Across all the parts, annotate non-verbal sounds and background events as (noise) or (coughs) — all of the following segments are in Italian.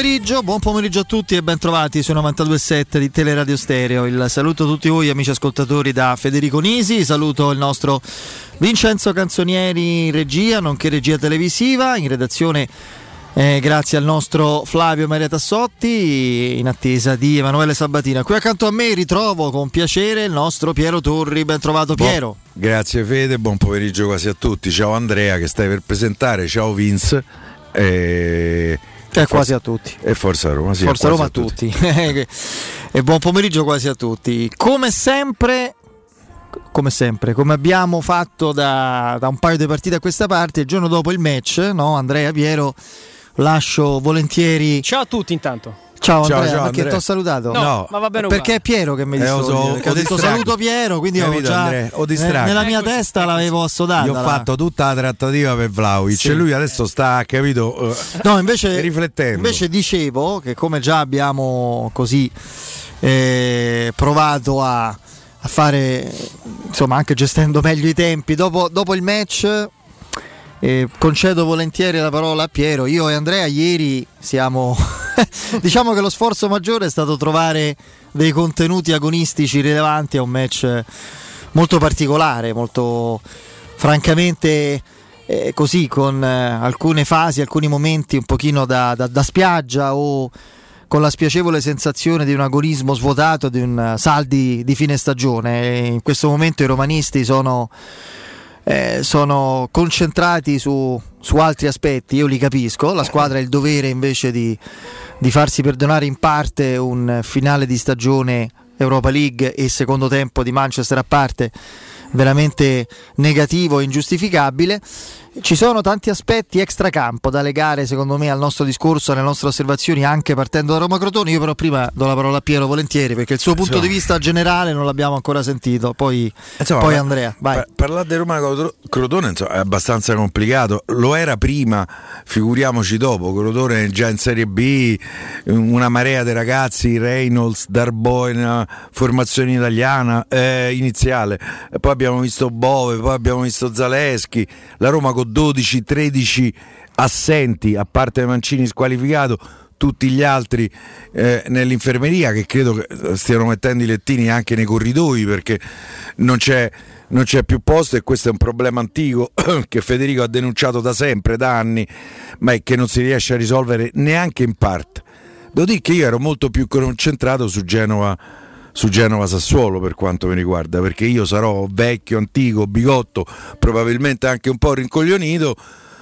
pomeriggio, buon pomeriggio a tutti e bentrovati su 92.7 di Teleradio Stereo. Il saluto a tutti voi amici ascoltatori da Federico Nisi, saluto il nostro Vincenzo Canzonieri in regia, nonché regia televisiva, in redazione eh, grazie al nostro Flavio Maria Tassotti, in attesa di Emanuele Sabatina. Qui accanto a me ritrovo con piacere il nostro Piero Torri, ben trovato Piero. Buon, grazie Fede, buon pomeriggio quasi a tutti. Ciao Andrea che stai per presentare, ciao Vince. Eh, e quasi a tutti. E Forza Roma, sì, Forza Roma a tutti. tutti. (laughs) e buon pomeriggio quasi a tutti. Come sempre, come sempre, come abbiamo fatto da, da, un paio di partite a questa parte, il giorno dopo il match, no? Andrea Piero, lascio volentieri. Ciao a tutti intanto. Ciao, ciao Andrea, ciao, perché ti ho salutato? No, no, ma va bene Perché è Piero che mi dice. Eh, ho, ho detto saluto Piero, quindi ho già Andrea, ho distratto. nella mia ecco, testa l'avevo assodata. Io ho fatto tutta la trattativa per Vlaovic sì. e lui adesso sta, capito, no, invece, riflettendo. Invece dicevo che come già abbiamo così eh, provato a, a, fare, insomma, anche gestendo (laughs) meglio i tempi, dopo, dopo il match eh, concedo volentieri la parola a Piero. Io e Andrea ieri siamo. (laughs) diciamo che lo sforzo maggiore è stato trovare dei contenuti agonistici rilevanti a un match molto particolare, molto francamente eh, così, con eh, alcune fasi, alcuni momenti un pochino da, da, da spiaggia o con la spiacevole sensazione di un agonismo svuotato, di un saldi di fine stagione. In questo momento i romanisti sono eh, sono concentrati su, su, altri aspetti, io li capisco, la squadra ha il dovere invece di, di farsi perdonare in parte un finale di stagione Europa League e secondo tempo di Manchester a parte veramente negativo e ingiustificabile. Ci sono tanti aspetti extracampo da legare, secondo me, al nostro discorso, alle nostre osservazioni, anche partendo da Roma Crotone. Io, però, prima do la parola a Piero volentieri perché il suo punto Insomma. di vista generale non l'abbiamo ancora sentito. Poi, Insomma, poi Andrea, vai. parlare di Roma Crotone insomma, è abbastanza complicato. Lo era prima, figuriamoci dopo. Crotone è già in Serie B, una marea di ragazzi, Reynolds, Darboy, formazione italiana eh, iniziale. Poi abbiamo visto Bove, poi abbiamo visto Zaleschi. La Roma con 12-13 assenti, a parte Mancini squalificato, tutti gli altri eh, nell'infermeria che credo che stiano mettendo i lettini anche nei corridoi perché non c'è, non c'è più posto e questo è un problema antico (clears throat) che Federico ha denunciato da sempre, da anni, ma che non si riesce a risolvere neanche in parte. Devo dire che io ero molto più concentrato su Genova su Genova Sassuolo per quanto mi riguarda, perché io sarò vecchio, antico, bigotto, probabilmente anche un po' rincoglionito,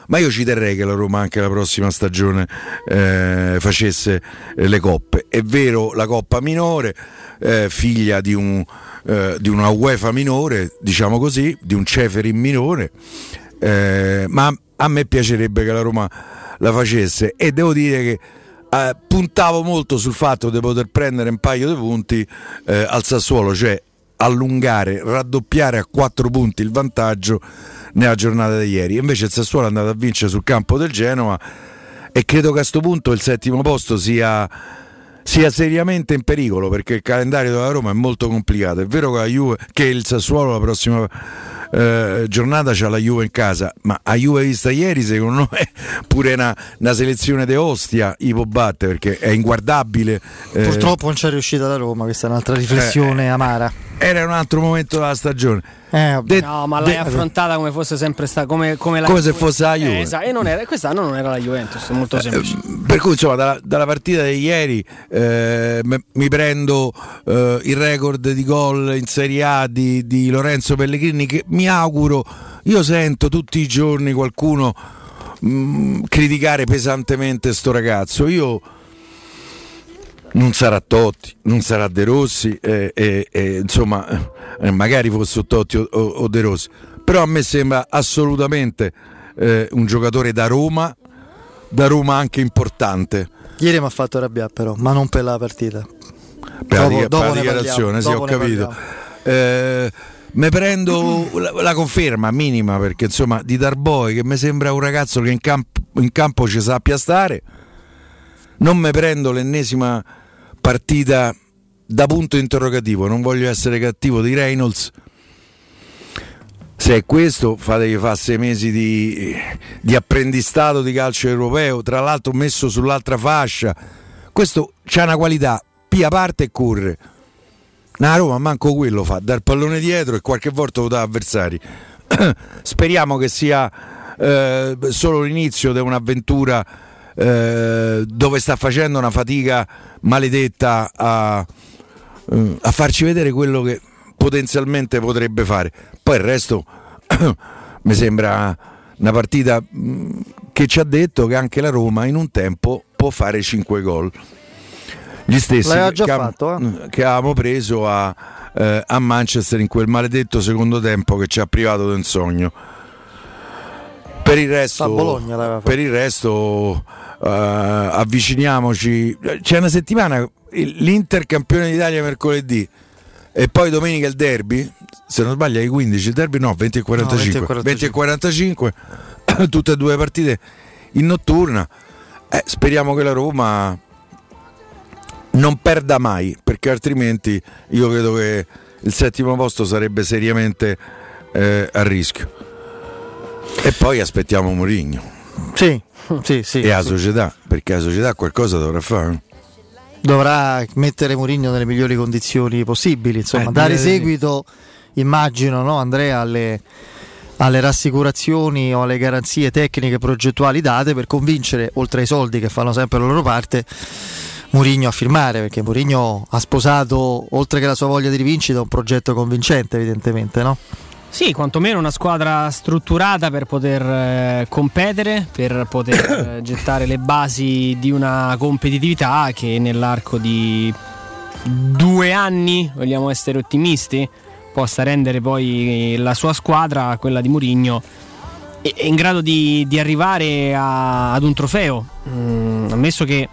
ma io ci terrei che la Roma anche la prossima stagione eh, facesse eh, le coppe. È vero, la coppa minore, eh, figlia di, un, eh, di, una UEFA minore, diciamo così, di un Ceferin minore, eh, ma a me piacerebbe che la Roma la facesse e devo dire che eh, puntavo molto sul fatto di poter prendere un paio di punti eh, al Sassuolo, cioè allungare, raddoppiare a quattro punti il vantaggio nella giornata di ieri. Invece il Sassuolo è andato a vincere sul campo del Genova e credo che a questo punto il settimo posto sia, sia, seriamente in pericolo perché il calendario della Roma è molto complicato. È vero che, Juve, che il Sassuolo la prossima eh, giornata c'ha la Juve in casa, ma a Juve vista ieri secondo me pure una, una selezione de Ostia i può battere perché è inguardabile. Eh. Purtroppo non c'è riuscita da Roma, questa è un'altra riflessione eh, amara. Era un altro momento della stagione. Eh, de- no, ma l'hai de- affrontata come fosse sempre stata come, come, come se fosse la Juve. Eh, esatto. e non era, quest'anno non era la Juventus, molto eh, semplice. per cui insomma dalla, dalla, partita di ieri eh, mi prendo eh, il record di gol in Serie A di, di Lorenzo Pellegrini che mi auguro, io sento tutti i giorni qualcuno mh, mm, criticare pesantemente sto ragazzo. Io non sarà Totti, non sarà De Rossi, eh, eh, eh, insomma, eh, magari fosse Totti o, o, De Rossi, però a me sembra assolutamente eh, un giocatore da Roma, da Roma anche importante. Ieri mi ha fatto arrabbiare però, ma non per la partita. Per dopo, la, dopo per la dichiarazione, sì, ho capito. Eh, mi prendo la, la, conferma minima perché insomma di Darboy che mi sembra un ragazzo che in campo, in campo ci sappia stare non mi prendo l'ennesima partita da punto interrogativo, non voglio essere cattivo di Reynolds. Se è questo, fatevi fare sei mesi di, di apprendistato di calcio europeo, tra l'altro messo sull'altra fascia. Questo c'ha una qualità, pia parte e corre. Na Roma manco quello fa, dar pallone dietro e qualche volta lo dà avversari. (coughs) Speriamo che sia eh, solo l'inizio di un'avventura eh, dove sta facendo una fatica maledetta a, eh, a farci vedere quello che potenzialmente potrebbe fare. Poi il resto (coughs) mi sembra una partita mm, che ci ha detto che anche la Roma in un tempo può fare 5 gol. Gli stessi che, fatto, eh? che, avevamo preso a, eh, a, Manchester in quel maledetto secondo tempo che ci ha privato del sogno. Per il resto, per il resto uh, avviciniamoci. C'è una settimana l'Inter campione d'Italia mercoledì e poi domenica il derby. Se non sbaglio, ai 15 il derby no, 20 e 45. No, 20 e 45, (coughs) tutte e due partite in notturna. Eh, speriamo che la Roma non perda mai, perché altrimenti io credo che il settimo posto sarebbe seriamente eh, a rischio. E poi aspettiamo Mourinho. Sì, sì, sì. E la sì. società, perché la società qualcosa dovrà fare. Dovrà mettere Mourinho nelle migliori condizioni possibili, insomma, eh, dare seguito, immagino, no, Andrea, alle, alle rassicurazioni o alle garanzie tecniche progettuali date per convincere, oltre ai soldi che fanno sempre la loro parte, Mourinho a firmare, perché Mourinho ha sposato, oltre che la sua voglia di rivincita, un progetto convincente, evidentemente, no? Sì, quantomeno una squadra strutturata per poter eh, competere, per poter (coughs) eh, gettare le basi di una competitività che nell'arco di due anni, vogliamo essere ottimisti, possa rendere poi la sua squadra, quella di Mourinho, in grado di, di arrivare a, ad un trofeo. Mm, ammesso che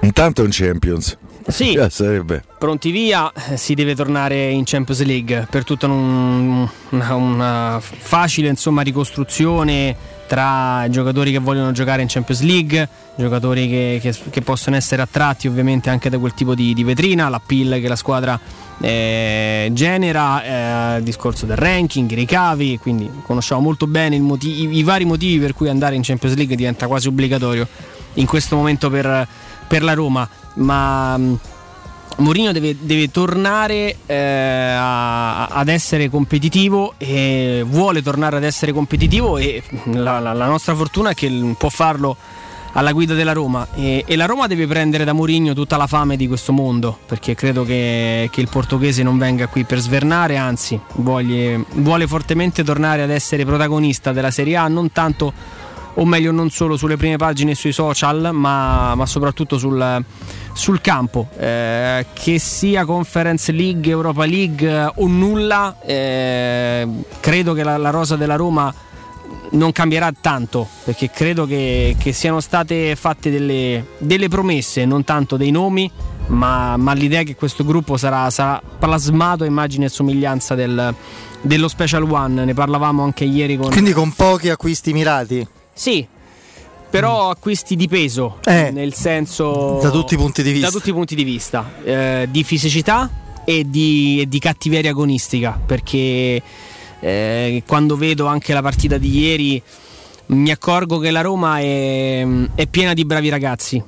Intanto è un Champions. Sì, sarebbe. pronti via, eh, si deve tornare in Champions League per tutta un, una, una, facile insomma, ricostruzione tra giocatori che vogliono giocare in Champions League, giocatori che, che, che possono essere attratti ovviamente anche da quel tipo di, di vetrina, l'appeal che la squadra eh, genera, eh, il discorso del ranking, i ricavi, quindi conosciamo molto bene motivo, i, i vari motivi per cui andare in Champions League diventa quasi obbligatorio in questo momento per per la Roma, ma mm, Mourinho deve, deve tornare eh, a, ad essere competitivo e vuole tornare ad essere competitivo e la, la, la nostra fortuna è che può farlo alla guida della Roma. E, e, la Roma deve prendere da Mourinho tutta la fame di questo mondo perché credo che, che il portoghese non venga qui per svernare anzi vuole, vuole fortemente tornare ad essere protagonista della Serie A non tanto o meglio non solo sulle prime pagine e sui social, ma, ma soprattutto sul, sul campo. Eh, che sia Conference League, Europa League o nulla, eh, credo che la, la, rosa della Roma non cambierà tanto, perché credo che, che siano state fatte delle, delle, promesse, non tanto dei nomi. Ma, ma l'idea che questo gruppo sarà, sarà plasmato a immagine e somiglianza del, dello Special One, ne parlavamo anche ieri con... Quindi con pochi acquisti mirati? Sì, però acquisti di peso, eh, nel senso... Da tutti i punti di vista. Da tutti i punti di vista, eh, di fisicità e di, e di, cattiveria agonistica, perché eh, quando vedo anche la partita di ieri mi accorgo che la Roma è, è piena di bravi ragazzi.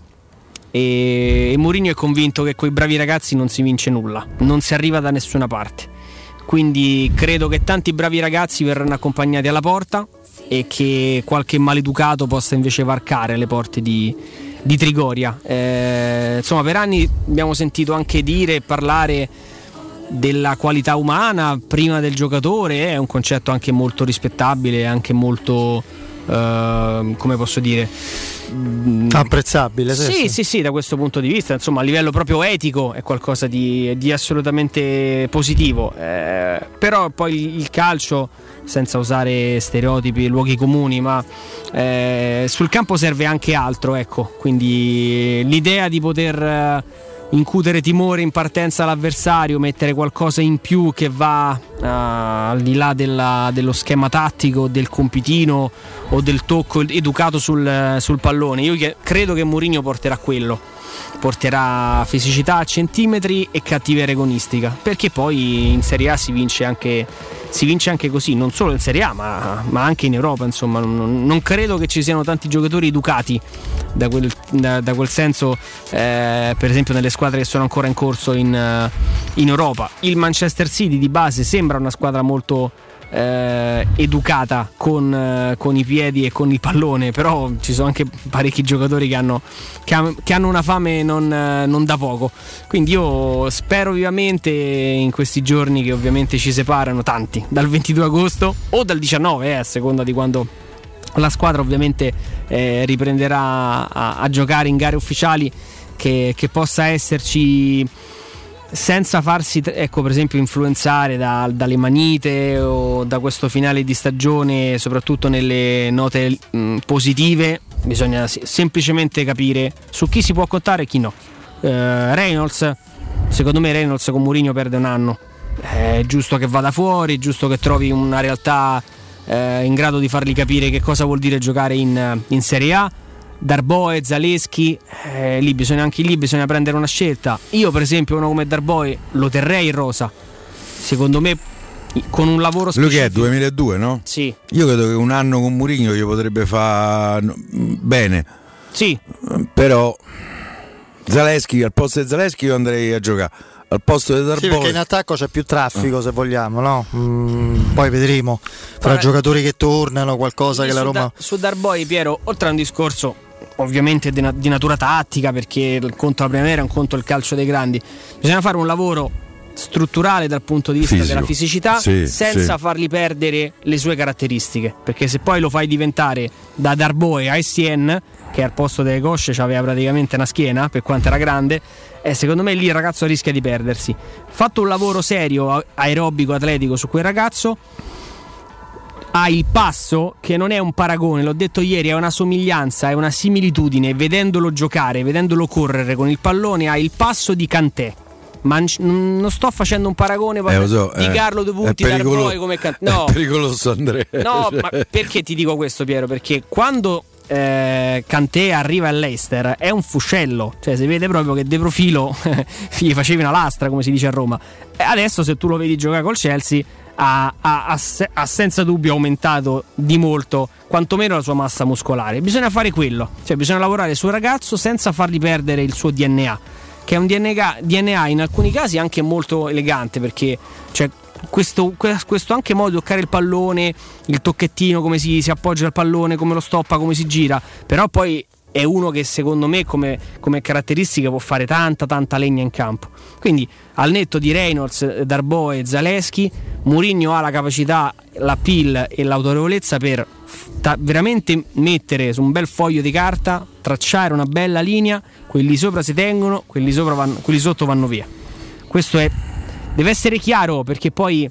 E, e Mourinho è convinto che con i bravi ragazzi non si vince nulla, non si arriva da nessuna parte. Quindi credo che tanti bravi ragazzi verranno accompagnati alla porta e che qualche maleducato possa invece varcare le porte di, di Trigoria. Eh, insomma, per anni abbiamo sentito anche dire e parlare della qualità umana prima del giocatore, è un concetto anche molto rispettabile, anche molto, eh, come posso dire, mm, apprezzabile. Sì, sì, sì, sì, da questo punto di vista, insomma, a livello proprio etico è qualcosa di, di assolutamente positivo. Eh, però poi il calcio senza usare stereotipi luoghi comuni, ma eh, sul campo serve anche altro, ecco. Quindi l'idea di poter eh, incutere timore in partenza all'avversario, mettere qualcosa in più che va uh, al di là della, dello schema tattico, del compitino o del tocco educato sul, sul pallone. Io credo che Mourinho porterà quello porterà fisicità a centimetri e cattiveria agonistica, perché poi in Serie A si vince anche, si vince anche così, non solo in Serie A ma, ma anche in Europa, insomma non, non, credo che ci siano tanti giocatori educati da quel, da, da quel senso, eh, per esempio nelle squadre che sono ancora in corso in, in Europa. Il Manchester City di base sembra una squadra molto eh, educata con, eh, con, i piedi e con il pallone, però ci sono anche parecchi giocatori che hanno, che che hanno una fame non, eh, non, da poco. Quindi io spero vivamente in questi giorni che ovviamente ci separano tanti, dal 22 agosto o dal 19, eh, a seconda di quando la squadra ovviamente eh, riprenderà a, a, giocare in gare ufficiali, che, che possa esserci senza farsi, ecco, per esempio, influenzare da, dalle manite o da questo finale di stagione, soprattutto nelle note mh, positive, bisogna semplicemente capire su chi si può contare e chi no. Eh, Reynolds, secondo me Reynolds con Mourinho perde un anno. È giusto che vada fuori, è giusto che trovi una realtà eh, in grado di fargli capire che cosa vuol dire giocare in, in Serie A Darboe, Zaleschi, eh, lì bisogna, anche lì bisogna prendere una scelta. Io, per esempio, uno come Darboe lo terrei in rosa. Secondo me, con un lavoro specifico. Lui che è 2002, no? Sì. Io credo che un anno con Murigno gli potrebbe fare bene. Sì. Però Zaleschi, al posto di Zaleschi io andrei a giocare al posto di Darboy. Sì, perché in attacco c'è più traffico, ah. se vogliamo, no? Mm, poi vedremo fra Vabbè. giocatori che tornano, qualcosa che la Roma. Da, su Darboy, Piero, oltre a un discorso ovviamente di, na- di, natura tattica, perché il conto la primavera è un conto il calcio dei grandi. Bisogna fare un lavoro strutturale dal punto di vista Fisico. della fisicità sì, senza sì. fargli perdere le sue caratteristiche perché se poi lo fai diventare da Darboe a Essien che al posto delle cosce aveva praticamente una schiena per quanto era grande e secondo me lì il ragazzo rischia di perdersi fatto un lavoro serio aerobico atletico su quel ragazzo ha il passo che non è un paragone, l'ho detto ieri, è una somiglianza, è una similitudine, vedendolo giocare, vedendolo correre con il pallone, ha il passo di Cantè. Ma non sto facendo un paragone eh, so, di eh, Carlo De Punti pericolo- come Cantè. (laughs) No. È pericoloso Andrea. No, (laughs) ma perché ti dico questo Piero? Perché quando eh, Cantè arriva all'Eister è un fuscello, cioè si vede proprio che de profilo (laughs) gli facevi una lastra come si dice a Roma. Adesso se tu lo vedi giocare col Chelsea ha, ha, ha, senza dubbio aumentato di molto quantomeno la sua massa muscolare. Bisogna fare quello, cioè bisogna lavorare sul ragazzo senza fargli perdere il suo DNA, che è un DNA, DNA in alcuni casi anche molto elegante perché cioè, questo, questo, anche modo di toccare il pallone, il tocchettino, come si, si appoggia al pallone, come lo stoppa, come si gira, però poi è uno che secondo me come, come caratteristica può fare tanta tanta legna in campo. Quindi al netto di Reynolds, Darboe e Zaleschi, Mourinho ha la capacità, la pill e l'autorevolezza per ta- veramente mettere su un bel foglio di carta, tracciare una bella linea, quelli sopra si tengono, quelli, vanno, quelli sotto vanno via. Questo è, deve essere chiaro perché poi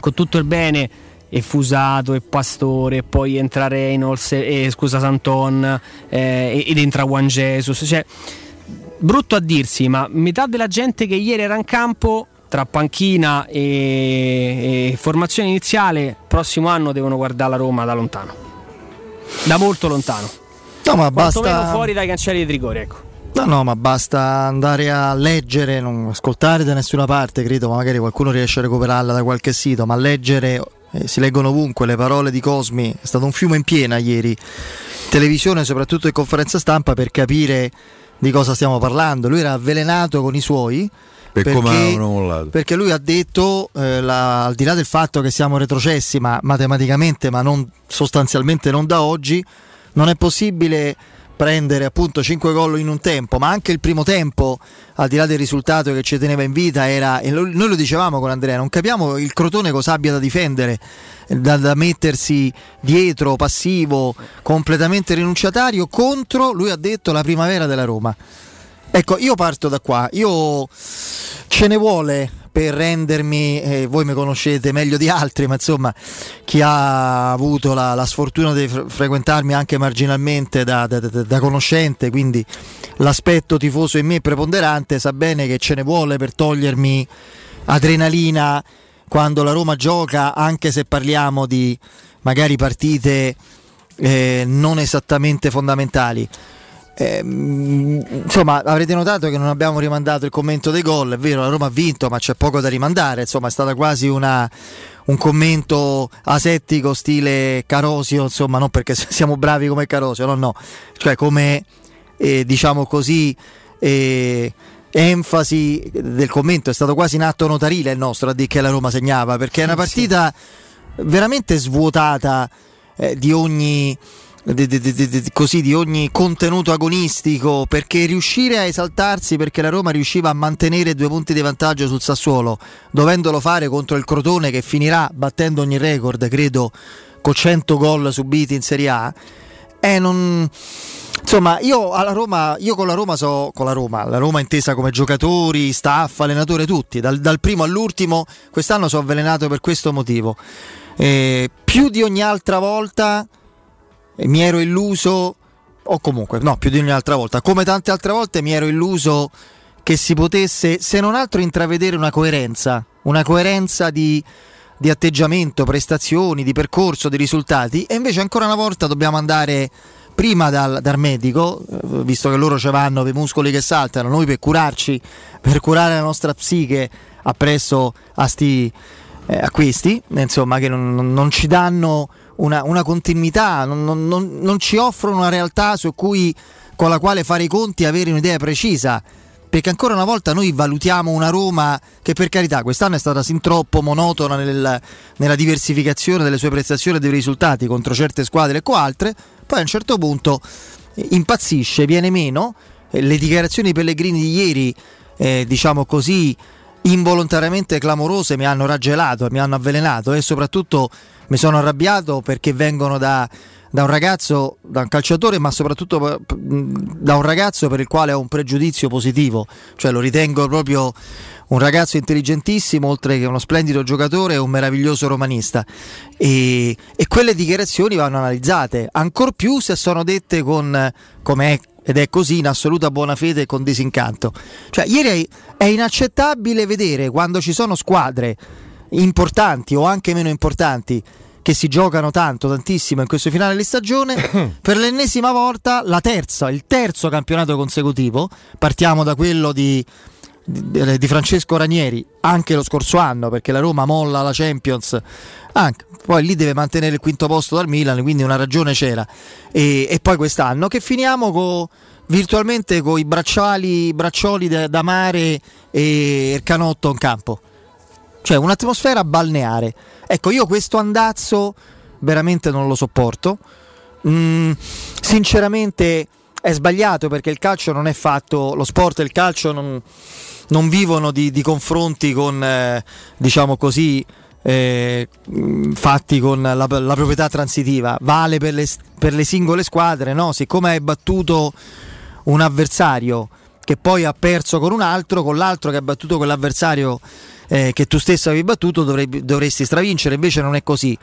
con tutto il bene e Fusato e Pastore e poi entra Reynolds e, e scusa Santon eh, ed entra Juan Jesus. Cioè brutto a dirsi ma metà della gente che ieri era in campo tra panchina e, e formazione iniziale prossimo anno devono guardare la Roma da lontano. Da molto lontano. No ma basta fuori dai cancelli di rigore ecco. No, no, ma basta andare a leggere, non ascoltare da nessuna parte, credo, ma magari qualcuno riesce a recuperarla da qualche sito, ma leggere eh, si leggono ovunque le parole di Cosmi, è stato un fiume in piena ieri, televisione soprattutto in conferenza stampa per capire di cosa stiamo parlando. Lui era avvelenato con i suoi. Per perché, perché lui ha detto, eh, la, al di là del fatto che siamo retrocessi, ma matematicamente, ma non sostanzialmente non da oggi, non è possibile prendere appunto 5 gol in un tempo, ma anche il primo tempo, al di là del risultato che ci teneva in vita, era, e noi lo dicevamo con Andrea, non capiamo il Crotone cosa abbia da difendere, da, da mettersi dietro, passivo, completamente rinunciatario contro, lui ha detto, la primavera della Roma. Ecco, io parto da qua, io ce ne vuole per rendermi, eh, voi mi conoscete meglio di altri, ma insomma chi ha avuto la, la sfortuna di fre- frequentarmi anche marginalmente da, da, da, da, conoscente, quindi l'aspetto tifoso in me preponderante, sa bene che ce ne vuole per togliermi adrenalina quando la Roma gioca, anche se parliamo di magari partite eh, non esattamente fondamentali. Eh, insomma, avrete notato che non abbiamo rimandato il commento dei gol. È vero, la Roma ha vinto, ma c'è poco da rimandare. Insomma, è stata quasi una, un commento asettico, stile Carosio. Insomma, non perché (laughs) siamo bravi come Carosio, no, no, cioè come eh, diciamo così. Eh, enfasi del commento è stato quasi in atto notarile il nostro a dire che la Roma segnava perché è una partita veramente svuotata eh, di ogni di, di, di, così, di ogni contenuto agonistico perché riuscire a esaltarsi perché la Roma riusciva a mantenere due punti di vantaggio sul Sassuolo dovendolo fare contro il Crotone che finirà battendo ogni record credo con 100 gol subiti in Serie A eh, non... Insomma, io alla Roma, io con la Roma so con la Roma, la Roma intesa come giocatori, staff, allenatore, tutti, dal, dal primo all'ultimo, quest'anno sono avvelenato per questo motivo. Eh, più di ogni altra volta mi ero illuso, o comunque, no, più di ogni altra volta, come tante altre volte mi ero illuso che si potesse, se non altro, intravedere una coerenza, una coerenza di, di atteggiamento, prestazioni, di percorso, di risultati, e invece ancora una volta dobbiamo andare prima dal, dal, medico, eh, visto che loro ce vanno per i muscoli che saltano, noi per curarci, per curare la nostra psiche appresso a, sti, eh, a questi, insomma, che non, non ci danno una, una continuità, non, non, non, ci offrono una realtà cui, con la quale fare i conti e avere un'idea precisa. Perché ancora una volta noi valutiamo una Roma che per carità quest'anno è stata sin troppo monotona nel, nella diversificazione delle sue prestazioni e dei risultati contro certe squadre e con altre, poi a un certo punto impazzisce, viene meno. Le dichiarazioni Pellegrini di ieri, eh, diciamo così, involontariamente clamorose mi hanno raggelato, mi hanno avvelenato e soprattutto mi sono arrabbiato perché vengono da, da un ragazzo, da un calciatore, ma soprattutto da un ragazzo per il quale ho un pregiudizio positivo, cioè lo ritengo proprio un ragazzo intelligentissimo, oltre che uno splendido giocatore e un meraviglioso romanista. E, e quelle dichiarazioni vanno analizzate, ancor più se sono dette con, come è ed è così in assoluta buona fede e con disincanto. Cioè, ieri è inaccettabile vedere quando ci sono squadre importanti o anche meno importanti che si giocano tanto, tantissimo in questo finale di stagione, (coughs) per l'ennesima volta la terza, il terzo campionato consecutivo, partiamo da quello di, di, di Francesco Ranieri, anche lo scorso anno, perché la Roma molla la Champions, anche, poi lì deve mantenere il quinto posto dal Milan, quindi una ragione c'era, e, e poi quest'anno che finiamo con virtualmente con i bracciali, braccioli da, da mare e il canotto in campo cioè un'atmosfera balneare. Ecco, io questo andazzo veramente non lo sopporto. Mm, sinceramente è sbagliato perché il calcio non è fatto, lo sport e il calcio non, non vivono di, di, confronti con, eh, diciamo così, eh, fatti con la, la, proprietà transitiva. Vale per le, per le singole squadre, no? Siccome hai battuto un avversario che poi ha perso con un altro, con l'altro che ha battuto quell'avversario eh, che tu stesso avevi battuto dovrebbe, dovresti stravincere, invece non è così.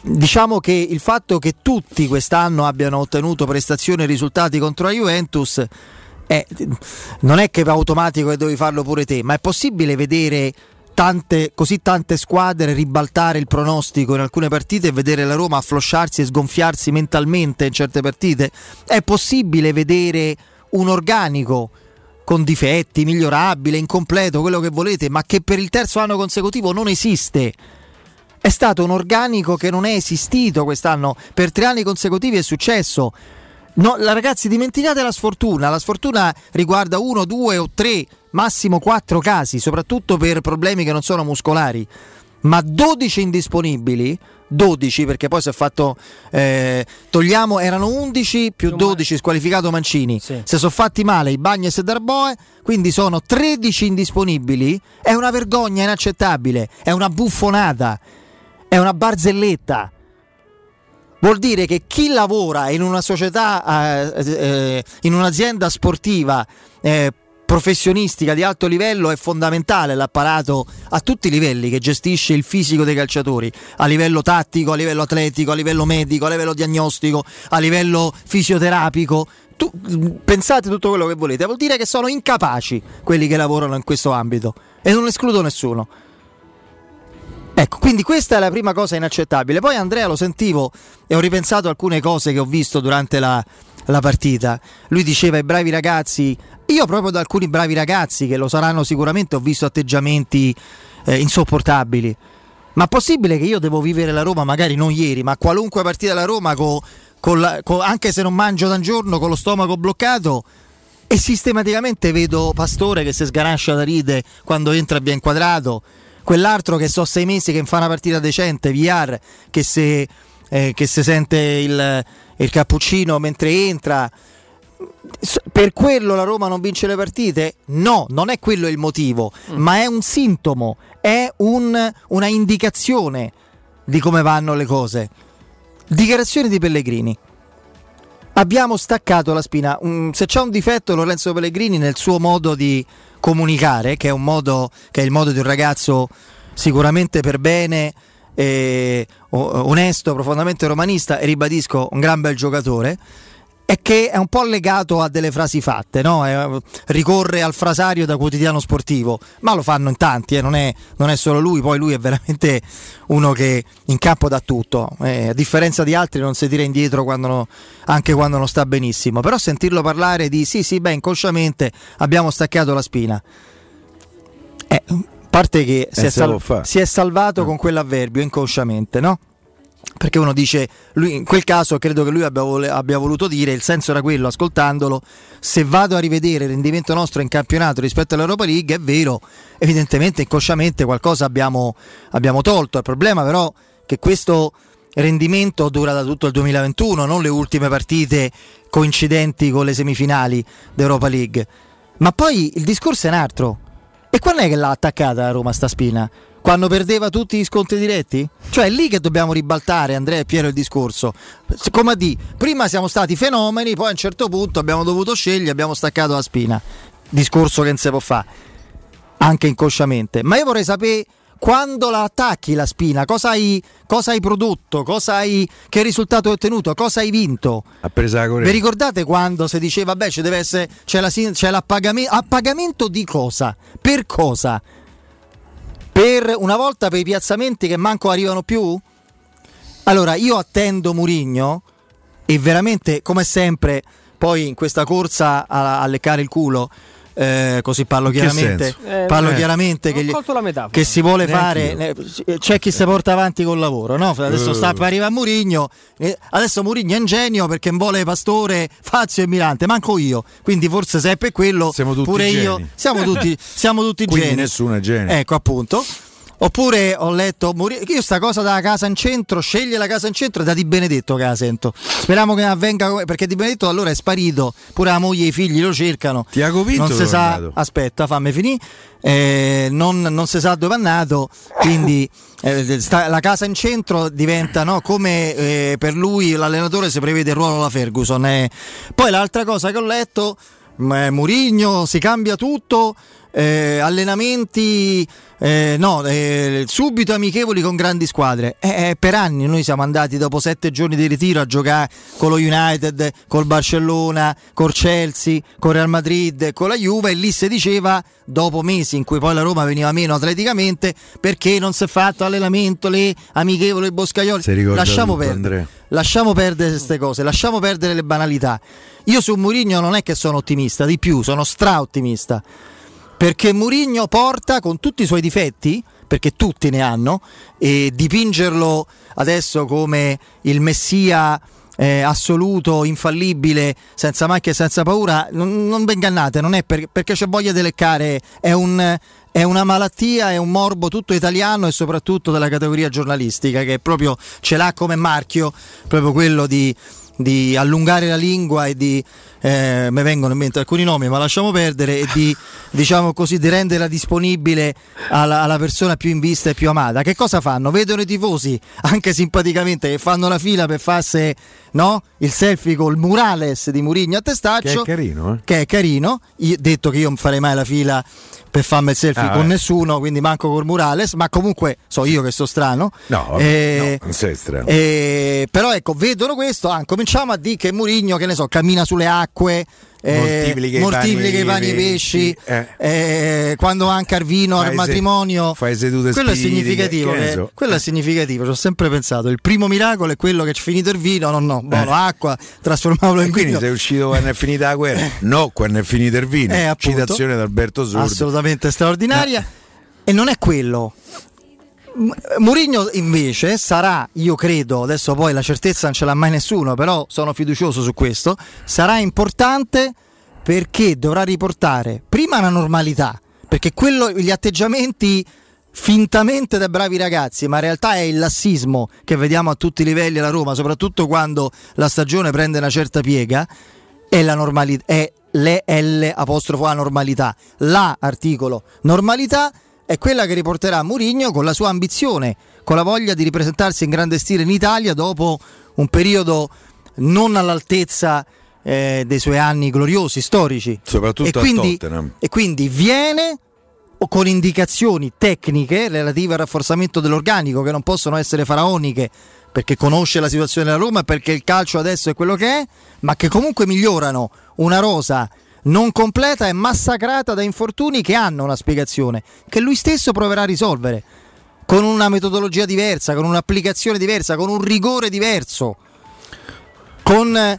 Diciamo che il fatto che tutti quest'anno abbiano ottenuto prestazioni e risultati contro la Juventus è, non è che è automatico che devi farlo pure te, ma è possibile vedere tante, così tante squadre ribaltare il pronostico in alcune partite e vedere la Roma afflosciarsi e sgonfiarsi mentalmente in certe partite? È possibile vedere un organico con difetti, migliorabile, incompleto, quello che volete, ma che per il terzo anno consecutivo non esiste. È stato un organico che non è esistito quest'anno, per tre anni consecutivi è successo. No, ragazzi, dimenticate la sfortuna. La sfortuna riguarda uno, due o tre, massimo quattro casi, soprattutto per problemi che non sono muscolari. Ma 12 indisponibili 12 perché poi si è fatto eh, togliamo erano 11 più 12 squalificato Mancini sì. si sono fatti male i Bagnes e Darboe quindi sono 13 indisponibili è una vergogna inaccettabile è una buffonata è una barzelletta vuol dire che chi lavora in una società eh, eh, in un'azienda sportiva eh, professionistica di alto livello è fondamentale l'apparato a tutti i livelli che gestisce il fisico dei calciatori, a livello tattico, a livello atletico, a livello medico, a livello diagnostico, a livello fisioterapico. Tu, pensate tutto quello che volete, vuol dire che sono incapaci quelli che lavorano in questo ambito e non escludo nessuno. Ecco, quindi questa è la prima cosa inaccettabile. Poi Andrea lo sentivo e ho ripensato alcune cose che ho visto durante la, la partita. Lui diceva ai bravi ragazzi, io proprio da alcuni bravi ragazzi che lo saranno sicuramente ho visto atteggiamenti eh, insopportabili. Ma possibile che io devo vivere la Roma, magari non ieri, ma qualunque partita della Roma, con, con la, con, anche se non mangio da un giorno, con lo stomaco bloccato, e sistematicamente vedo Pastore che si sganascia da ride quando entra bien quadrato, quell'altro che so sei mesi che fa una partita decente, VR, che se, eh, che se sente il, il cappuccino mentre entra. Per quello la Roma non vince le partite? No, non è quello il motivo, mm. ma è un sintomo, è un, una indicazione di come vanno le cose. Dichiarazione di Pellegrini. Abbiamo staccato la spina. Um, se c'è un difetto Lorenzo Pellegrini nel suo modo di comunicare, che è, modo, che è il modo di un ragazzo sicuramente per bene, eh, onesto, profondamente romanista e ribadisco un gran bel giocatore è che è un po' legato a delle frasi fatte, no? è, ricorre al frasario da quotidiano sportivo, ma lo fanno in tanti, eh? non, è, non, è, solo lui, poi lui è veramente uno che in campo dà tutto, eh, a differenza di altri non si tira indietro quando no, anche quando non sta benissimo, però sentirlo parlare di sì sì, beh, inconsciamente abbiamo staccato la spina. Eh, parte che si, è, sal- si è salvato mm. con quell'avverbio inconsciamente, no? Perché uno dice, lui, in quel caso credo che lui abbia, abbia, voluto dire, il senso era quello, ascoltandolo, se vado a rivedere il rendimento nostro in campionato rispetto all'Europa League, è vero, evidentemente inconsciamente qualcosa abbiamo, abbiamo tolto, il problema però è che questo rendimento dura da tutto il 2021, non le ultime partite coincidenti con le semifinali d'Europa League, ma poi il discorso è un altro, e quando è che l'ha attaccata Roma sta spina? Quando perdeva tutti gli scontri diretti? Cioè è lì che dobbiamo ribaltare, Andrea e Piero, il discorso. Come a dire, prima siamo stati fenomeni, poi a un certo punto abbiamo dovuto scegliere, abbiamo staccato la spina. Discorso che non si può fare, anche inconsciamente. Ma io vorrei sapere quando la attacchi la spina, cosa hai, cosa hai prodotto, cosa hai, che risultato hai ottenuto, cosa hai vinto. Vi ricordate quando si diceva, beh, ci deve essere, c'è, la, c'è l'appagamento, appagamento di cosa? Per cosa? Per una volta per i piazzamenti che manco arrivano più? Allora, io attendo Murigno e veramente, come sempre, poi in questa corsa a, a leccare il culo, eh, così parlo chiaramente, eh, parlo eh, chiaramente che, gli, che, si vuole fare eh, c'è chi si porta avanti col lavoro no? adesso sta per arrivare a Murigno adesso Murigno è un genio perché vuole Pastore Fazio e Mirante manco io. Quindi forse se è per quello pure io. siamo tutti, siamo tutti geni. nessuno è genio ecco appunto Oppure ho letto io sta cosa della casa in centro, sceglie la casa in centro da Di Benedetto che la sento. Speriamo che avvenga perché Di Benedetto allora è sparito, pure la moglie e i figli lo cercano. Tiago Pinto non si sa, aspetta, fammi finire. Eh, non, non, si sa dove è nato, quindi eh, sta, la casa in centro diventa no, come eh, per lui l'allenatore si prevede il ruolo alla Ferguson. Eh. Poi l'altra cosa che ho letto, Murigno si cambia tutto eh, allenamenti eh, no, eh, subito amichevoli con grandi squadre. Eh, eh, per anni noi siamo andati dopo sette giorni di ritiro a giocare con lo United, col Barcellona, col Chelsea, con Real Madrid, con la Juve e lì si diceva dopo mesi in cui poi la Roma veniva meno atleticamente perché non si è fatto allenamento, le amichevoli boscaioli. Lasciamo perdere. Lasciamo perdere queste cose, lasciamo perdere le banalità. Io su Mourinho non è che sono ottimista, di più, sono stra-ottimista perché Murigno porta con tutti i suoi difetti, perché tutti ne hanno, e dipingerlo adesso come il messia eh, assoluto, infallibile, senza macchia e senza paura, non, non vi ingannate, non è per, perché c'è voglia di leccare, è, un, è una malattia, è un morbo tutto italiano e soprattutto della categoria giornalistica che proprio ce l'ha come marchio, proprio quello di di allungare la lingua e di eh, mi vengono in mente alcuni nomi ma lasciamo perdere e di (laughs) diciamo così di renderla disponibile alla, alla, persona più in vista e più amata che cosa fanno? vedono i tifosi anche simpaticamente che fanno la fila per farsi no? il selfie col murales di Murigno a testaccio che è carino eh? che è carino io, detto che io non farei mai la fila per farmi il selfie ah, con beh. nessuno, quindi manco col Murales, ma comunque so io che sto strano. No, eh, no non sei strano. Eh, però ecco, vedono questo, ah, cominciamo a dire che Murigno, che ne so, cammina sulle acque, moltiplica, moltiplica i pani e i pesci, eh. Eh, quando manca il vino fai al matrimonio, se, fai sedute quello è significativo. Che, so. quello è significativo, ci ho sempre pensato. Il primo miracolo è quello che c'è finito il vino, no, no, buono, eh. acqua, trasformarlo in quindi vino. sei uscito quando è (laughs) finita la guerra, no, quando è finito il vino. Eh, appunto, Citazione da Alberto Sordi. Assolutamente straordinaria. Eh. E non è quello. Mourinho invece sarà, io credo, adesso poi la certezza non ce l'ha mai nessuno, però sono fiducioso su questo, sarà importante perché dovrà riportare prima la normalità, perché quello, gli atteggiamenti fintamente da bravi ragazzi, ma in realtà è il lassismo che vediamo a tutti i livelli alla Roma, soprattutto quando la stagione prende una certa piega, è la normalità, è le L apostrofo A normalità, la articolo normalità è quella che riporterà Mourinho con la sua ambizione, con la voglia di ripresentarsi in grande stile in Italia dopo un periodo non all'altezza eh, dei suoi anni gloriosi, storici. Soprattutto e quindi, Tottenham. E quindi viene con indicazioni tecniche relative al rafforzamento dell'organico che non possono essere faraoniche perché conosce la situazione della Roma e perché il calcio adesso è quello che è, ma che comunque migliorano una rosa non completa e massacrata da infortuni che hanno una spiegazione, che lui stesso proverà a risolvere, con una metodologia diversa, con un'applicazione diversa, con un rigore diverso, con eh,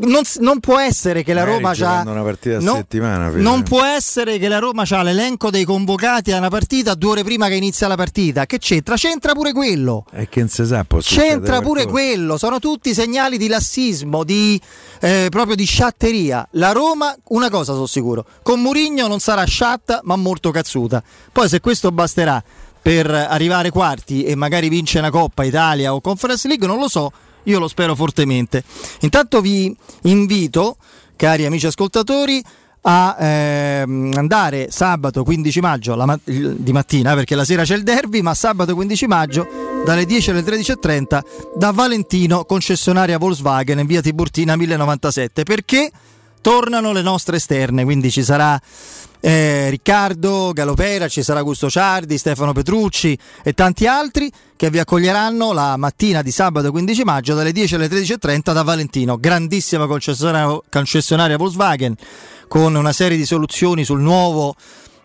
non, non, può essere che la Roma c'ha una partita a no, settimana non può essere che la Roma c'ha l'elenco dei convocati a una partita due ore prima che inizia la partita. Che c'entra? c'entra pure quello. È che non si sa c'entra pure qualcosa. quello. Sono tutti segnali di lassismo di, eh, proprio di sciatteria. La Roma una cosa sono sicuro con Murigno non sarà sciatta ma molto cazzuta. Poi se questo basterà per arrivare quarti e magari vince una Coppa Italia o Conference League non lo so io lo spero fortemente. Intanto vi invito, cari amici ascoltatori, a ehm, andare sabato 15 maggio ma- di mattina perché la sera c'è il derby ma sabato 15 maggio dalle 10 alle 13.30 da Valentino concessionaria Volkswagen in via Tiburtina 1097 perché tornano le nostre esterne quindi ci sarà eh, Riccardo Galopera, ci sarà Gusto Ciardi, Stefano Petrucci e tanti altri che vi accoglieranno la mattina di sabato 15 maggio dalle 10 alle 13.30 da Valentino, grandissima concessionaria, concessionaria Volkswagen con una serie di soluzioni sul nuovo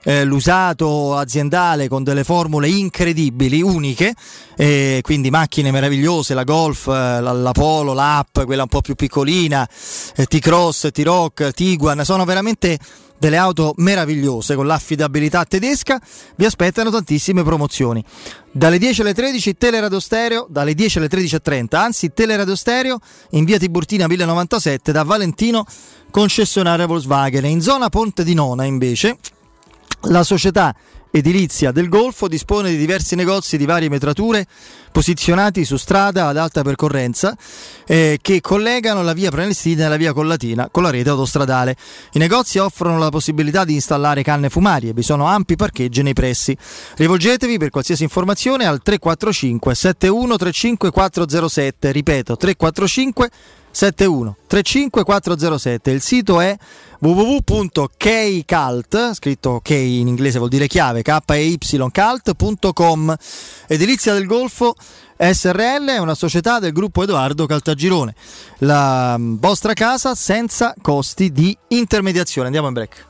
eh, l'usato aziendale con delle formule incredibili, uniche, eh, quindi macchine meravigliose, la Golf, eh, la, la, Polo, l'App, quella un po' più piccolina, eh, T-Cross, T-Rock, Tiguan, sono veramente delle auto meravigliose con l'affidabilità tedesca, vi aspettano tantissime promozioni. Dalle 10 alle 13 Teleradio Stereo, dalle 10 alle 13.30, anzi Teleradio Stereo in via Tiburtina 1097 da Valentino, concessionaria Volkswagen. In zona Ponte di Nona invece la società edilizia del Golfo dispone di diversi negozi di varie metrature posizionati su strada ad alta percorrenza eh, che collegano la via Prenestina e la via Collatina con la rete autostradale. I negozi offrono la possibilità di installare canne fumarie, vi sono ampi parcheggi nei pressi. Rivolgetevi per qualsiasi informazione al 345 7135 407, ripeto 345 71 35 407. Il sito è www.keycult, scritto key in inglese vuol dire chiave, k. Edilizia del Golfo SRL è una società del gruppo Edoardo Caltagirone. La vostra casa senza costi di intermediazione. Andiamo in break.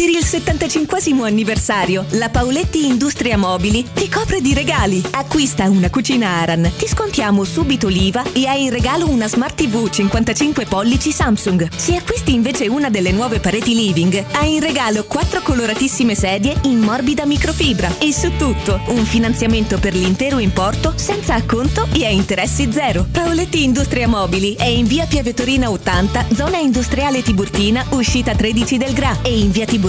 Per il 75 anniversario, la Paoletti Industria Mobili ti copre di regali. Acquista una cucina Aran, ti scontiamo subito l'IVA e hai in regalo una Smart TV 55 pollici Samsung. Se acquisti invece una delle nuove pareti living, hai in regalo quattro coloratissime sedie in morbida microfibra e su tutto un finanziamento per l'intero importo senza acconto e a interessi zero. Paoletti Industria Mobili è in via Piavetorina 80, zona industriale Tiburtina, uscita 13 del Gra e in via Tiburtina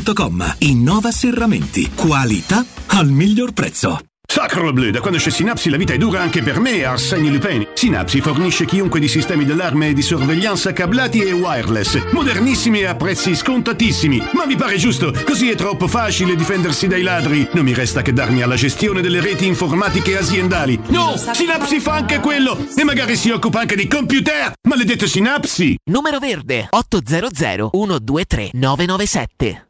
Innova Serramenti. Qualità al miglior prezzo. Sacre bleu, da quando c'è Synapsi la vita è dura anche per me, Arsène Lupin. Synapsi fornisce chiunque di sistemi d'allarme e di sorveglianza cablati e wireless, modernissimi e a prezzi scontatissimi. Ma vi pare giusto? Così è troppo facile difendersi dai ladri. Non mi resta che darmi alla gestione delle reti informatiche aziendali. No, Synapsi fa anche quello e magari si occupa anche di computer. Maledetto Synapsi! Numero verde 800 123 997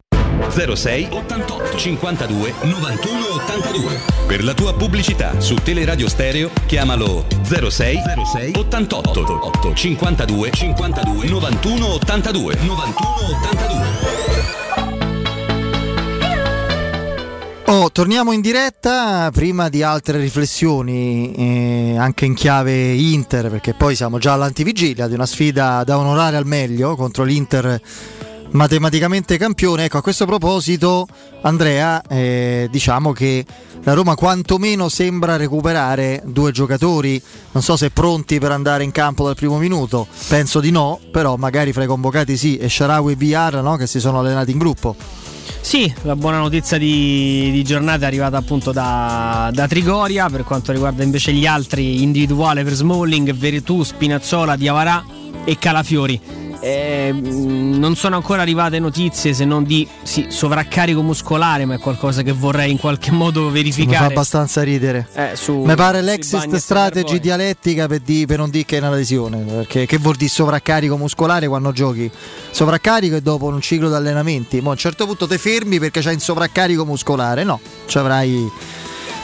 06 88 52 91 82. Per la tua pubblicità su Teleradio Stereo chiamalo 06 06 88 8 52 52 91 82 91 82. Oh, torniamo in diretta prima di altre riflessioni eh, anche in chiave Inter perché poi siamo già all'antivigilia di una sfida da onorare al meglio contro l'Inter matematicamente campione. Ecco, a questo proposito, Andrea, eh, diciamo che la Roma quantomeno sembra recuperare due giocatori. Non so se pronti per andare in campo dal primo minuto, penso di no, però magari fra i convocati sì, e Sharawi e Villar no, che si sono allenati in gruppo. Sì, la buona notizia di, di giornata è arrivata appunto da, da, Trigoria. Per quanto riguarda invece gli altri, individuale per Smalling, Veretù, Spinazzola, Diavarà e Calafiori Eh, non sono ancora arrivate notizie se non di sì, sovraccarico muscolare, ma è qualcosa che vorrei in qualche (laughs) modo verificare. Mi fa abbastanza ridere. Eh, su, Mi pare l'exist strategy dialettica per, di, per, non dire che è una lesione. Perché che vuol dire sovraccarico muscolare quando giochi? Sovraccarico è dopo un ciclo di allenamenti. Mo a un certo punto ti fermi perché c'hai un sovraccarico muscolare. No, ci avrai.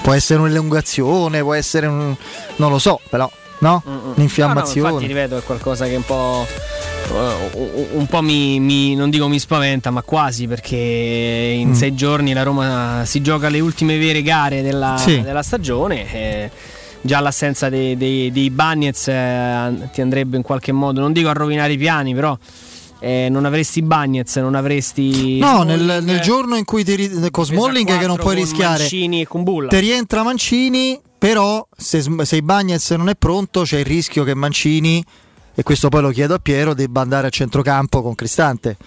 Può essere un'elungazione, può essere un. non lo so, però. No? Mm-mm. Un'infiammazione. No, no, infatti rivedo è qualcosa che un po' un po' mi, mi, non dico mi spaventa, ma quasi perché in mm. sei giorni la Roma si gioca le ultime vere gare della, sì. della stagione. Eh, già l'assenza dei, dei, dei Bagnets eh, ti andrebbe in qualche modo, non dico a rovinare i piani, però. Eh, non avresti Bagnets, non avresti. No, nel, nel, giorno in cui ti ri- con Smalling che non puoi rischiare. Mancini e con Bulla. Ti rientra Mancini, però se, se il Bagnets non è pronto c'è il rischio che Mancini e questo poi lo chiedo a Piero, debba andare a centrocampo con Cristante.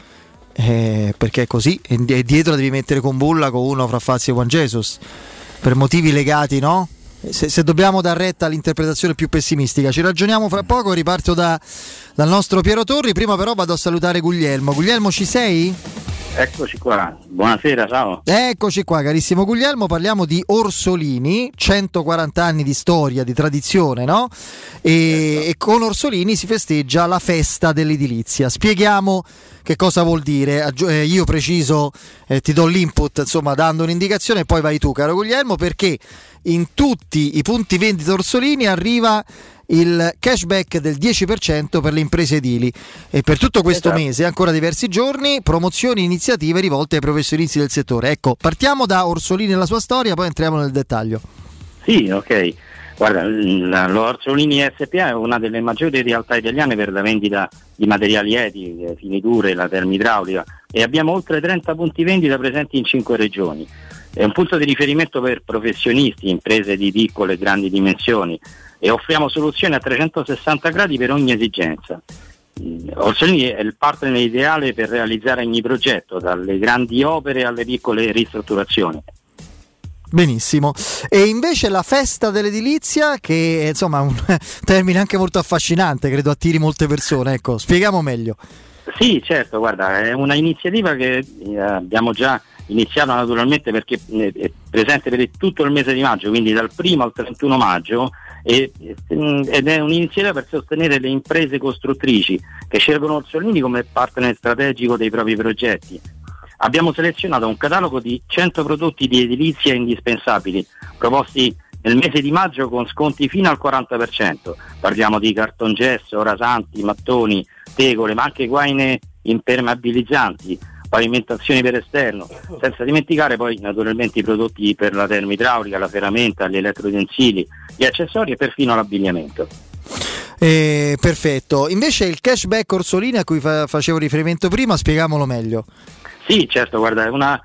Eh, perché è così, e dietro devi mettere con Bulla con uno fra Fazio e Juan Jesus per motivi legati, no? Se, se, dobbiamo dar retta all'interpretazione più pessimistica, ci ragioniamo fra poco. Riparto da, dal nostro Piero Torri. Prima, però, vado a salutare Guglielmo. Guglielmo, ci sei? Eccoci qua, buonasera, ciao. Eccoci qua, carissimo Guglielmo, parliamo di Orsolini, 140 anni di storia, di tradizione, no? E, certo. e con Orsolini si festeggia la festa dell'edilizia. Spieghiamo che cosa vuol dire. Eh, io preciso, eh, ti do l'input, insomma, dando un'indicazione e poi vai tu, caro Guglielmo, perché in tutti i punti vendita Orsolini arriva il cashback del 10% per le imprese edili e per tutto questo esatto. mese, ancora diversi giorni, promozioni e iniziative rivolte ai professionisti del settore. Ecco, partiamo da Orsolini e la sua storia, poi entriamo nel dettaglio. Sì, ok. Guarda, l'Orsolini SPA è una delle maggiori realtà italiane per la vendita di materiali eti, finiture, la termidraulica e abbiamo oltre 30 punti vendita presenti in 5 regioni. È un punto di riferimento per professionisti, imprese di piccole e grandi dimensioni, e offriamo soluzioni a 360 gradi per ogni esigenza. Mm, Orsolini è il partner ideale per realizzare ogni progetto, dalle grandi opere alle piccole ristrutturazioni. Benissimo. E invece la festa dell'edilizia, che è insomma un (laughs) termine anche molto affascinante, credo attiri molte persone. Ecco, spieghiamo meglio. Sì, certo, guarda, è una iniziativa che eh, abbiamo già iniziato naturalmente perché eh, è presente per tutto il mese di maggio, quindi dal 1 al 31 maggio e, ed è un'iniziativa per sostenere le imprese costruttrici che scelgono Orsolini come partner strategico dei propri progetti. Abbiamo selezionato un catalogo di 100 prodotti di edilizia indispensabili proposti nel mese di maggio con sconti fino al 40%. Parliamo di cartongesso, rasanti, mattoni, tegole, ma anche guaine impermeabilizzanti, pavimentazioni per esterno, senza dimenticare poi naturalmente i prodotti per la termidraulica, la ferramenta, gli elettroutensili, gli accessori e perfino l'abbigliamento. Eh, perfetto, invece il cashback Orsolini a cui fa- facevo riferimento prima, spiegamolo meglio. Sì, certo, guarda, è una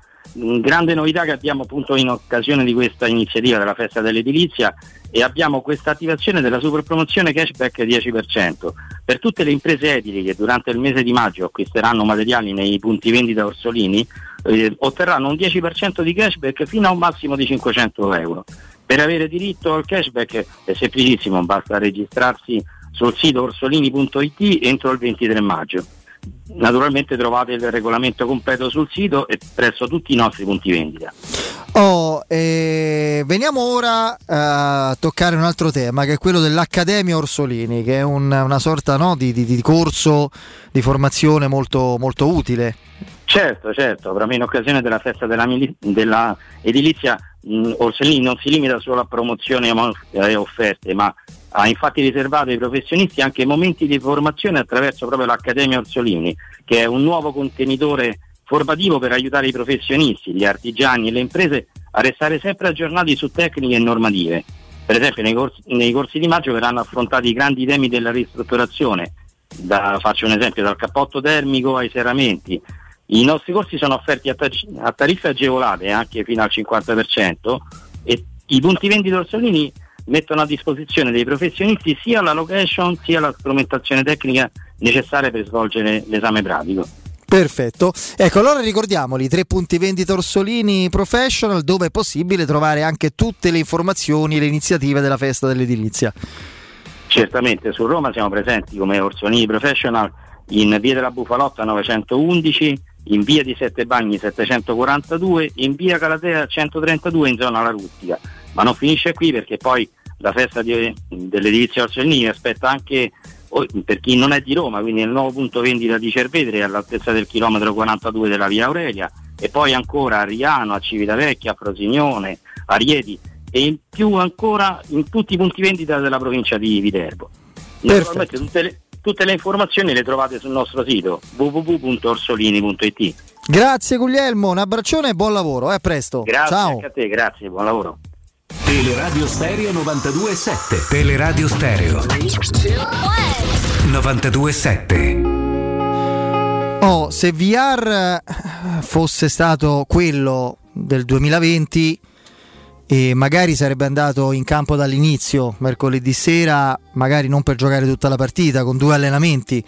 grande novità che abbiamo appunto in occasione di questa iniziativa della festa dell'edilizia e abbiamo questa attivazione della super promozione cashback 10% per tutte le imprese edili che durante il mese di maggio acquisteranno materiali nei punti vendita Orsolini eh, otterranno un 10% di cashback fino a un massimo di 500 euro. Per avere diritto al cashback è semplicissimo, basta registrarsi sul sito orsolini.it entro il 23 maggio. Naturalmente trovate il regolamento completo sul sito e presso tutti i nostri punti vendita. Oh, eh, veniamo ora a toccare un altro tema che è quello dell'Accademia Orsolini, che è un, una sorta no, di, di, di, corso di formazione molto, molto utile. Certo, certo, proprio in occasione della festa della, della edilizia mh, Orsolini non si limita solo a promozione e offerte, ma ha infatti riservato ai professionisti anche momenti di formazione attraverso proprio l'Accademia Orsolini, che è un nuovo contenitore formativo per aiutare i professionisti, gli artigiani e le imprese a restare sempre aggiornati su tecniche e normative. Per esempio nei corsi, nei corsi di maggio verranno affrontati i grandi temi della ristrutturazione, da, faccio un esempio dal cappotto termico ai serramenti. I nostri corsi sono offerti a, ta- a tariffe agevolate anche fino al 50% e i punti vendita Orsolini mettono a disposizione dei professionisti sia la location sia la strumentazione tecnica necessaria per svolgere l'esame pratico. Perfetto, ecco allora ricordiamoli, tre punti vendita Orsolini Professional dove è possibile trovare anche tutte le informazioni e le iniziative della festa dell'edilizia. Certamente, su Roma siamo presenti come Orsolini Professional in via della Bufalotta 911, in via di Sette Bagni 742, in via Calatea 132 in zona La Rustica. Ma non finisce qui perché poi la festa di, dell'edilizia Orsellini aspetta anche oh, per chi non è di Roma, quindi il nuovo punto vendita di Cervetre all'altezza del chilometro 42 della via Aurelia e poi ancora a Riano, a Civitavecchia, a Frosinone, a Rieti e in più ancora in tutti i punti vendita della provincia di Viterbo. Naturalmente tutte le, tutte le informazioni le trovate sul nostro sito www.orsolini.it. Grazie Guglielmo, un abbraccione e buon lavoro, eh, a presto. Grazie Ciao. anche a te, grazie, buon lavoro. Teleradio Stereo 92.7 Teleradio Stereo 92.7 Oh, se VR fosse stato quello del 2020 e magari sarebbe andato in campo dall'inizio, mercoledì sera, magari non per giocare tutta la partita, con due allenamenti,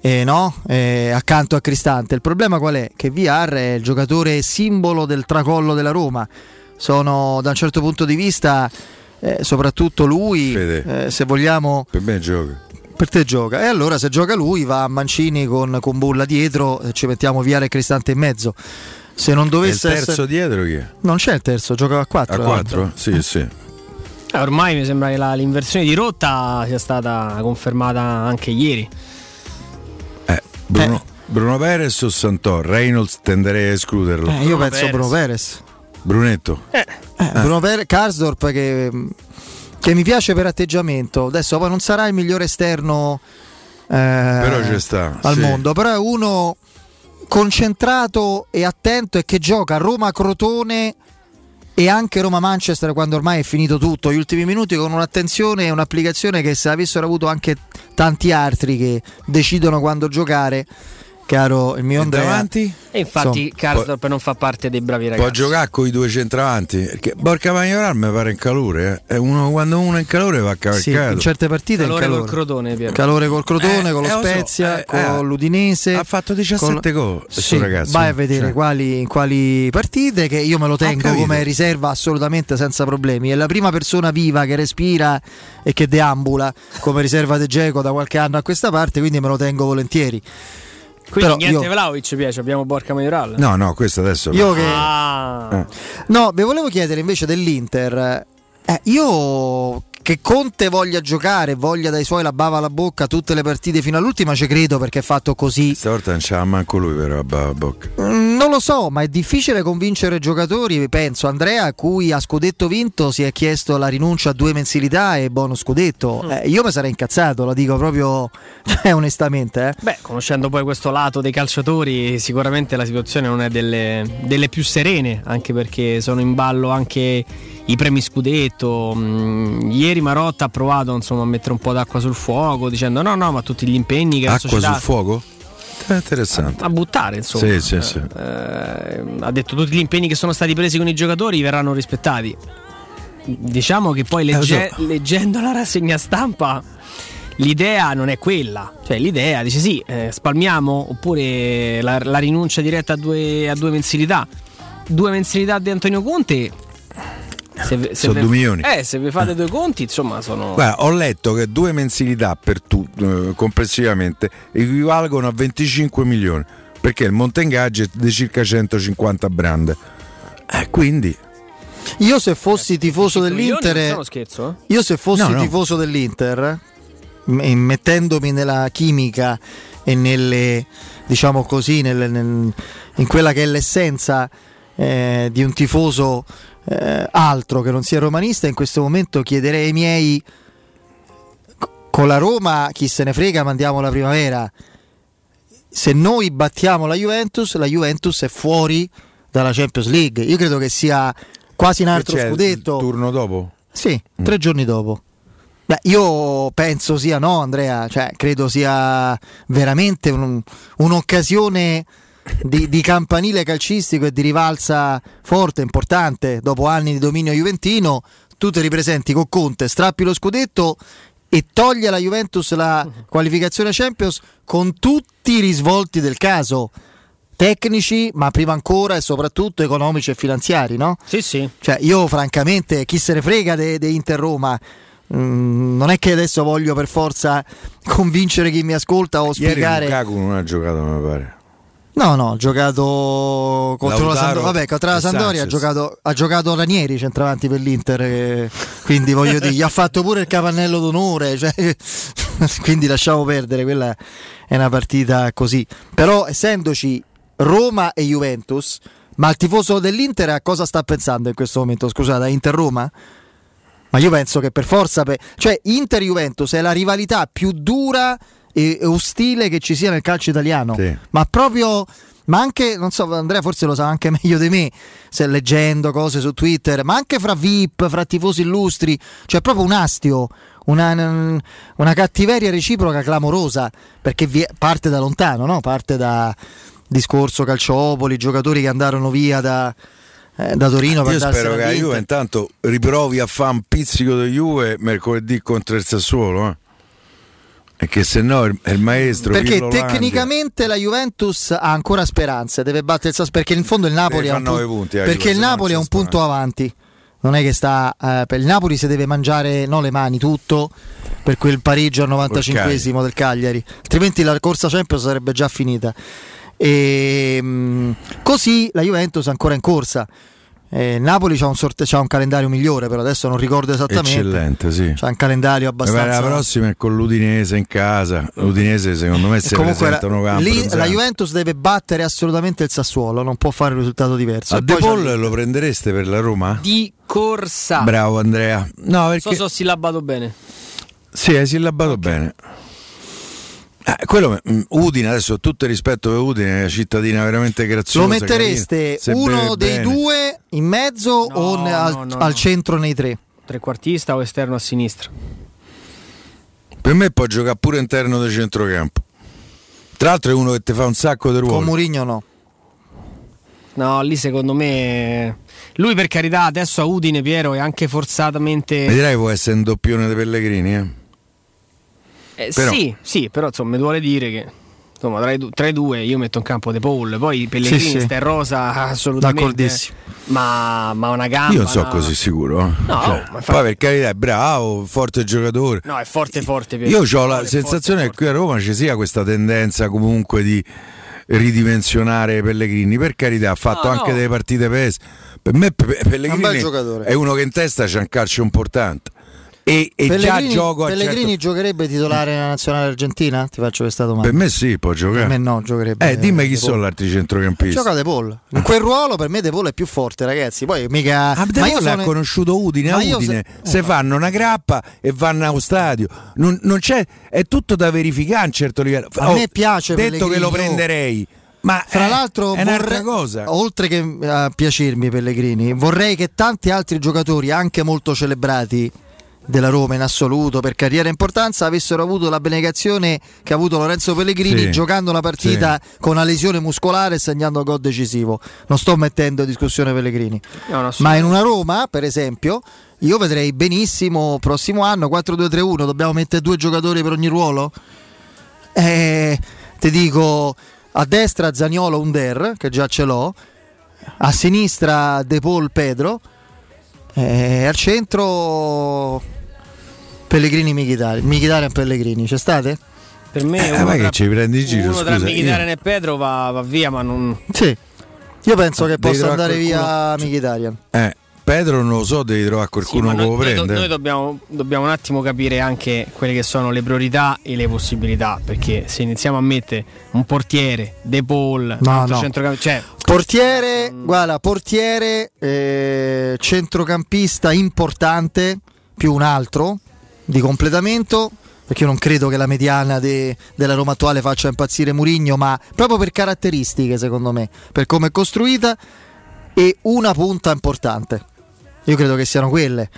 eh, no? Eh, accanto a Cristante. Il problema qual è? Che VR è il giocatore simbolo del tracollo della Roma. Sono da un certo punto di vista, eh, soprattutto lui, Fede. eh, se vogliamo, Per me gioca. per te gioca. E allora se gioca lui va a Mancini con, con Bulla dietro, eh, ci mettiamo Viare e Cristante in mezzo. Se non E il dovesse terzo essere... dietro chi è? Non c'è il terzo, gioca a 4. A 4? Sì, sì. Eh, ormai mi sembra che la- l'inversione di rotta sia stata confermata anche ieri. Eh, Bruno, Bruno Perez o Santor? Reynolds tenderei a escluderlo. io penso Bruno Perez. Brunetto. Eh, Bruno Perez, Karsdorp che, che mi piace per atteggiamento. Adesso poi non sarà il migliore esterno eh, Però ci sta, al sì. mondo, però è uno concentrato e attento e che gioca Roma-Crotone e anche Roma-Manchester quando ormai è finito tutto, gli ultimi minuti con un'attenzione e un'applicazione che se avessero avuto anche tanti altri che decidono quando giocare, caro il mio Andrea. davanti? E infatti Karsdorp non fa parte dei bravi ragazzi. Può giocare con i due centravanti. Perché Borca Magnoral mi pare in calore. Eh. È uno, quando uno è in calore va Sì, cavalcato. in certe partite Calore è in col calore. Crotone. Calore col Crotone, Eh, con lo eh, so, Spezia, eh, con eh, l'Udinese. ha fatto 17 gol, Sì, ragazzo. vai a vedere Cioè. quali, in quali partite che io me lo tengo come riserva assolutamente senza problemi. È la prima persona viva che respira e che deambula come riserva De Geco da qualche anno a questa parte, quindi me lo tengo volentieri. Quindi Però niente io- Vlaovic piace, abbiamo Borca Majoral. No, no, questo adesso. Io che- Ah. Eh. No, vi volevo chiedere invece dell'Inter. Eh, io che Conte voglia giocare, voglia dai suoi la bava alla bocca tutte le partite fino all'ultima, ci credo perché è fatto così. Stavolta non c'ha manco lui però a ba- bocca. Mm, Non lo so, ma è difficile convincere giocatori. Penso Andrea, a cui a scudetto vinto si è chiesto la rinuncia a due mensilità e bonus scudetto. Mm. Eh, io mi sarei incazzato, la dico proprio (laughs) cioè, onestamente. eh. Beh, conoscendo poi questo lato dei calciatori, sicuramente la situazione non è delle, delle più serene, anche perché sono in ballo anche i premi scudetto. Mm, ieri Marotta ha provato insomma, a mettere un po' d'acqua sul fuoco, dicendo no, no, ma tutti gli impegni che la Acqua società sul fuoco? È interessante. a buttare, insomma. Sì, sì, sì. Eh, ha detto tutti gli impegni che sono stati presi con i giocatori verranno rispettati. Diciamo che poi Eh, legge- so. leggendo la rassegna stampa l'idea non è quella. Cioè l'idea dice sì, eh, spalmiamo oppure la, la rinuncia diretta a due, a due mensilità. Due mensilità di Antonio Conte. Se, se Sono ve- due milioni. Eh, se vi fate due conti, insomma, sono. Guarda, ho letto che due mensilità per tu, eh, complessivamente equivalgono a 25 milioni perché il monte ingaggi è di circa 150 brand. Eh, quindi Io se fossi tifoso Milioni non dell'Inter, scherzo, eh? io se fossi No, no. tifoso dell'Inter, mettendomi nella chimica e nelle, diciamo così, nelle- nel- in quella che è l'essenza eh, di un tifoso eh, altro che non sia romanista, in questo momento chiederei ai miei con la Roma chi se ne frega mandiamo la primavera se noi battiamo la Juventus la Juventus è fuori dalla Champions League io credo che sia quasi un altro c'è il scudetto turno dopo? sì, tre giorni dopo. Beh, io penso sia no, Andrea, cioè credo sia veramente un- un'occasione di, di campanile calcistico e di rivalsa forte, importante. Dopo anni di dominio juventino, tu ti ripresenti con Conte, strappi lo scudetto e togli alla Juventus la qualificazione Champions con tutti i risvolti del caso. Tecnici, ma prima ancora e soprattutto economici e finanziari, no? Sì, sì. Cioè, io francamente, chi se ne frega di Inter Roma? Mm, non è che adesso voglio per forza convincere chi mi ascolta o Ieri spiegare. Lukaku non ha giocato, mi pare. No, no, ha giocato contro la Sampdoria. Vabbè, contro la Sampdoria ha giocato, ha giocato Ranieri centravanti per l'Inter. eh, quindi voglio dire, gli ha fatto pure il capannello d'onore. cioè, (laughs) quindi lasciamo perdere, quella è una partita così. Però essendoci Roma e Juventus, ma il tifoso dell'Inter a cosa sta pensando in questo momento? Scusate, a Inter-Roma? Ma io penso che per forza, pe- cioè Inter-Juventus è la rivalità più dura e e ostile che ci sia nel calcio italiano. Ma proprio, ma anche, non so, Andrea forse lo sa anche (laughs) meglio di me, se leggendo cose su Twitter, ma anche fra VIP, fra tifosi illustri, cioè proprio un astio, una, una cattiveria reciproca clamorosa, perché vi- parte da lontano, no? parte da discorso calciopoli, giocatori che andarono via da, eh, da Torino per Io spero che la. Juve intanto riprovi a fare un pizzico di Juve mercoledì contro il Sassuolo. Eh. E che se no il, il maestro Perché Pirlo Lange tecnicamente la Juventus ha ancora speranze, deve battere il Sassuolo perché in fondo il Napoli, ha un, pu- punti, eh, perché il Napoli ha un punto avanti. Non è che sta eh, per il Napoli si deve mangiare no, le mani tutto per quel pareggio al 95esimo del Cagliari, altrimenti la corsa Champions sarebbe già finita. E, mm, così la Juventus è ancora in corsa. Eh, Napoli c'ha un, sorte- c'ha un calendario migliore, però adesso non ricordo esattamente. Eccellente, sì. C'ha un calendario abbastanza. La prossima è con l'Udinese in casa. L'Udinese secondo me si la, presentano campo. lì la. Juventus deve battere assolutamente il Sassuolo, non può fare un risultato diverso. A De Paul lo prendereste per la Roma? Di corsa. Bravo Andrea. No, Non perché so se ho sillabato bene. Sì, hai sillabato bene. Eh, quello, mm, Udine, adesso tutto il rispetto per Udine, è una cittadina veramente graziosa. lo mettereste carina, uno dei bene. due in mezzo o ne- al, no, no, al no. centro nei tre? Trequartista o esterno a sinistra? Per me può giocare pure interno del centrocampo. Tra l'altro è uno che ti fa un sacco di ruoli. Con Murigno no. No, lì secondo me. Lui per carità adesso a Udine Piero è anche forzatamente. Mi direi può essere un doppione dei Pellegrini, eh? Eh, però- Sì, sì, però insomma mi duole dire che insomma, tra, i, du- tra i due io metto in campo De Paul, poi Pellegrini Sì, sì. sta in rosa assolutamente. D'accordissimo. Ma, ma una gamba. Io non sono una- così sicuro. eh. No, Cioè, infatti- poi per carità è bravo, forte giocatore. No, è forte forte Piero. Io ho la sensazione forte, che qui a Roma ci sia questa tendenza comunque di ridimensionare Pellegrini. Per carità, ha fatto No, anche no. delle partite pes. Per me un Pellegrini giocatore. è uno che in testa c'è un calcio importante. E, e già Pellegrini, gioco a Pellegrini certo- giocherebbe titolare nella nazionale argentina? Ti faccio questa domanda. Per me sì, può giocare. Per me no, giocherebbe. Eh, dimmi chi sono Paul. gli altri centrocampisti. Gioca De Paul. In quel ruolo per me De Paul è più forte, ragazzi. Poi mica. Ah, De ma io Paul sono- ha conosciuto Udine a ma Udine, se- se fanno una grappa e vanno allo stadio. Non, non c'è, è tutto da verificare a un certo livello. A me piace Detto Pellegrini, che lo io- prenderei, ma Fra è- l'altro, è un'altra vorrei- cosa. oltre che a piacermi Pellegrini, vorrei che tanti altri giocatori, anche molto celebrati della Roma in assoluto per carriera e importanza, avessero avuto la benegazione che ha avuto Lorenzo Pellegrini Sì, giocando la partita con una lesione muscolare e segnando gol decisivo. Non sto mettendo in discussione Pellegrini. No, Ma in una Roma, per esempio, io vedrei benissimo prossimo anno 4-2-3-1, dobbiamo mettere due giocatori per ogni ruolo? Eh, ti dico a destra Zaniolo Under, che già ce l'ho, a sinistra De Paul Pedro, e al centro Pellegrini Michitarian. Michitarian Pellegrini, c'è state? Per me Eh, uno ma che tra- ci prendi in giro, Uno tra scusa, Mkhitaryan io- e Pedro va, va via, ma non. Sì. Io penso che Devi possa andare qualcuno- via Michitarian. Eh, Pedro non lo so, devi trovare Sì, qualcuno ma che lo prende. noi dobbiamo, dobbiamo un attimo capire anche quelle che sono le priorità e le possibilità. Perché se iniziamo a mettere un portiere, De Paul, altro no. centrocampo- cioè, Portiere, guarda, portiere, eh, centrocampista importante, più un altro di completamento, perché io non credo che la mediana de- della Roma attuale faccia impazzire Murigno, ma proprio per caratteristiche secondo me, per come è costruita, e una punta importante. Io credo che siano quelle.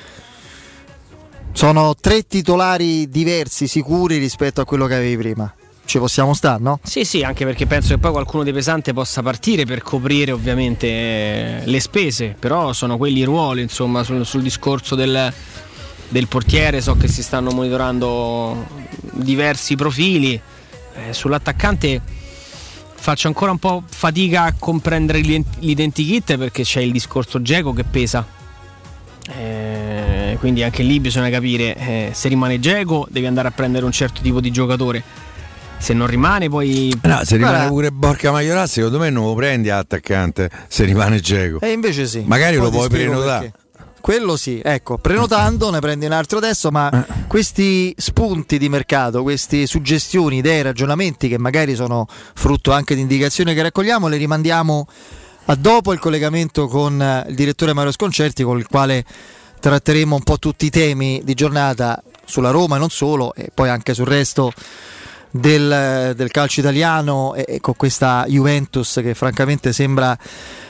Sono tre titolari diversi, sicuri rispetto a quello che avevi prima. Ci possiamo stare, no? Sì, sì, anche perché penso che poi qualcuno dei pesante possa partire per coprire ovviamente eh, le spese, però sono quelli i ruoli, insomma, sul, sul discorso del, del portiere so che si stanno monitorando diversi profili, Eh, sull'attaccante faccio ancora un po' fatica a comprendere l'ident- l'identikit perché c'è il discorso Geco che pesa. Eh, quindi anche lì bisogna capire eh, se rimane Geco devi andare a prendere un certo tipo di giocatore. Se non rimane poi... No, se rimane Guarda- pure Borca Maiorazzi, secondo me non lo prendi a attaccante se rimane Geco. E invece sì. Magari Poi lo puoi prenotare. perché. Quello sì, ecco, prenotando ne prendi un altro adesso, ma Eh. questi spunti di mercato, queste suggestioni, idee, ragionamenti che magari sono frutto anche di indicazioni che raccogliamo, le rimandiamo a dopo il collegamento con eh, il direttore Mario Sconcerti con il quale tratteremo un po' tutti i temi di giornata sulla Roma e non solo e poi anche sul resto del, del calcio italiano e, e con questa Juventus che francamente sembra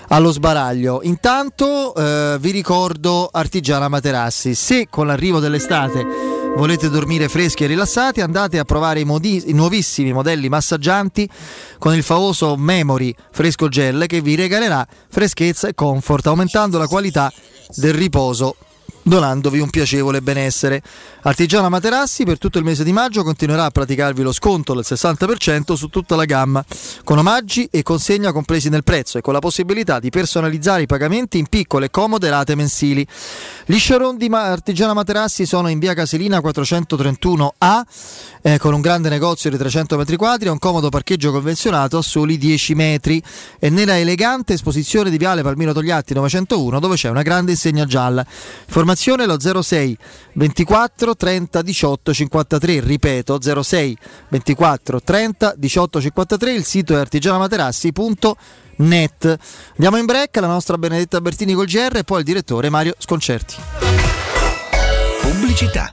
allo sbaraglio. Intanto eh, vi ricordo Artigiana Materassi, se con l'arrivo dell'estate volete dormire freschi e rilassati andate a provare i, modi- i nuovissimi modelli massaggianti con il famoso Memory Fresco Gel che vi regalerà freschezza e comfort aumentando la qualità del riposo donandovi un piacevole benessere. Artigiana Materassi per tutto il mese di maggio continuerà a praticarvi lo sconto del 60% su tutta la gamma, con omaggi e consegna compresi nel prezzo e con la possibilità di personalizzare i pagamenti in piccole e comode rate mensili. Gli showroom di Artigiana Materassi sono in via Casilina 431A eh, con un grande negozio di 300 metri quadri e un comodo parcheggio convenzionato a soli 10 metri e nella elegante esposizione di Viale Palmiro Togliatti 901 dove c'è una grande insegna gialla. Informazione lo 06 24 30 18 53, ripeto 06 24 30 18 53, il sito è artigianamaterassi.net. Andiamo in break, la nostra Benedetta Bertini col GR e poi il direttore Mario Sconcerti. Pubblicità.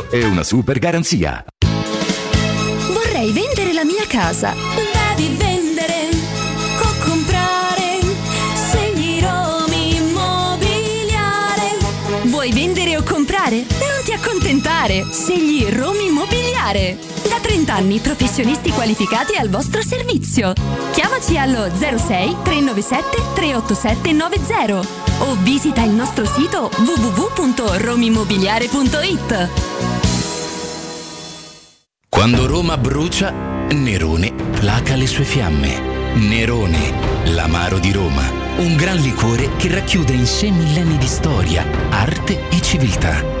e una super garanzia. Vorrei vendere la mia casa. Devi vendere o comprare. Segni Romi Immobiliare. Vuoi vendere o comprare? Non ti accontentare. Segli Romi Immobiliare. Da 30 anni professionisti qualificati al vostro servizio. Chiamaci allo 06 397 387 90 o visita il nostro sito www.romimmobiliare.it. Quando Roma brucia, Nerone placa le sue fiamme. Nerone, l'amaro di Roma. Un gran liquore che racchiude in sé millenni di storia, arte e civiltà.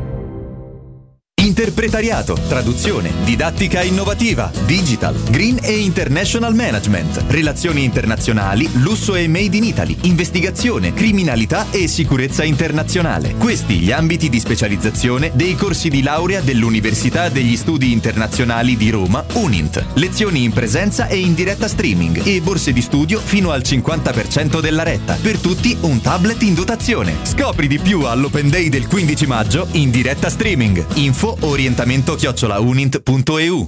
Interpretariato, traduzione, didattica innovativa, digital, green e international management, relazioni internazionali, lusso e made in Italy, investigazione, criminalità e sicurezza internazionale. Questi gli ambiti di specializzazione dei corsi di laurea dell'Università degli Studi Internazionali di Roma, UNINT. Lezioni in presenza e in diretta streaming e borse di studio fino al 50% della retta. Per tutti un tablet in dotazione. Scopri di più all'Open Day del 15 maggio in diretta streaming. Info orientamento chiocciolaunint.eu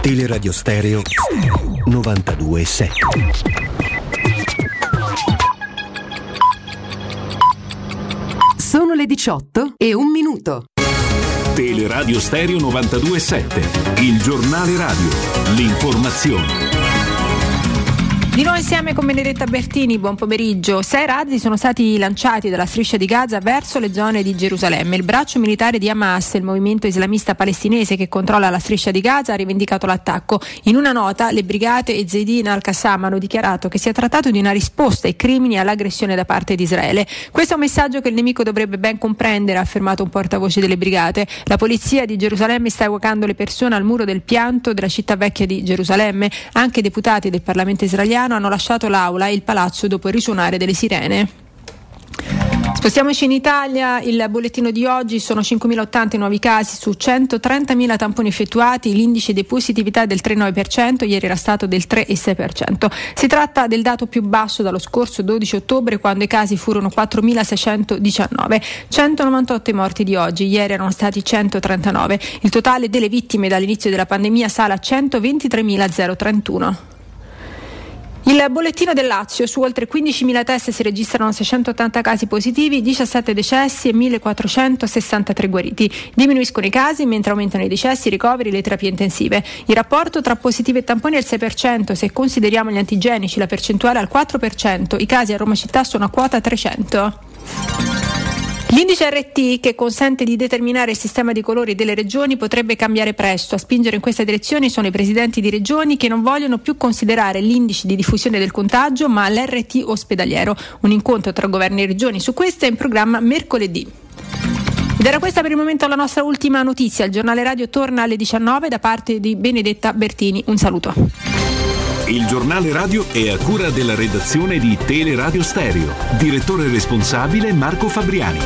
Teleradio Stereo 92.7 Sono le 18 e un minuto. Teleradio Stereo 92.7, il giornale radio, l'informazione. Di nuovo insieme con Benedetta Bertini, buon pomeriggio. Sei razzi sono stati lanciati dalla striscia di Gaza verso le zone di Gerusalemme. Il braccio militare di Hamas, il movimento islamista palestinese che controlla la striscia di Gaza, ha rivendicato l'attacco. In una nota, le brigate e Zedin al-Qassam hanno dichiarato che si è trattato di una risposta ai crimini e all'aggressione da parte di Israele. Questo è un messaggio che il nemico dovrebbe ben comprendere, ha affermato un portavoce delle brigate. La polizia di Gerusalemme sta evocando le persone al muro del pianto della città vecchia di Gerusalemme. Anche deputati del Parlamento israeliano hanno lasciato l'aula e il palazzo dopo il risuonare delle sirene. Spostiamoci in Italia, il bollettino di oggi sono 5.080 nuovi casi su 130.000 tamponi effettuati, l'indice di positività è del 3,9%, ieri era stato del 3,6%. Si tratta del dato più basso dallo scorso 12 ottobre quando i casi furono 4.619, 198 i morti di oggi, ieri erano stati 139. Il totale delle vittime dall'inizio della pandemia sale a 123.031. Il bollettino del Lazio, su oltre 15.000 test si registrano 680 casi positivi, 17 decessi e 1.463 guariti. Diminuiscono i casi mentre aumentano i decessi, i ricoveri e le terapie intensive. Il rapporto tra positivi e tamponi è il 6%, se consideriamo gli antigenici la percentuale è al 4%, i casi a Roma città sono a quota 300. L'indice RT che consente di determinare il sistema di colori delle regioni potrebbe cambiare presto. A spingere in questa direzione sono i presidenti di regioni che non vogliono più considerare l'indice di diffusione del contagio ma l'RT ospedaliero. Un incontro tra governi e regioni su questo è in programma mercoledì. Ed era questa per il momento la nostra ultima notizia. Il giornale radio torna alle 19 da parte di Benedetta Bertini. Un saluto. Il giornale radio è a cura della redazione di Teleradio Stereo. Direttore responsabile Marco Fabriani.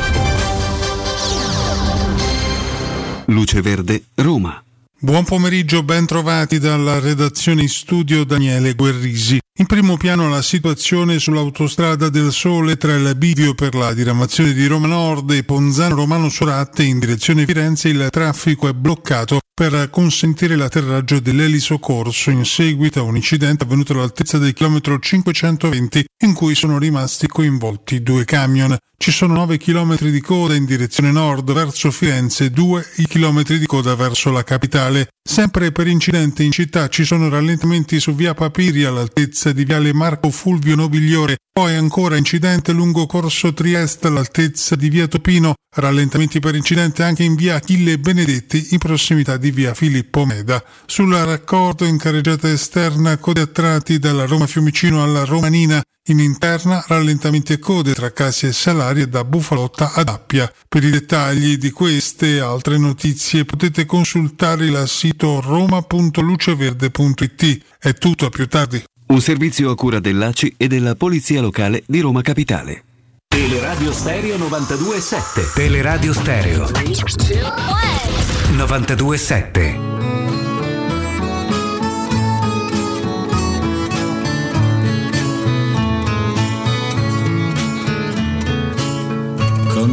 Luce Verde, Roma. Buon pomeriggio, ben trovati dalla redazione in studio Daniele Guerrisi. In primo piano la situazione sull'autostrada del Sole tra il bivio per la diramazione di Roma Nord e Ponzano Romano Soratte in direzione Firenze il traffico è bloccato per consentire l'atterraggio dell'elisoccorso in seguito a un incidente avvenuto all'altezza del chilometro 520 in cui sono rimasti coinvolti due camion. Ci sono 9 km di coda in direzione nord verso Firenze e 2 km di coda verso la capitale. Sempre per incidente in città ci sono rallentamenti su via Papiri all'altezza di viale Marco Fulvio Nobigliore, poi ancora incidente lungo Corso Trieste all'altezza di via Topino, rallentamenti per incidente anche in via Achille Benedetti in prossimità di via Filippo Meda. Sul raccordo in carreggiata esterna code attratti dalla Roma Fiumicino alla Romanina In interna rallentamenti e code tra case e salari e da Bufalotta ad Appia. Per i dettagli di queste e altre notizie potete consultare il sito roma.luceverde.it. È tutto a più tardi. Un servizio a cura dell'ACI e della Polizia Locale di Roma Capitale. Teleradio Stereo 92.7 Teleradio Stereo 92.7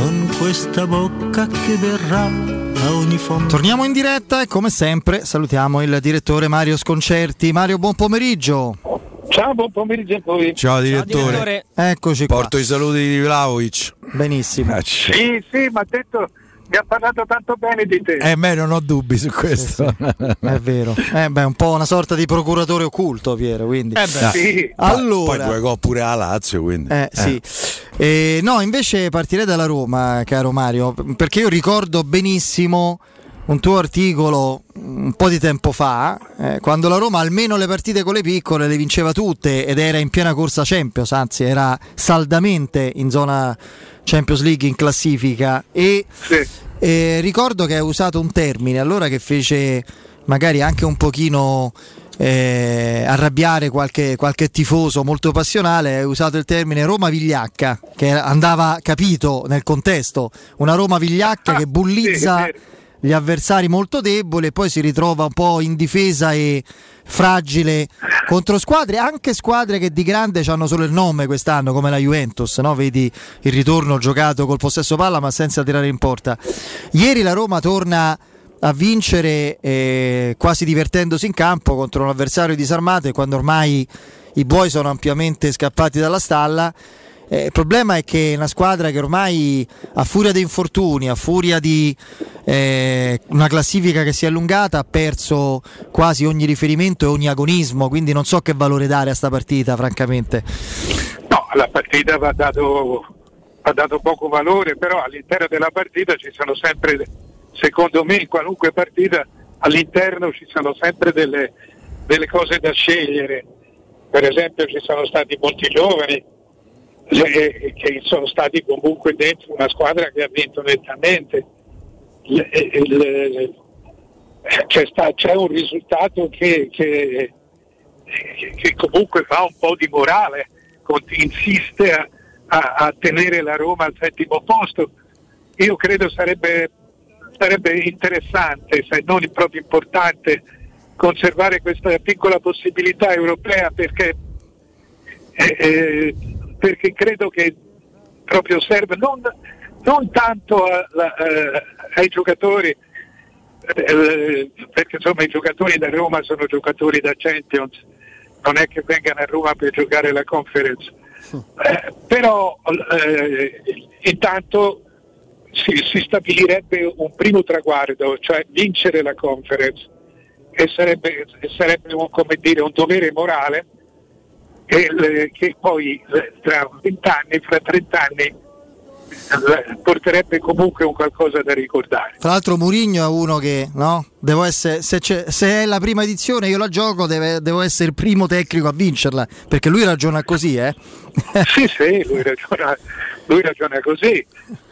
con questa bocca che verrà a ogni fondo. Torniamo in diretta e come sempre salutiamo il direttore Mario Sconcerti. Mario, buon pomeriggio. Ciao, buon pomeriggio a voi. Ciao direttore. Eccoci qua. Porto i saluti di Vlaovic. Benissimo. Ah, Sì, sì, mi ha detto, mi ha parlato tanto bene di te. Eh beh, non ho dubbi su questo. È vero. Eh beh, un po' una sorta di procuratore occulto, Piero, quindi. Ah, Sì. Allora, Poi due gol pure a Lazio, quindi. Eh, sì. Eh, no, invece partirei dalla Roma, caro Mario, perché io ricordo benissimo un tuo articolo un po' di tempo fa, eh, quando la Roma almeno le partite con le piccole le vinceva tutte ed era in piena corsa Champions, anzi era saldamente in zona Champions League in classifica. E eh, ricordo che hai usato un termine allora che fece magari anche un pochino eh, arrabbiare qualche, qualche tifoso molto passionale, hai usato il termine Roma vigliacca, che andava capito nel contesto, una Roma vigliacca che bullizza gli avversari molto deboli e poi si ritrova un po' in difesa e fragile contro squadre, anche squadre che di grande hanno solo il nome quest'anno, come la Juventus, no? vedi il ritorno giocato col possesso palla ma senza tirare in porta. Ieri la Roma torna a vincere eh, quasi divertendosi in campo contro un avversario disarmato e quando ormai i buoi sono ampiamente scappati dalla stalla. Eh, il problema è che è una squadra che ormai a furia di infortuni, a furia di eh, una classifica che si è allungata, ha perso quasi ogni riferimento e ogni agonismo, quindi non so che valore dare a sta partita, francamente. No, la partita va dato, va dato poco valore, però all'interno della partita ci sono sempre, secondo me, in qualunque partita all'interno ci sono sempre delle, delle cose da scegliere. Per esempio ci sono stati molti giovani eh, che sono stati comunque dentro una squadra che ha vinto nettamente. Il- il- c'è, sta- c'è un risultato che, che- che comunque fa un po' di morale, insiste a, a- a tenere la Roma al settimo posto. Io credo sarebbe, sarebbe interessante, se non proprio importante, conservare questa piccola possibilità europea perché, eh, eh, perché credo che proprio serve non, non tanto alla- eh, ai giocatori, eh, perché insomma i giocatori da Roma sono giocatori da Champions, non è che vengano a Roma per giocare la conference. Eh, però eh, intanto si, si stabilirebbe un primo traguardo, cioè vincere la conference, che sarebbe, sarebbe un, dire, un dovere morale e, eh, che poi eh, tra 20 anni, fra 30 anni, eh, porterebbe comunque un qualcosa da ricordare. Tra l'altro Murigno è uno che, no? Devo essere, se, se è la prima edizione io la gioco, deve- devo essere il primo tecnico a vincerla, perché lui ragiona così, eh? (laughs) sì, sì, lui ragiona, lui ragiona così.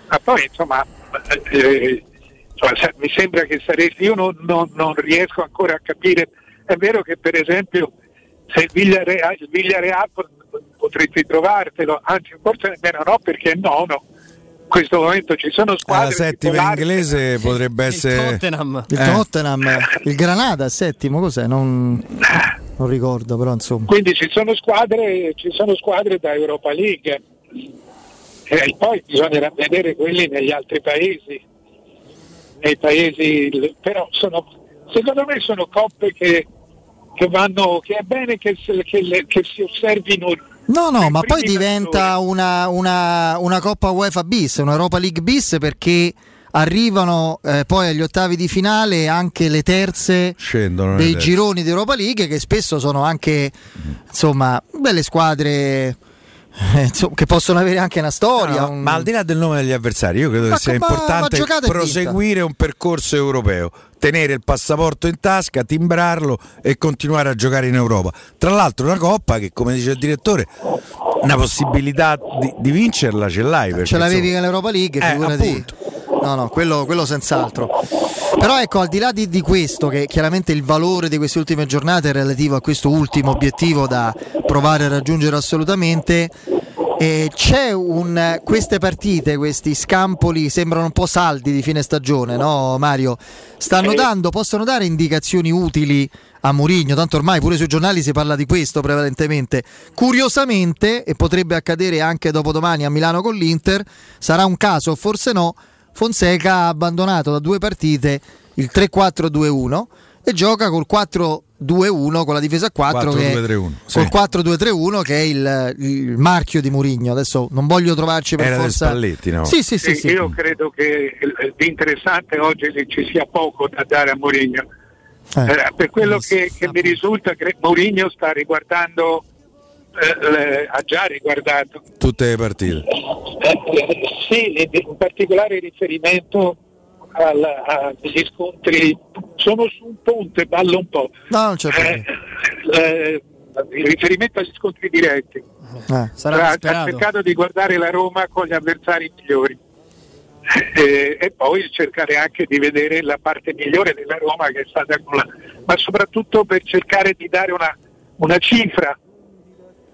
Ma poi insomma, eh, insomma, se- mi sembra che saresti, io non, non- non riesco ancora a capire, è vero che per esempio se il Villareal, il Villareal pot- potresti trovartelo, anzi forse nemmeno no perché è nono. In questo momento ci sono la squadre settima tipo l'Arsenal, inglese potrebbe essere. Tottenham. Il Eh. Tottenham, il Granada settimo, cos'è? Non, non ricordo, però insomma. Quindi ci sono squadre, ci sono squadre da Europa League e poi bisognerà vedere quelli negli altri paesi. Nei paesi però sono, secondo me sono coppe che, che vanno, che è bene che, che le- che si osservino No, no, ma poi diventa una, una, una Coppa UEFA bis, una Europa League bis perché arrivano eh, poi agli ottavi di finale anche le terze Scendono le dei terze. gironi di Europa League che spesso sono anche insomma belle squadre eh, insomma, che possono avere anche una storia. No, un- Ma al di là del nome degli avversari, io credo Ma che sia ma- importante ma proseguire un percorso europeo, tenere il passaporto in tasca, timbrarlo e continuare a giocare in Europa. Tra l'altro, una coppa che, come dice il direttore, una possibilità di, di vincerla ce l'hai. perché, ce l'avevi insomma, nell'Europa League, Eh, figurati. appunto. No, no, quello, quello senz'altro. Però ecco, al di là di, di questo, che chiaramente il valore di queste ultime giornate è relativo a questo ultimo obiettivo da provare a raggiungere assolutamente, eh, c'è un, queste partite, questi scampoli sembrano un po' saldi di fine stagione, no Mario? Stanno dando, possono dare indicazioni utili a Mourinho, tanto ormai pure sui giornali si parla di questo prevalentemente. Curiosamente, e potrebbe accadere anche dopodomani a Milano con l'Inter, sarà un caso, forse no, Fonseca ha abbandonato da due partite il 3-4-2-1 e gioca col 4-2-1 con la difesa a 4 che è, 4-2-3-1, sì. col 4-2-3-1 che è il, il marchio di Mourinho. Adesso non voglio trovarci per Era forza Spalletti, no? Sì, sì, sì, Sì, sì. Io credo che eh, di interessante oggi ci sia poco da dare a Mourinho. Eh, per quello che, che mi risulta, che Mourinho sta riguardando, eh, ha già riguardato, Tutte le partite. eh, sì, e in particolare riferimento al- agli scontri. Sono su un ponte, ballo un po'. No, non c'è Eh, eh, il riferimento agli scontri diretti. Eh, Tra- ha cercato di guardare la Roma con gli avversari migliori Eh, e poi cercare anche di vedere la parte migliore della Roma che è stata con la, ma soprattutto per cercare di dare una, una cifra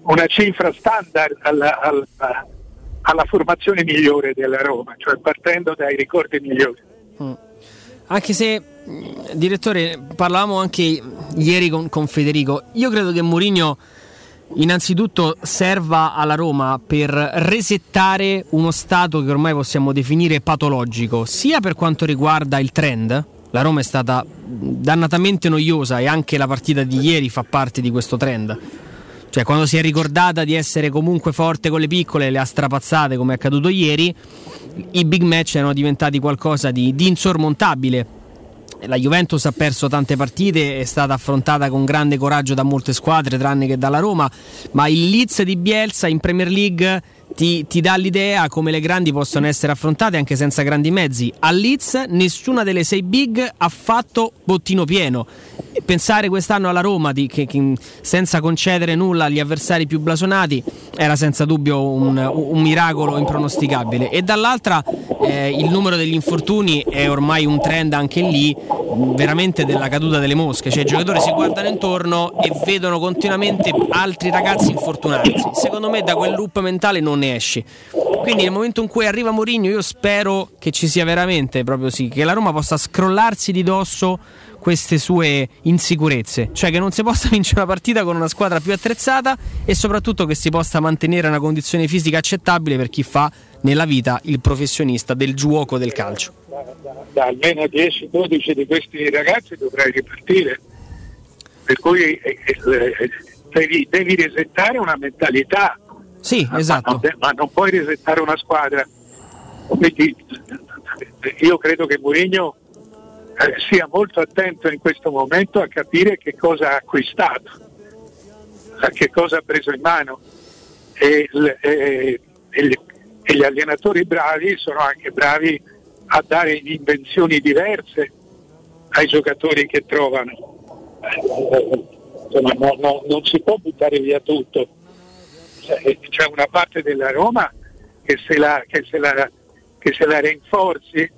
una cifra standard alla, alla- alla formazione migliore della Roma cioè partendo dai ricordi migliori Anche se, mh, direttore, parlavamo anche ieri con, con Federico, io credo che Mourinho innanzitutto serva alla Roma per resettare uno stato che ormai possiamo definire patologico, sia per quanto riguarda il trend, la Roma è stata dannatamente noiosa e anche la partita di ieri fa parte di questo trend. Cioè, quando si è ricordata di essere comunque forte con le piccole, le ha strapazzate come è accaduto ieri, i big match erano diventati qualcosa di, di insormontabile. La Juventus ha perso tante partite, è stata affrontata con grande coraggio da molte squadre, tranne che dalla Roma, ma il Leeds di Bielsa in Premier League ti, ti dà l'idea come le grandi possono essere affrontate anche senza grandi mezzi. A Leeds nessuna delle sei big ha fatto bottino pieno. Pensare quest'anno alla Roma di- che, che senza concedere nulla agli avversari più blasonati era senza dubbio un, un miracolo impronosticabile. E dall'altra eh, il numero degli infortuni è ormai un trend anche lì, veramente della caduta delle mosche. Cioè i giocatori si guardano intorno e vedono continuamente altri ragazzi infortunarsi. Secondo me da quel loop mentale non ne esci. Quindi nel momento in cui arriva Mourinho io spero che ci sia veramente proprio sì, che la Roma possa scrollarsi di dosso queste sue insicurezze, cioè che non si possa (laughs) vincere una partita con una squadra più attrezzata e soprattutto che si possa mantenere una condizione fisica accettabile per chi fa nella vita il professionista del gioco del calcio. da almeno 10-12 di questi ragazzi dovrai ripartire. Per cui eh, eh, devi, devi resettare una mentalità. Sì, esatto. Ma non, ma non puoi resettare una squadra. Quindi io credo che Mourinho eh, sia molto attento in questo momento a capire che cosa ha acquistato, a che cosa ha preso in mano. E, e- e gli- e gli allenatori bravi sono anche bravi a dare invenzioni diverse ai giocatori che trovano. Eh, Insomma, no- no- non si può buttare via tutto. C'è- C'è una parte della Roma che se la, che se la- che se la rinforzi,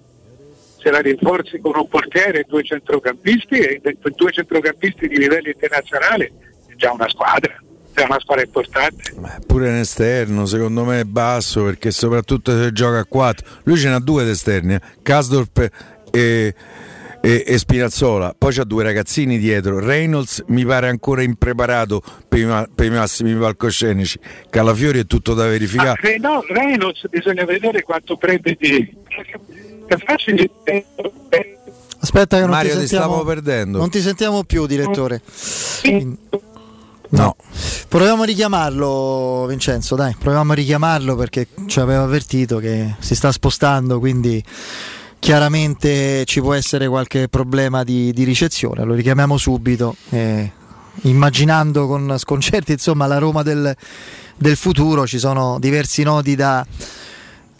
se la rinforzi con un portiere e due centrocampisti, e due centrocampisti di livello internazionale, è già una squadra, è una squadra importante. Pure in esterno, secondo me è basso perché soprattutto se gioca a 4. Lui ce n'ha due di esterni, eh, Kasdorp e, e, e Spinazzola. Poi c'ha due ragazzini dietro. Reynolds mi pare ancora impreparato per i, ma- per i massimi palcoscenici. Calafiori è tutto da verificare. Ah, eh, no, Reynolds bisogna vedere quanto prende di... È facile. Aspetta che non Mario, ti ti sentiamo stavo perdendo. Non ti sentiamo più, direttore. No. Proviamo a richiamarlo, Vincenzo, dai, proviamo a richiamarlo perché ci aveva avvertito che si sta spostando, quindi chiaramente ci può essere qualche problema di, di ricezione. Lo richiamiamo subito, eh, immaginando con sconcerti insomma la Roma del, del futuro, ci sono diversi nodi da,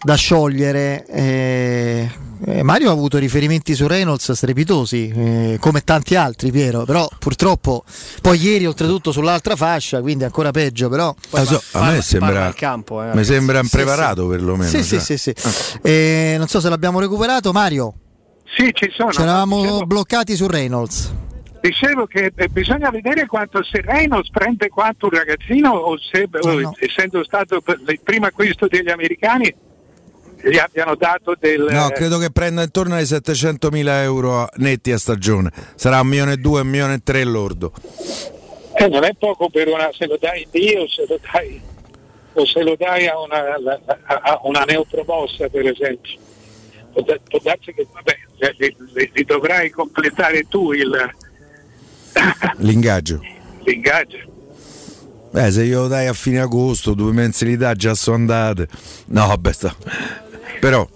da sciogliere. eh, eh, Mario ha avuto riferimenti su Reynolds strepitosi, eh, come tanti altri, Piero, però purtroppo poi ieri oltretutto sull'altra fascia, quindi ancora peggio, però... Ah, so, a me sembra, campo, eh, mi sembra impreparato sì. perlomeno. Sì, cioè. sì, sì, sì. Eh, non so se l'abbiamo recuperato, Mario. Sì, ci sono. Ci eravamo Dicevo- bloccati su Reynolds. Dicevo che eh, bisogna vedere quanto se Reynolds prende quanto un ragazzino o se, o, essendo stato per il primo acquisto degli americani, gli abbiano dato del... No, credo che prenda intorno ai 700.000 euro a- netti a stagione. Sarà un milione e due, un milione e tre lordo. Eh, non è poco per una, se lo dai Dio, se lo dai, o se lo dai a una, a- a una neopromossa per esempio. Può, da- può darsi che vabbè, li, li- li dovrai completare tu il, (coughs) L'ingaggio. l'ingaggio. Beh, se io lo dai a fine agosto, due mensilità già sono andate. No, vabbè, sta. Però,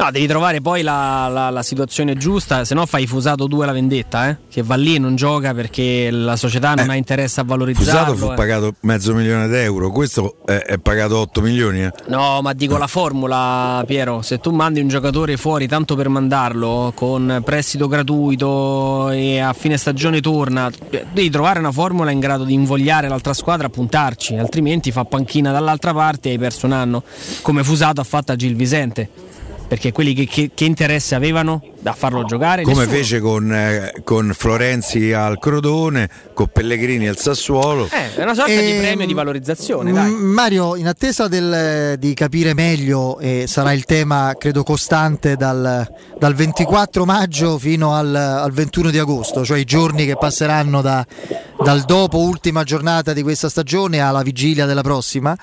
No, devi trovare poi la, la- la situazione giusta, se no fai Fusato 2 la vendetta, eh? che va lì e non gioca perché la società non ha interesse a valorizzarlo. Fusato fu eh. pagato mezzo milione d'euro, questo è, è pagato 8 milioni. eh. No, ma dico la formula, Piero. Se tu mandi un giocatore fuori tanto per mandarlo con prestito gratuito e a fine stagione torna, devi trovare una formula in grado di invogliare l'altra squadra a puntarci, altrimenti fa panchina dall'altra parte e hai perso un anno, come Fusato ha fatto a Gil Visente. Perché quelli che, che- che interesse avevano da farlo giocare? Come Nessuno. fece con, eh, con Florenzi al Crotone, con Pellegrini al Sassuolo. Eh, è una sorta di Ehm, premio di valorizzazione. Mm, Mario, in attesa del- di capire meglio, e sarà il tema credo costante dal, dal 24 maggio fino al, al 21 di agosto, cioè i giorni che passeranno da- dal dopo ultima giornata di questa stagione alla vigilia della prossima,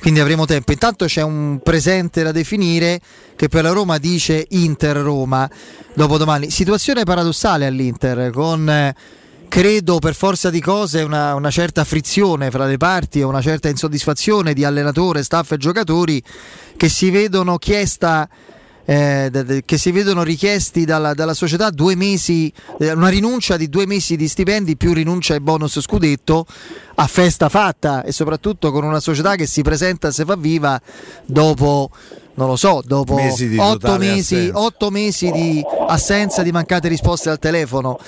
quindi avremo tempo. Intanto c'è un presente da definire che per la Roma dice Inter-Roma dopodomani. Situazione paradossale all'Inter con... eh, credo per forza di cose una, una certa frizione fra le parti e una certa insoddisfazione di allenatore, staff e giocatori che si vedono chiesta eh, de- de- che si vedono richiesti dalla, dalla società due mesi, eh, una rinuncia di due mesi di stipendi più rinuncia ai bonus scudetto a festa fatta e soprattutto con una società che si presenta se fa viva dopo non lo so, dopo Mesi di otto mesi, otto mesi di assenza di mancate risposte al telefono.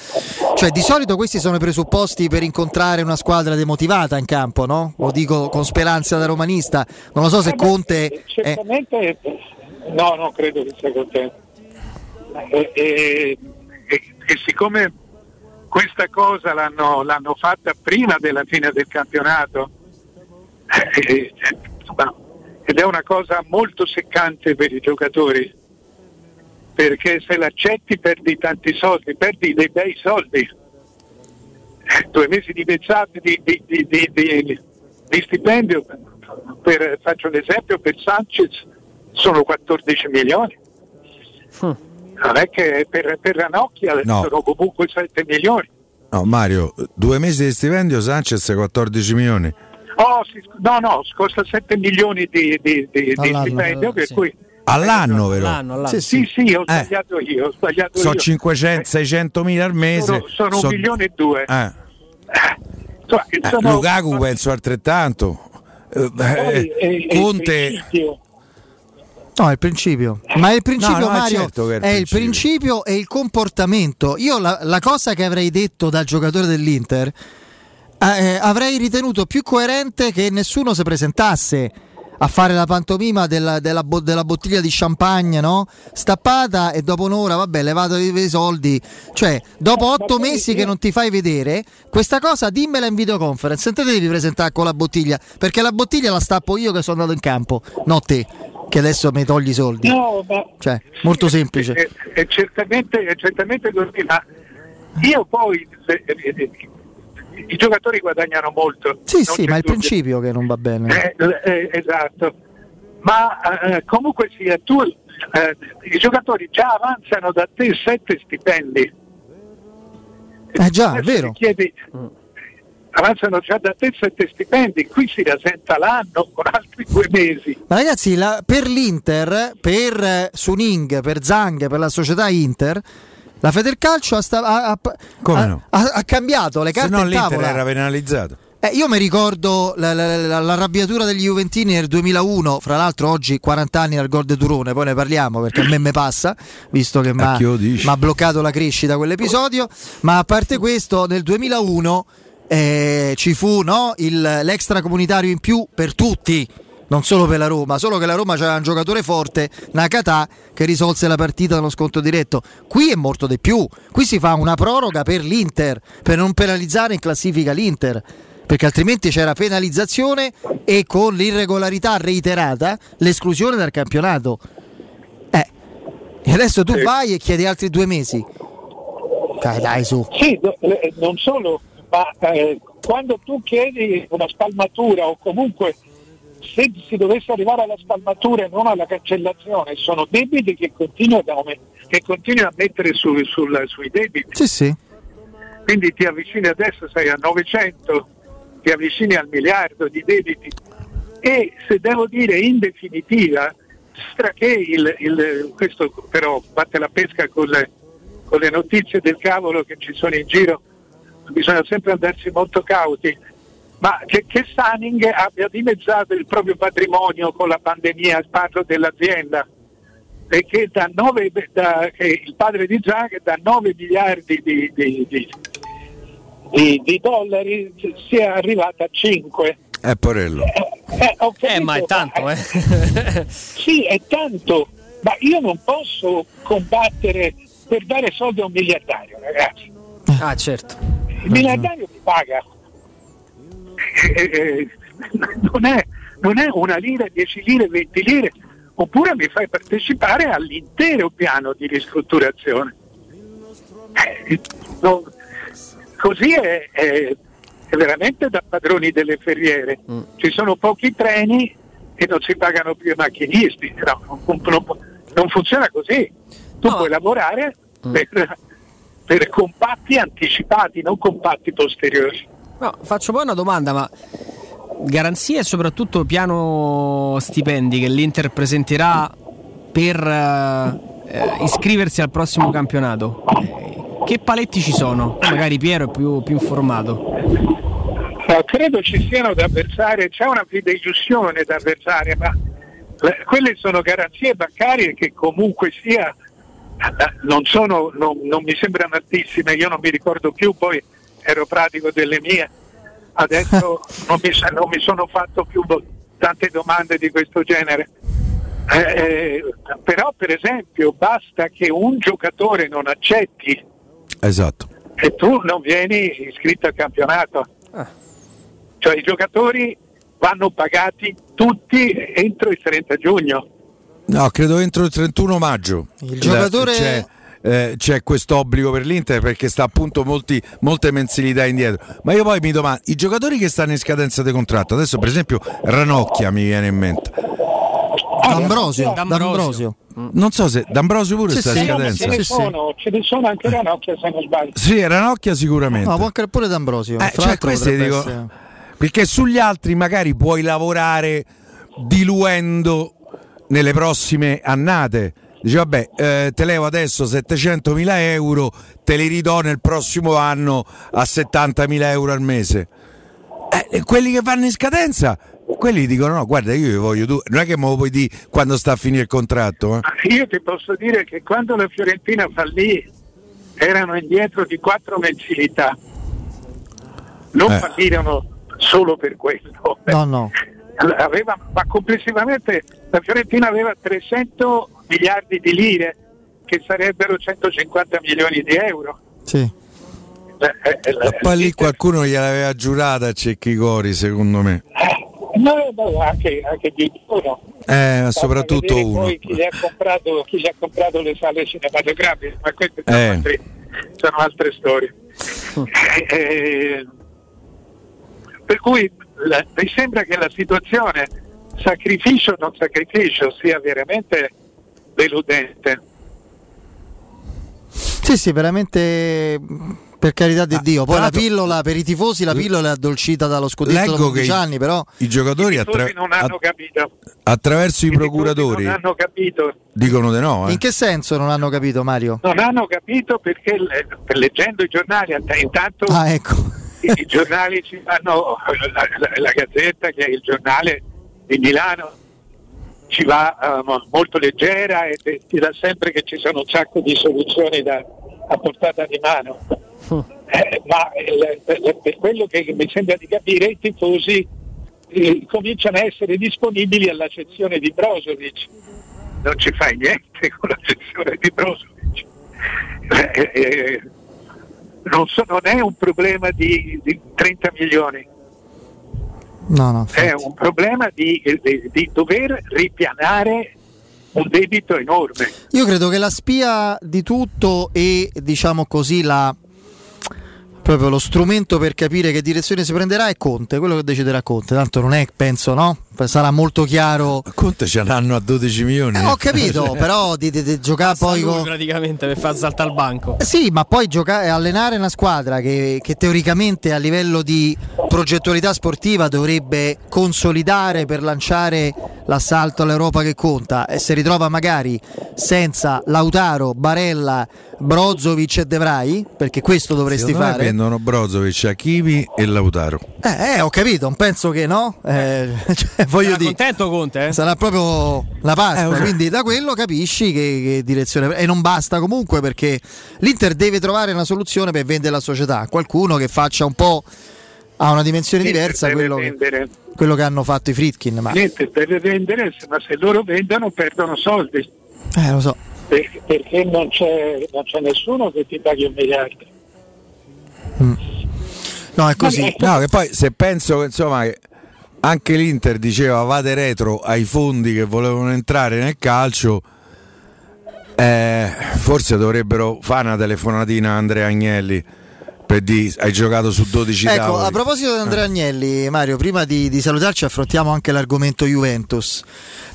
Cioè, di solito questi sono i presupposti per incontrare una squadra demotivata in campo, no? Lo dico con speranza da romanista. Non lo so se Conte. è- Certamente, no, non credo che sia contento. E, e- e- siccome questa cosa l'hanno, l'hanno fatta prima della fine del campionato, eh, eh, ed è una cosa molto seccante per i giocatori, perché se l'accetti perdi tanti soldi, perdi dei bei soldi. Eh, Due mesi di pezzate di, di- di- di- di- di stipendio, per- faccio un esempio, per Sanchez sono 14 milioni. Non è che per, per Ranocchia No. sono comunque 7 milioni. No, Mario, due mesi di stipendio, Sanchez 14 milioni. Oh, sì, no, no, costa 7 milioni di, di- di- di All'anno, stipendio, per sì. cui All'anno, però. Sì, sì, sì, ho sbagliato io, ho sbagliato Sono io. 500, 600 mila al mese. Sono, sono un So- milione e due. Eh. Insomma, Eh, sono- Lukaku penso altrettanto. Eh, Poi, eh, Conte. No, è il principio. Ma è il principio, No, no, Mario, certo che è il è il principio e il comportamento. Io la, la cosa che avrei detto dal giocatore dell'Inter eh, avrei ritenuto più coerente che nessuno si presentasse a fare la pantomima della, della della bottiglia di champagne, no? Stappata e dopo un'ora, vabbè, levato i, i soldi. Cioè, dopo otto mesi che non ti fai vedere, questa cosa dimmela in videoconference. Non te devi presentare con la bottiglia, perché la bottiglia la stappo io che sono andato in campo, no te, che adesso mi togli i soldi. No, ma Cioè, molto semplice. è, è certamente, è certamente così, ma io poi eh, eh, i giocatori guadagnano molto. Sì, sì, ma è il principio che non va bene. Eh, eh, esatto, ma eh, comunque sia tu, eh, i giocatori già avanzano da te sette stipendi. Eh già, è vero. Chiedi, avanzano già da te sette stipendi, qui si rasenta l'anno con altri due mesi. Ma ragazzi, la- per l'Inter, per eh, Suning, per Zang, per la società Inter, la Federcalcio ha, sta- ha- ha- Come ha- no? ha- ha cambiato le Se carte no in l'Inter tavola. era penalizzato. Eh, io mi ricordo la- la- la- l'arrabbiatura degli Juventini nel 2001, fra l'altro oggi 40 anni al gol de Turone, poi ne parliamo perché a me me passa, visto che mi mi ha bloccato la crescita quell'episodio, ma a parte questo nel 2001 eh, ci fu no, il- l'extracomunitario in più per tutti. Non solo per la Roma, solo che la Roma c'era un giocatore forte, Nakata, che risolse la partita dallo sconto diretto. Qui è molto di più. Qui si fa una proroga per l'Inter, per non penalizzare in classifica l'Inter perché altrimenti c'era penalizzazione e con l'irregolarità reiterata l'esclusione dal campionato. Eh, e adesso tu vai e chiedi altri due mesi. Dai, dai, su. Sì, no, eh, non solo, ma eh, quando tu chiedi una spalmatura o comunque se si dovesse arrivare alla spalmatura e non alla cancellazione, sono debiti che continuano, che continui a mettere su- sul- sui debiti. Sì, sì. Quindi ti avvicini adesso, sei a 900, ti avvicini al miliardo di debiti. E se devo dire in definitiva, sembra che il, il- questo però batte la pesca con le, con le notizie del cavolo che ci sono in giro, bisogna sempre andarsi molto cauti, ma che, che Sanning abbia dimezzato il proprio patrimonio con la pandemia, parlo dell'azienda, e che, da nove- da- che il padre di Zag da 9 miliardi di, di- di- di- di dollari sia arrivato a 5. Eh, porello. Eh, ho capito, ma è tanto, eh. (laughs) sì, è tanto, ma io non posso combattere per dare soldi a un miliardario, ragazzi. Ah, certo. Il miliardario mi paga. Eh, eh, non, è, non è una lira, 10 lire, 20 lire, oppure mi fai partecipare all'intero piano di ristrutturazione. Eh, no, così è, è- è veramente da padroni delle ferriere. Ci sono pochi treni e non si pagano più i macchinisti. No, non, non- non funziona così. Tu puoi lavorare per, per compatti anticipati, non compatti posteriori. No, faccio poi una domanda, ma garanzie e soprattutto piano stipendi che l'Inter presenterà per eh, eh, iscriversi al prossimo campionato? Eh, Che paletti ci sono? Magari Piero è più, più informato. No, credo ci siano da versare, c'è una fideiussione da versare, ma le- quelle sono garanzie bancarie che comunque sia non, sono, non, non mi sembrano altissime, io non mi ricordo più, poi ero pratico delle mie, adesso (laughs) non mi, non mi sono fatto più tante domande di questo genere. Eh, eh, però per esempio basta che un giocatore non accetti Esatto. e tu non vieni iscritto al campionato. Cioè i giocatori vanno pagati tutti entro il 30 giugno. No, credo entro il 31 maggio. Il giocatore- C'è, eh, c'è questo obbligo per l'Inter perché sta appunto molti- molte mensilità indietro. Ma io poi mi domando, i giocatori che stanno in scadenza di contratto, adesso per esempio Ranocchia mi viene in mente. D'Ambrosio, D'Ambrosio. Non so se D'Ambrosio pure Sì, sta sì. in scadenza. ce ne, sono, ce ne sono anche Ranocchia se non sbaglio. Sì, Ranocchia sicuramente. No, può anche pure D'Ambrosio. Eh, cioè, dico- essere- Perché sugli altri magari puoi lavorare diluendo nelle prossime annate. Dice vabbè, eh, te levo adesso 700.000 euro, te li ridò nel prossimo anno a 70.000 euro al mese. Eh, quelli che vanno in scadenza, quelli dicono no, guarda io vi voglio tu, non è che me lo puoi dire quando sta a finire il contratto. eh. Io ti posso dire che quando la Fiorentina fallì erano indietro di quattro mensilità. Non Eh. fallirono solo per questo. No, no. Aveva, ma complessivamente la Fiorentina aveva 300 miliardi di lire che sarebbero 150 milioni di euro. Sì. Eh, eh, Ma poi lì qualcuno gliel'aveva giurata a Cecchicori, secondo me. No, no, anche, anche di uno. Eh, ma soprattutto uno. Poi chi gli, ha comprato, chi gli ha comprato le sale cinematografiche, ma queste sono, Eh. altri- sono altre storie. Eh, eh, per cui la- mi sembra che la situazione sacrificio o non sacrificio sia veramente deludente. Sì, sì, veramente Per carità di Dio, poi la pillola per i tifosi, la pillola è addolcita dallo scudetto 11 i- anni, però I giocatori I attra- non hanno capito. attraverso i I procuratori Non hanno capito. dicono di no. eh. in che senso non hanno capito Mario? Non hanno capito perché le- leggendo i giornali, intanto Ah, ecco. I, giornali ci fanno, la, la- la Gazzetta che è il giornale di Milano ci va eh, mo- molto leggera e ti dà sempre che ci sono un sacco di soluzioni da, a portata di mano. Eh, ma il- per, per quello che mi sembra di capire i tifosi eh, cominciano a essere disponibili alla cessione di Brozovic. Non ci fai niente con la cessione di Brozovic. Non, so- non è un problema di, di 30 milioni, No, no. è un problema di, di- di dover ripianare un debito enorme. Io credo che la spia di tutto e diciamo così la proprio lo strumento per capire che direzione si prenderà è Conte, quello che deciderà Conte. Tanto non è, penso, no? Sarà molto chiaro. Conte ce l'hanno a 12 milioni. Eh, ho capito, (laughs) però di, di- di giocare poi con praticamente per far saltare il banco. Eh Sì, ma poi giocare, allenare una squadra che, che teoricamente a livello di progettualità sportiva dovrebbe consolidare per lanciare l'assalto all'Europa che conta e si ritrova magari senza Lautaro, Barella, Brozovic e De Vrij, perché questo dovresti Secondo fare. vendono Brozovic, Hakimi e Lautaro. Eh, eh, ho capito, non penso che no. Eh, (laughs) cioè, voglio dire, contento Conte? eh? sarà proprio la pasta. Eh. Quindi da quello capisci che, che direzione. E non basta comunque perché l'Inter deve trovare una soluzione per vendere la società. Qualcuno che faccia un po' a una dimensione diversa Deve quello che, quello che hanno fatto i Fritkin. Ma Niente, deve vendere, ma se loro vendono perdono soldi. eh, lo so. Perché, perché non, c'è, non c'è nessuno che ti paghi un miliardo. No, è così. No, che poi se penso che insomma che anche l'Inter diceva vade retro ai fondi che volevano entrare nel calcio, eh, forse dovrebbero fare una telefonatina a Andrea Agnelli per dire hai giocato su 12 Ecco, tavoli. a proposito di Andrea Eh. Agnelli, Mario, prima di, di salutarci affrontiamo anche l'argomento Juventus.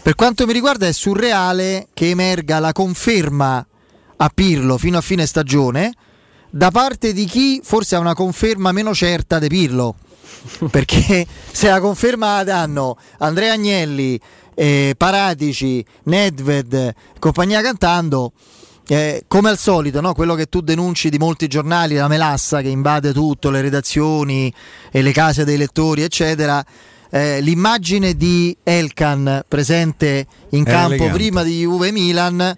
Per quanto mi riguarda è surreale che emerga la conferma a Pirlo fino a fine stagione da parte di chi forse ha una conferma meno certa di Pirlo. Perché (laughs) se la conferma la danno Andrea Agnelli, eh, Paratici, Nedved, compagnia cantando, eh, come al solito, no? quello che tu denunci di molti giornali, la melassa che invade tutto, le redazioni e le case dei lettori, eccetera. Eh, l'immagine di Elkan presente in Era campo elegante. prima di Juve Milan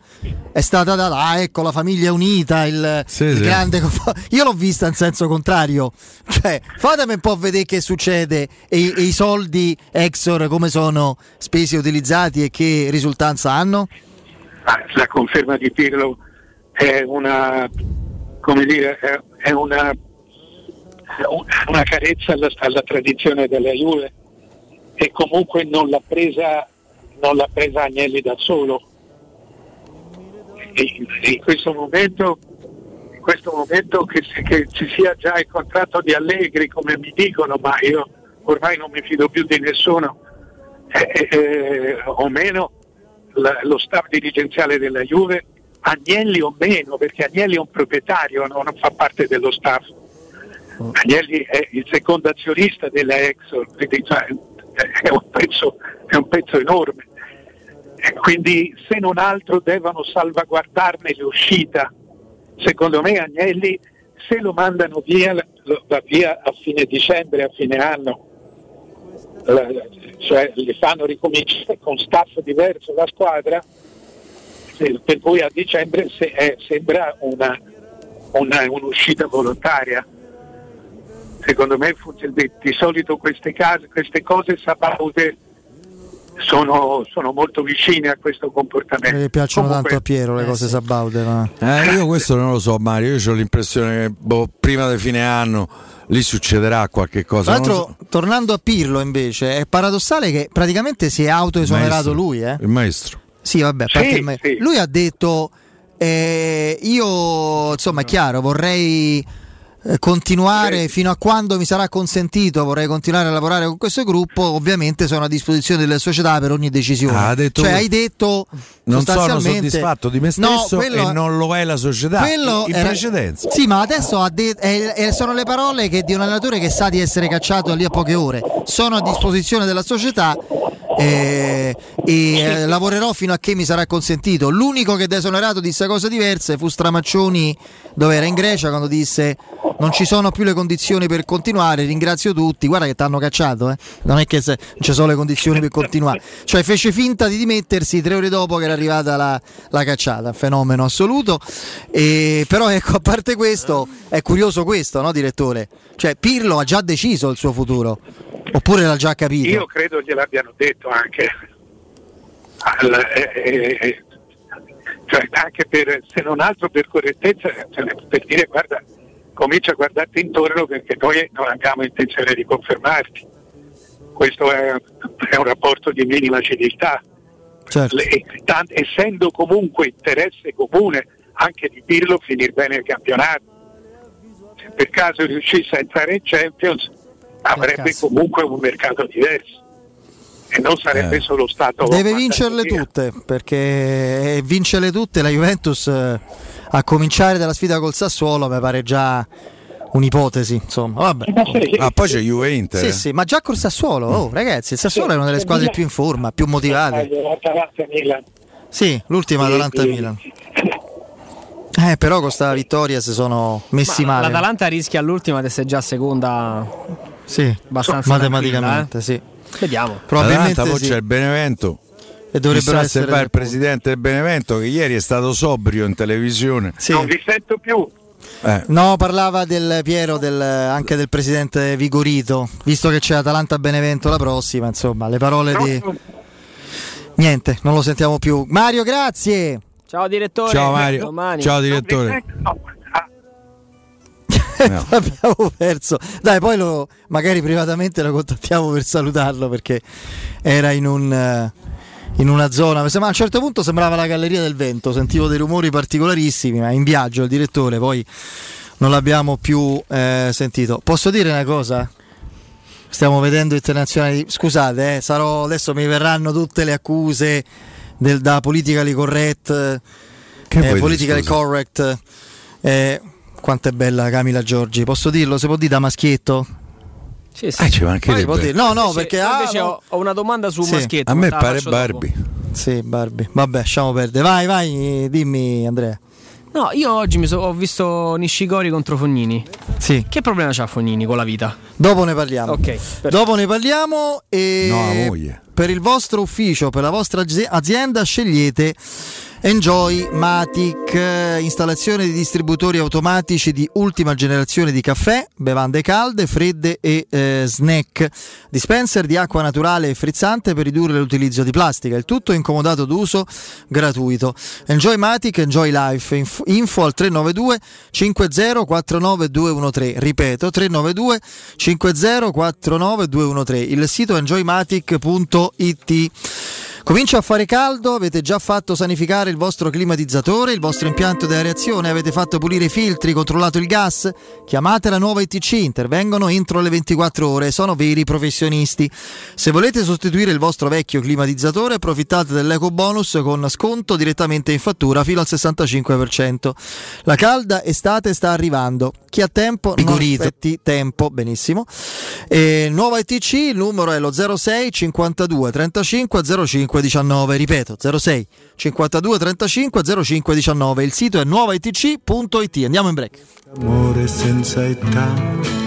è stata data, ah, ecco la famiglia unita, il, Sì, il sì. grande. Io l'ho vista in senso contrario, cioè fatemi un po' vedere che succede e, e i soldi Exor come sono spesi e utilizzati e che risultanza hanno. Ma la conferma di Pirlo è una, come dire, è- è una, è un- una carezza alla, alla tradizione della Juve e comunque non l'ha presa, non l'ha presa Agnelli da solo. In questo momento, in questo momento che, che ci sia già il contratto di Allegri, come mi dicono, ma io ormai non mi fido più di nessuno, eh, eh, o meno la- lo staff dirigenziale della Juve, Agnelli o meno, perché Agnelli è un proprietario, no? non fa parte dello staff. Agnelli è il secondo azionista della Exor, quindi cioè, (laughs) è, un pezzo, è un pezzo enorme. E quindi se non altro devono salvaguardarne l'uscita. Secondo me Agnelli se lo mandano via, lo- va via a fine dicembre, a fine anno. La- cioè li fanno ricominciare con staff diverso la squadra, per cui a dicembre se- eh, sembra una, una- un'uscita volontaria. Secondo me di, solito queste, case, queste cose sabaute sono, sono molto vicine a questo comportamento. Mi piacciono Comunque- tanto a Piero le cose sabaude. Ma... Eh, io questo non lo so Mario, io ho l'impressione che boh, prima di fine anno lì succederà qualche cosa. Tra l'altro, tornando a Pirlo invece, è paradossale che praticamente si è autoesonerato Maestro. lui. Eh? Il maestro. Sì, vabbè, Sì, il ma- sì. lui ha detto: eh, Io insomma, è chiaro, vorrei eh, continuare fino a quando mi sarà consentito, vorrei continuare a lavorare con questo gruppo, ovviamente sono a disposizione delle società per ogni decisione. Ah, ha detto- cioè hai detto Non sono soddisfatto di me No, stesso quello- e non lo è la società. quello in era- precedenza. Sì, ma adesso ha de- è- è- sono le parole che di un allenatore che sa di essere cacciato lì a poche ore. Sono a disposizione della società eh, e eh, lavorerò fino a che mi sarà consentito. L'unico che da esonerato disse cose diverse fu Stramaccioni, dove era in Grecia, quando disse non ci sono più le condizioni per continuare, ringrazio tutti. Guarda che ti hanno cacciato, eh. non è che se- non ci sono le condizioni per continuare. Cioè fece finta di dimettersi tre ore dopo che era arrivata la, la cacciata, fenomeno assoluto. E, però ecco, a parte questo, è curioso questo, no direttore? Cioè Pirlo ha già deciso il suo futuro, oppure l'ha già capito? Io credo gliel'abbiano detto anche. Al- eh, eh, eh, cioè, anche per, se non altro per correttezza, cioè, per dire guarda, comincia a guardarti intorno perché noi non abbiamo intenzione di confermarti. Questo è, è un rapporto di minima civiltà. Certo. Le- tant- essendo comunque interesse comune anche di Pirlo finire bene il campionato. Per caso riuscisse a entrare in Champions avrebbe comunque un mercato diverso e non sarebbe Eh. solo stato Deve vincerle via. tutte, perché vincerle tutte la Juventus eh, a cominciare dalla sfida col Sassuolo mi pare già un'ipotesi, insomma. Vabbè. Ah, poi c'è Juve Inter. Sì, sì, ma già col Sassuolo, oh, ragazzi, il Sassuolo è una delle squadre più in forma, più motivate. Sì, l'ultima Atalanta. Milan. (laughs) Eh, però con sta vittoria si sono messi Ma male. L'Atalanta rischia all'ultima di essere già seconda. Sì, abbastanza matematicamente, sì. Vediamo. Probabilmente poi sì. c'è il Benevento. E dovrebbero Chissà se essere va il presidente del Benevento che ieri è stato sobrio in televisione. Non vi sento più. Eh. No, parlava del Piero, del- anche del presidente Vigorito, visto che c'è Atalanta Benevento la prossima, insomma, le parole di... Niente, non lo sentiamo più. Mario, grazie! Ciao direttore. Ciao Mario. Domani. Ciao direttore. (laughs) Abbiamo perso. Dai, poi lo, magari privatamente lo contattiamo per salutarlo perché era in un... eh, in una zona, sembra- a un certo punto sembrava la galleria del vento, sentivo dei rumori particolarissimi, ma in viaggio il direttore poi non l'abbiamo più eh, sentito. Posso dire una cosa? Stiamo vedendo internazionali. Scusate, eh, sarò, adesso mi verranno tutte le accuse del, da politically correct. Che eh, dire, politically scusa? correct. Eh, quanto è bella Camila Giorgi. Posso dirlo? Si può dire da maschietto? Sì, sì. Ah, ci mancherebbe. Dire. No, no, Invece- perché ah, invece no. ho, ho una domanda su Sì. Maschietto. A me pare faccio dopo. Barbie. Sì, Barbie. Vabbè, lasciamo perdere. Vai, vai, dimmi Andrea. No, io oggi mi so- ho visto Nishigori contro Fognini. Sì. Che problema c'ha Fognini con la vita? Dopo ne parliamo. Ok. perfetto. Dopo ne parliamo e No, la moglie. per il vostro ufficio, per la vostra azi- azienda scegliete Enjoy Matic, installazione di distributori automatici di ultima generazione di caffè, bevande calde, fredde e eh, snack, dispenser di acqua naturale e frizzante per ridurre l'utilizzo di plastica, il tutto incomodato d'uso gratuito. Enjoy Matic, Enjoy Life, Inf- info al 392 50 49 213, ripeto 392 50 49 213, il sito enjoymatic.it. Comincia a fare caldo, avete già fatto sanificare il vostro climatizzatore, il vostro impianto di areazione, avete fatto pulire i filtri, controllato il gas? Chiamate la nuova ITC, intervengono entro le 24 ore, sono veri professionisti. Se volete sostituire il vostro vecchio climatizzatore, approfittate dell'eco bonus con sconto direttamente in fattura fino al 65%. La calda estate sta arrivando. Chi ha tempo, non aspetti tempo, benissimo. E nuova ITC, il numero è lo 06 52 35 05 19, ripeto 06 52 35 05 19, il sito è nuovaitc.it. Andiamo in break. Amore senza età.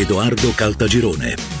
Edoardo Caltagirone.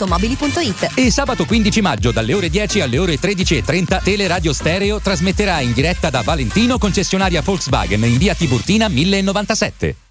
automobili.it E sabato 15 maggio dalle ore 10 alle ore 13.30 Teleradio Stereo trasmetterà in diretta da Valentino concessionaria Volkswagen in via Tiburtina 1097.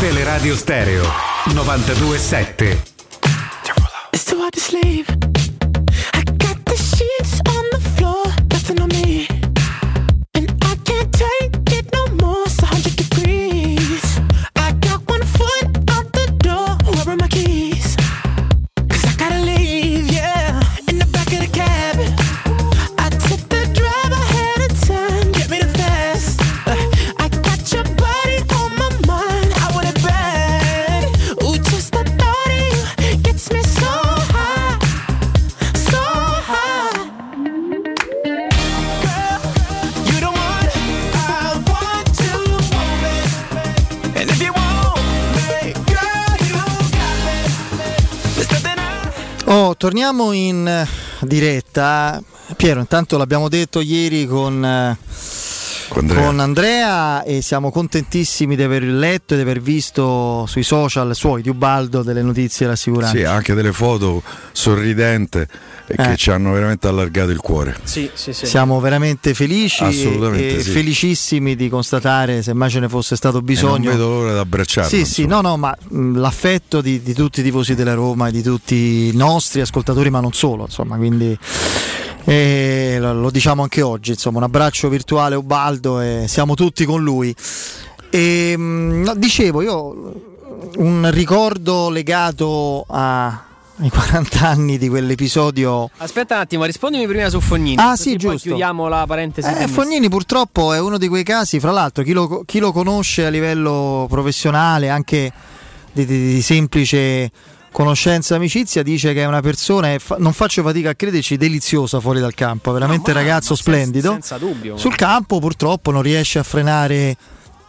Teleradio Stereo 927. It's too hard to sleep. Torniamo in eh, diretta. Piero, intanto l'abbiamo detto ieri con, eh, Con Andrea. con Andrea e siamo contentissimi di aver letto e di aver visto sui social suoi di Ubaldo delle notizie rassicuranti. Sì, anche delle foto sorridente Eh. che ci hanno veramente allargato il cuore. Sì, sì, sì. Siamo veramente felici Assolutamente e sì. felicissimi di constatare, se mai ce ne fosse stato E non bisogno. vedo l'ora di abbracciarlo. Sì, sì, no, no, ma mh, l'affetto di, di tutti i tifosi della Roma e di tutti i nostri ascoltatori, ma non solo, insomma, quindi eh, lo, diciamo anche oggi, insomma, un abbraccio virtuale a Ubaldo e siamo tutti con lui. E, mh, no, dicevo, io un ricordo legato a- ai (laughs) 40 anni di quell'episodio Aspetta un attimo, rispondimi prima su Fognini. Ah, sì, giusto. Chiudiamo la parentesi. Eh. Fognini purtroppo è uno di quei casi, fra l'altro, chi lo, chi lo conosce a livello professionale, anche di, di- di semplice conoscenza amicizia, dice che è una persona, e fa- non faccio fatica a crederci, deliziosa fuori dal campo, veramente ma- ragazzo ma senza- splendido. senza dubbio. Sul campo purtroppo non riesce a frenare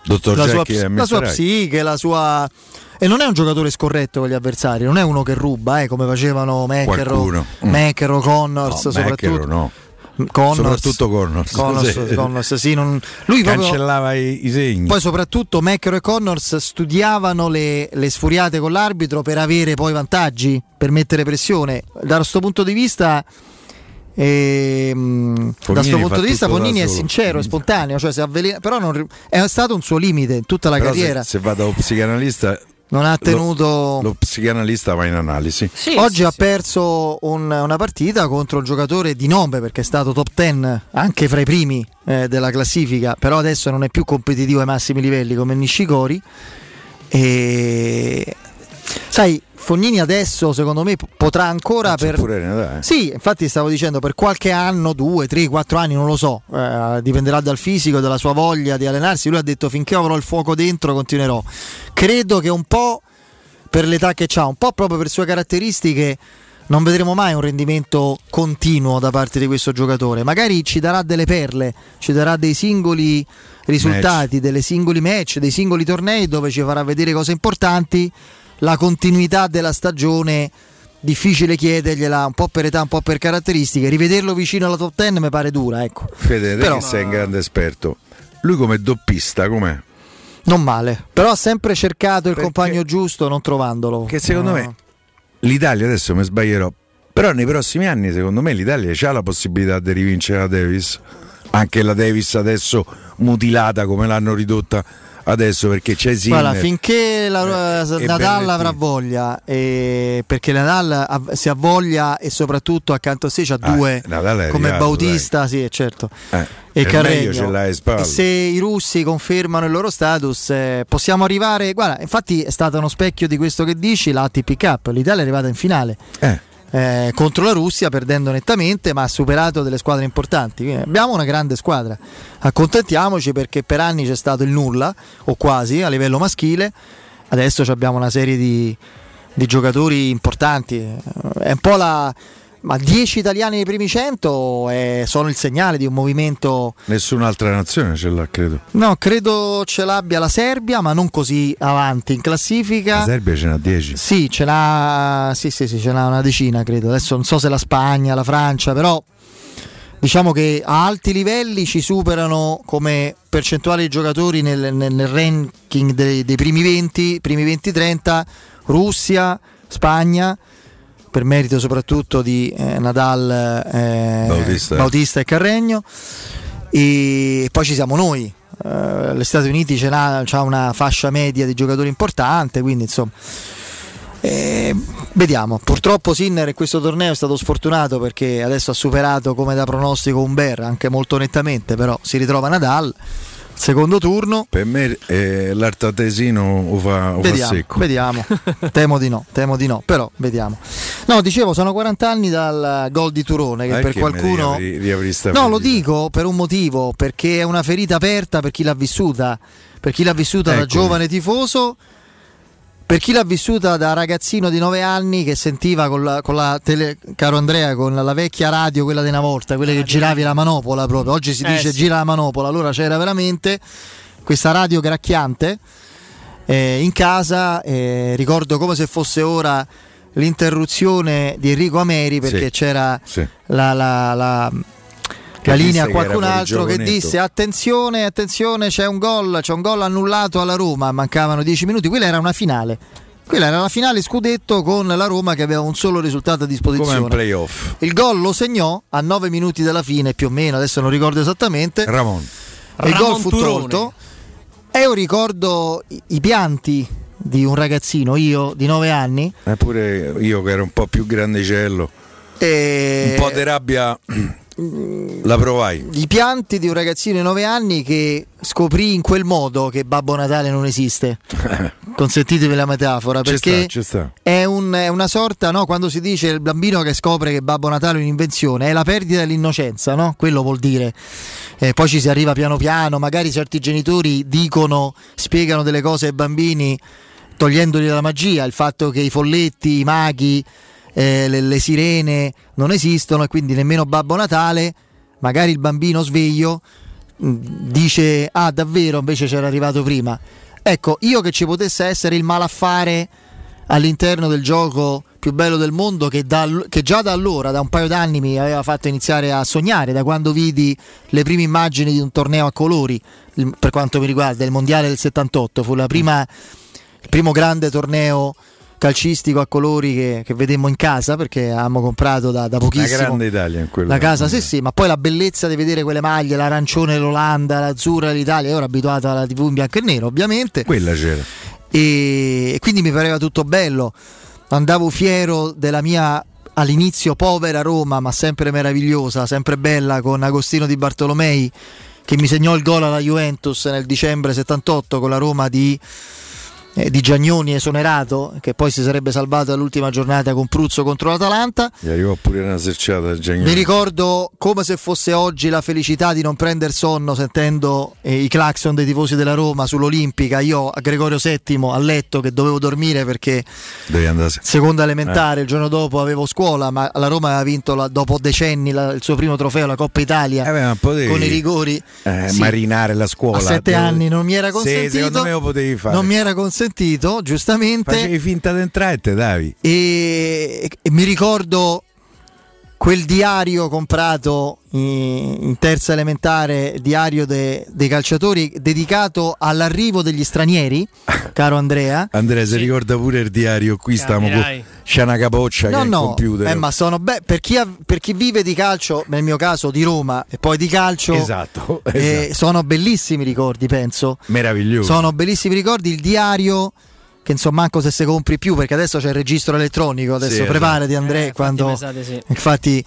Dottor la sua, Jackie la sua psiche, la sua... E non è un giocatore scorretto con gli avversari, non è uno che ruba, eh, come facevano McEnroe, Qualcuno. Mm. Connors, No, soprattutto. McEnroe no. Connors, Soprattutto Connors. Connors, Sì. Connors, sì, non- lui proprio- Cancellava i, i segni. poi soprattutto McEnroe e Connors studiavano le, le sfuriate con l'arbitro per avere poi vantaggi, per mettere pressione. Da questo punto di vista, ehm, da questo punto di vista Fognini è sincero, è spontaneo, cioè si avvelena- però non è stato un suo limite in tutta la Però carriera. Se, se va da un psicanalista. Non ha lo- tenuto- Lo, psicanalista va in analisi. Oggi ha perso un- una partita contro un giocatore di nome perché è stato top 10 anche fra i primi eh, della classifica, però adesso non è più competitivo ai massimi livelli come Nishikori. E sai, Fognini adesso secondo me potrà ancora C'è per pure eh. sì, infatti stavo dicendo per qualche anno, due, tre, quattro anni, non lo so, eh, dipenderà dal fisico, dalla sua voglia di allenarsi. Lui ha detto finché avrò il fuoco dentro continuerò. Credo che un po' per l'età che ha, un po' proprio per sue caratteristiche, non vedremo mai un rendimento continuo da parte di questo giocatore. Magari ci darà delle perle, ci darà dei singoli risultati, delle singoli match, dei singoli tornei dove ci farà vedere cose importanti. La continuità della stagione difficile chiedergliela un po' per età, un po' per caratteristiche. Rivederlo vicino alla top 10 mi pare dura, ecco. Fede, te Però- che sei un grande esperto. Lui come doppista, com'è? Non male, però ha sempre cercato il compagno giusto non trovandolo. Che secondo Ah. me l'Italia adesso mi sbaglierò. Però nei prossimi anni, secondo me, l'Italia ha la possibilità di rivincere la Davis. Anche la Davis adesso mutilata come l'hanno ridotta adesso perché c'è Sinner. Guarda, finché la- Eh, e Nadal avrà voglia, e perché Nadal ha- si ha voglia e soprattutto accanto a sé c'ha Ah, due come arrivato, Bautista, sì, certo. Eh, E Carregno. E se i russi confermano il loro status, eh, possiamo arrivare. Guarda, infatti è stato uno specchio di questo che dici, la ATP Cup. L'Italia è arrivata in finale. Eh. Eh, contro la Russia perdendo nettamente ma ha superato delle squadre importanti. Quindi abbiamo una grande squadra. Accontentiamoci perché per anni c'è stato il nulla o quasi a livello maschile. Adesso abbiamo una serie di, di giocatori importanti. È un po' la ma 10 italiani nei primi 100 è- sono il segnale di un movimento Nessun'altra nazione ce l'ha, credo. no credo ce l'abbia la Serbia ma non così avanti in classifica La Serbia ce n'ha 10. sì, ce n'ha, sì, sì, sì, ce n'ha una decina, credo. Adesso non so se la Spagna, la Francia, però diciamo che a alti livelli ci superano come percentuale di giocatori nel, nel- nel ranking dei, dei primi 20, primi 20-30, Russia, Spagna, per merito soprattutto di eh, Nadal, eh, Bautista. Bautista e Carregno. E poi ci siamo noi. Eh, gli Stati Uniti ce n'ha, c'ha una fascia media di giocatori importante, quindi insomma. eh, vediamo, purtroppo Sinner in questo torneo è stato sfortunato perché adesso ha superato come da pronostico Umber anche molto nettamente, però si ritrova Nadal, secondo turno, Per me eh, l'artatesino fa, lo fa vediamo, secco. vediamo. (laughs) temo di no, temo di no, però vediamo. No, dicevo, sono 40 anni dal gol di Turone che Ma per qualcuno... riapri- riapri No, lo dico per un motivo, perché è una ferita aperta per chi l'ha vissuta, per chi l'ha vissuta da Eccoli. giovane tifoso, per chi l'ha vissuta da ragazzino di 9 anni che sentiva con la, con la tele- caro Andrea, con la, la vecchia radio, quella di una volta, quella che giravi la manopola proprio, oggi si Eh, dice sì. gira la manopola, allora c'era veramente questa radio gracchiante eh, in casa, eh, ricordo come se fosse ora l'interruzione di Enrico Ameri perché Sì. c'era Sì. la, la- la- Che la disse linea a qualcun altro che disse attenzione, attenzione, c'è un gol, c'è un gol annullato alla Roma, mancavano 10 minuti, quella era una finale. Quella era la finale scudetto con la Roma che aveva un solo risultato a disposizione. Come un playoff. Il gol lo segnò a 9 minuti dalla fine, più o meno, adesso non ricordo esattamente. Ramon. Il Ramon gol fu Turone. tolto. E io ricordo i, i pianti di un ragazzino, io di 9 anni. Eppure io che ero un po' più grandicello, E... un po' di rabbia la provai. I pianti di un ragazzino di 9 anni che scoprì in quel modo che Babbo Natale non esiste. (laughs) Consentitemi la metafora, Ci perché sta, sta. È, un- è una sorta, no? quando si dice il bambino che scopre che Babbo Natale è un'invenzione, è la perdita dell'innocenza, no? quello vuol dire. Eh, poi ci si arriva piano piano, magari certi genitori dicono, spiegano delle cose ai bambini togliendogli la magia, il fatto che i folletti, i maghi, eh, le, le sirene non esistono e quindi nemmeno Babbo Natale, magari il bambino sveglio mh, dice ah davvero invece c'era arrivato prima. Ecco, io che ci potesse essere il malaffare all'interno del gioco più bello del mondo che, da- che già da allora, da un paio d'anni mi aveva fatto iniziare a sognare, da quando vidi le prime immagini di un torneo a colori, per quanto mi riguarda il Mondiale del 78, fu prima, il primo grande torneo calcistico a colori che, che vedemmo in casa perché avevamo comprato da, da pochissimo grande Italia in quello. la casa, sì, sì, ma poi la bellezza di vedere quelle maglie, l'arancione l'Olanda, l'azzurra l'Italia. Io ero abituato alla TV in bianco e nero, ovviamente. Quella c'era. E, e quindi mi pareva tutto bello. Andavo fiero della mia all'inizio povera Roma, ma sempre meravigliosa, sempre bella, con Agostino Di Bartolomei che mi segnò il gol alla Juventus nel dicembre 78 con la Roma di eh, di Giagnoni esonerato, che poi si sarebbe salvato all'ultima giornata con Pruzzo contro l'Atalanta. Gli arrivò pure una serciata al Giagnone. Mi ricordo come se fosse oggi la felicità di non prendere sonno sentendo eh, i clacson dei tifosi della Roma sull'Olimpica. Io a Gregorio VII a letto che dovevo dormire perché seconda elementare, il giorno dopo avevo scuola, ma la Roma aveva vinto la- dopo decenni la- il suo primo trofeo, la Coppa Italia, Eh beh, potevi, con i rigori. eh, Sì. marinare la scuola. A sette Dove- anni non mi era Sì, consentito. secondo me lo potevi fare. Non mi era consentito, giustamente. Facevi finta di entrare te davi. E, e mi ricordo quel diario comprato in, terza elementare, diario de- dei calciatori, dedicato all'arrivo degli stranieri, (laughs) caro Andrea. Andrea, si ricorda pure il diario, qui stiamo con c'è una capoccia No, che è no, il computer. eh, ma sono be- per, chi ha- per chi vive di calcio, nel mio caso di Roma e poi di calcio, Esatto, eh, esatto. sono bellissimi ricordi, penso. Meraviglioso. Sono bellissimi ricordi. Il diario, che insomma, manco se se compri più, perché adesso c'è il registro elettronico. Adesso Sì, preparati, esatto. Andrea. Eh, quando... di sì. Infatti,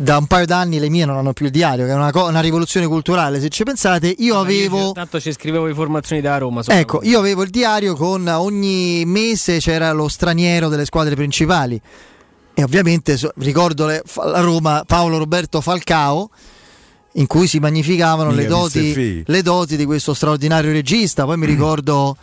da un paio d'anni le mie non hanno più il diario, che è una, co- una rivoluzione culturale. Se ci pensate, io avevo. Tanto ci scrivevo le formazioni da Roma. Ecco, io avevo il diario con ogni mese c'era lo straniero delle squadre principali. E ovviamente so- ricordo le- la Roma Paolo Roberto Falcao. In cui si magnificavano le doti, le doti di questo straordinario regista. Poi mi (clears throat) ricordo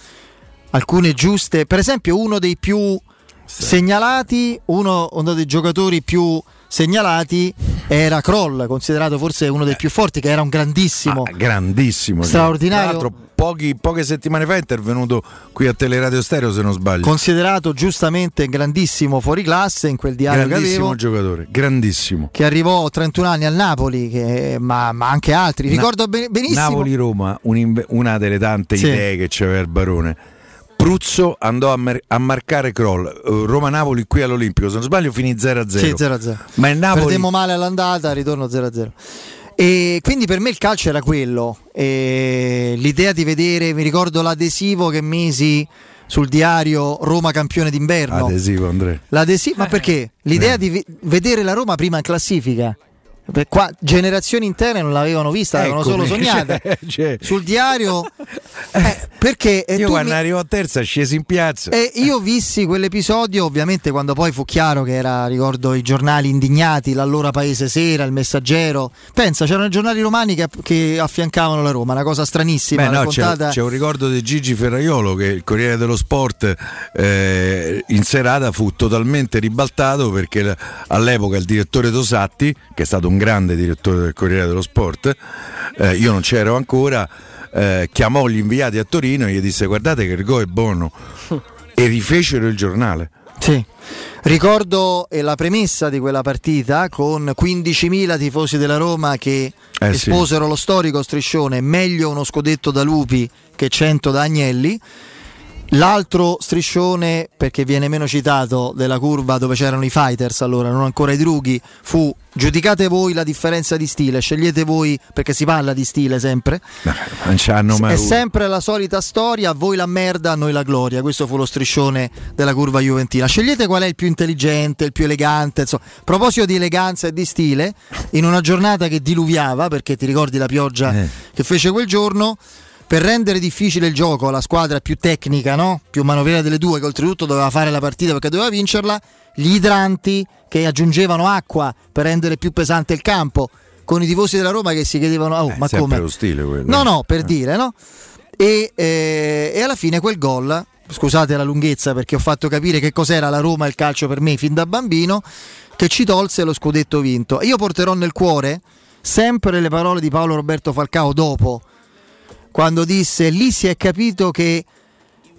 alcune giuste, per esempio, uno dei più segnalati, uno, uno dei giocatori più segnalati era Kroll, considerato forse uno dei più forti, che era un grandissimo. Ah, grandissimo. Straordinario. Tra l'altro, pochi- poche settimane fa è intervenuto qui a Teleradio Stereo, se non sbaglio. considerato giustamente grandissimo fuori classe in quel diario che grandissimo avevo giocatore, grandissimo. che arrivò a 31 anni al Napoli che- ma, ma anche altri ricordo ben- benissimo Napoli-Roma, un'inve- una delle tante Sì. idee che c'aveva il Barone. Pruzzo andò a, mer- a marcare Kroll. Eh, Roma-Napoli qui all'Olimpico, se non sbaglio finì 0-0. Sì, 0-0. Ma il Napoli perdemmo male all'andata ritorno 0-0 e quindi per me il calcio era quello E l'idea di vedere mi ricordo l'adesivo che misi sul diario Roma campione d'inverno adesivo Andrea. L'adesivo, ma perché? L'idea di ve- vedere la Roma prima in classifica. Per qua, generazioni intere non l'avevano vista, l'avevano solo Eccomi. sognata. (laughs) Cioè, Sul diario, (laughs) eh, perché eh, io quando mi- arrivo a terza scesi in piazza. e io vissi quell'episodio, ovviamente, quando poi fu chiaro che era, ricordo, i giornali indignati, l'allora Paese Sera, il Messaggero. Pensa, c'erano i giornali romani che, che affiancavano la Roma, una cosa stranissima. Beh, no, c'è, raccontata. c'è un ricordo di Gigi Ferraiolo che il Corriere dello Sport eh, in serata fu totalmente ribaltato perché all'epoca il direttore Tosatti, che è stato un grande direttore del Corriere dello Sport, eh, io non c'ero ancora, eh, chiamò gli inviati a Torino e gli disse guardate che il go è buono e rifecero il giornale. Sì. Ricordo eh, la premessa di quella partita con 15.000 tifosi della Roma che Eh, sì. esposero lo storico striscione meglio uno scudetto da Lupi che 100 da Agnelli. L'altro striscione, perché viene meno citato, della curva dove c'erano i fighters, allora non ancora i drughi, fu giudicate voi la differenza di stile, scegliete voi, perché si parla di stile sempre, Non c'hanno mai è avuto. sempre la solita storia, voi la merda, noi la gloria. Questo fu lo striscione della curva juventina. Scegliete qual è il più intelligente, il più elegante. Insomma. A proposito di eleganza e di stile, in una giornata che diluviava, perché ti ricordi la pioggia che fece quel giorno, per rendere difficile il gioco alla squadra più tecnica, no? più manovriera delle due, che oltretutto doveva fare la partita perché doveva vincerla, gli idranti che aggiungevano acqua per rendere più pesante il campo, con i tifosi della Roma che si chiedevano, oh, ma Sempre come? lo stile quello. No, no, per dire, no? E, eh, e alla fine quel gol, scusate la lunghezza perché ho fatto capire che cos'era la Roma e il calcio per me fin da bambino, che ci tolse lo scudetto vinto. Io porterò nel cuore sempre le parole di Paolo Roberto Falcao dopo, quando disse lì si è capito che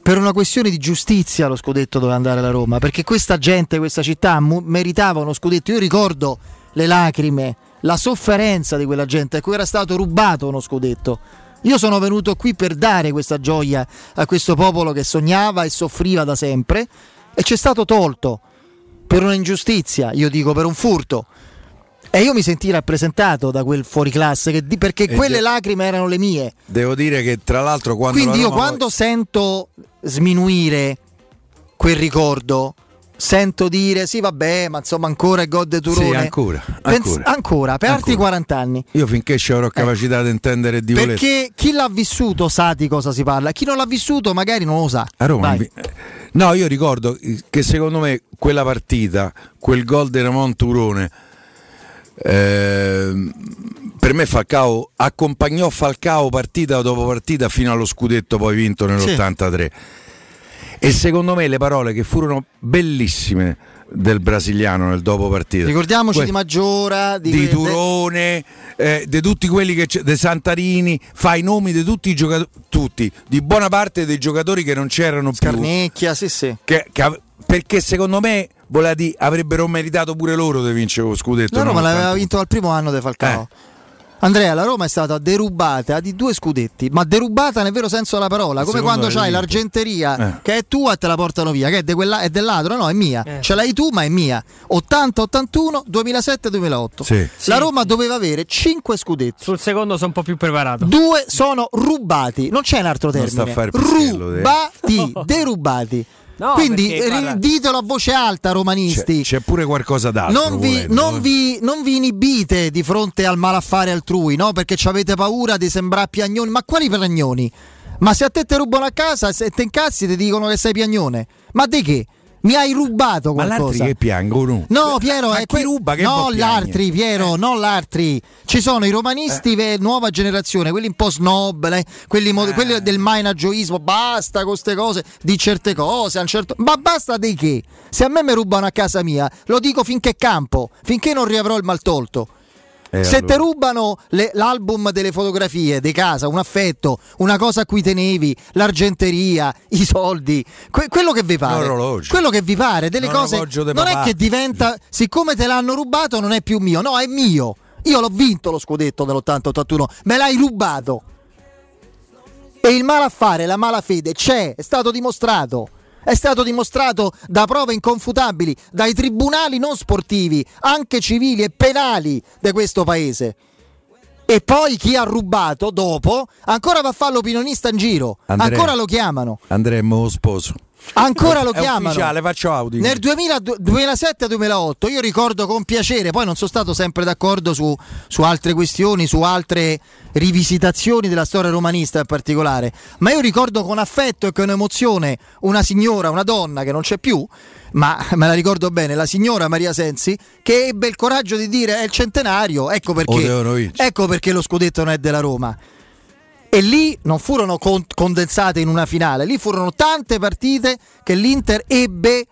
per una questione di giustizia lo scudetto doveva andare alla Roma, perché questa gente, questa città mu- meritava uno scudetto. Io ricordo le lacrime, la sofferenza di quella gente a cui era stato rubato uno scudetto. Io sono venuto qui per dare questa gioia a questo popolo che sognava e soffriva da sempre e ci è stato tolto per un'ingiustizia, io dico per un furto. E io mi sentii rappresentato da quel fuoriclasse che perché E quelle già- lacrime erano le mie. Devo dire che tra l'altro quando Quindi la io quando sento sminuire quel ricordo, sento dire sì vabbè, ma insomma ancora è God de Turone. Sì, ancora, Pens- ancora. ancora, per altri Ancora. 40 anni. Io finché ci avrò capacità di intendere e di voler Perché chi l'ha vissuto sa di cosa si parla, chi non l'ha vissuto magari non lo sa. A Roma vi- No, io ricordo che secondo me quella partita, quel gol di Ramon Turone, ehm, per me Falcao accompagnò Falcao partita dopo partita fino allo scudetto poi vinto nell'83. E secondo me le parole che furono bellissime del brasiliano nel dopo partita. Ricordiamoci Que- di Maggiora, di, di Turone, eh, di tutti quelli che c'è, di Santarini, fa i nomi di tutti i giocatori, tutti, di buona parte dei giocatori che non c'erano più. Scarnecchia, sì, sì. Che- che perché secondo me voleva dire, avrebbero meritato pure loro di vincere lo scudetto. La Roma l'aveva 81. vinto al primo anno di Falcao. Andrea, la Roma è stata derubata di due scudetti, ma derubata nel vero senso della parola, come Secondo quando vinto. l'argenteria Eh. che è tua e te la portano via, che è, de quella- è del ladro, no, è mia. Eh. Ce l'hai tu, ma è mia. 80-81, 2007-2008. Sì. La Roma doveva avere 5 scudetti. Sul secondo sono un po' più preparato. Due sono rubati, non c'è un altro Non sta termine. a fare te. Rubati, (laughs) derubati. No, Quindi guarda- ditelo a voce alta, romanisti. C'è, c'è pure qualcosa d'altro. Non vi, non, vi, non vi inibite di fronte al malaffare altrui, no? Perché ci avete paura di sembrare piagnoni. Ma quali piagnoni? Ma se a te ti rubano a casa e te incazzi ti dicono che sei piagnone. Ma di che? Mi hai rubato Ma l'altri qualcosa? che piangono. No, Piero, Ma è chi que- ruba che no, l'altri? Piero, non l'altri. Ci sono i romanisti ve- nuova generazione, quelli un po' snob, le- quelli, mo- quelli del mainagioismo, basta con queste cose, di certe cose, un certo... ma basta di che? Se a me mi rubano a casa mia, lo dico finché campo, finché non riavrò il maltolto. Eh, Se allora. te rubano le- l'album delle fotografie di casa, un affetto, una cosa a cui tenevi, l'argenteria, i soldi, que- quello che vi pare. Un orologio. Quello che vi pare, delle Un cose. de Non è papà. che diventa, siccome te l'hanno rubato, non è più mio, no, è mio. Io l'ho vinto lo scudetto dell'80-81, me l'hai rubato. E il malaffare, la malafede c'è, è stato dimostrato. È stato dimostrato da prove inconfutabili, dai tribunali non sportivi, anche civili e penali di questo paese. E poi chi ha rubato dopo ancora va a fare l'opinionista in giro, Andrea. ancora lo chiamano. Andrea, mo sposo. Ancora lo chiamano. ufficiale, faccio Audi. Nel 2000 2007-2008 io ricordo con piacere, poi non sono stato sempre d'accordo su, su altre questioni, su altre rivisitazioni della storia romanista in particolare, ma io ricordo con affetto e con emozione una signora, una donna che non c'è più, ma me la ricordo bene, la signora Maria Sensi, che ebbe il coraggio di dire è il centenario, ecco perché, ecco perché lo scudetto non è della Roma. E lì non furono con- condensate in una finale, lì furono tante partite che l'Inter ebbe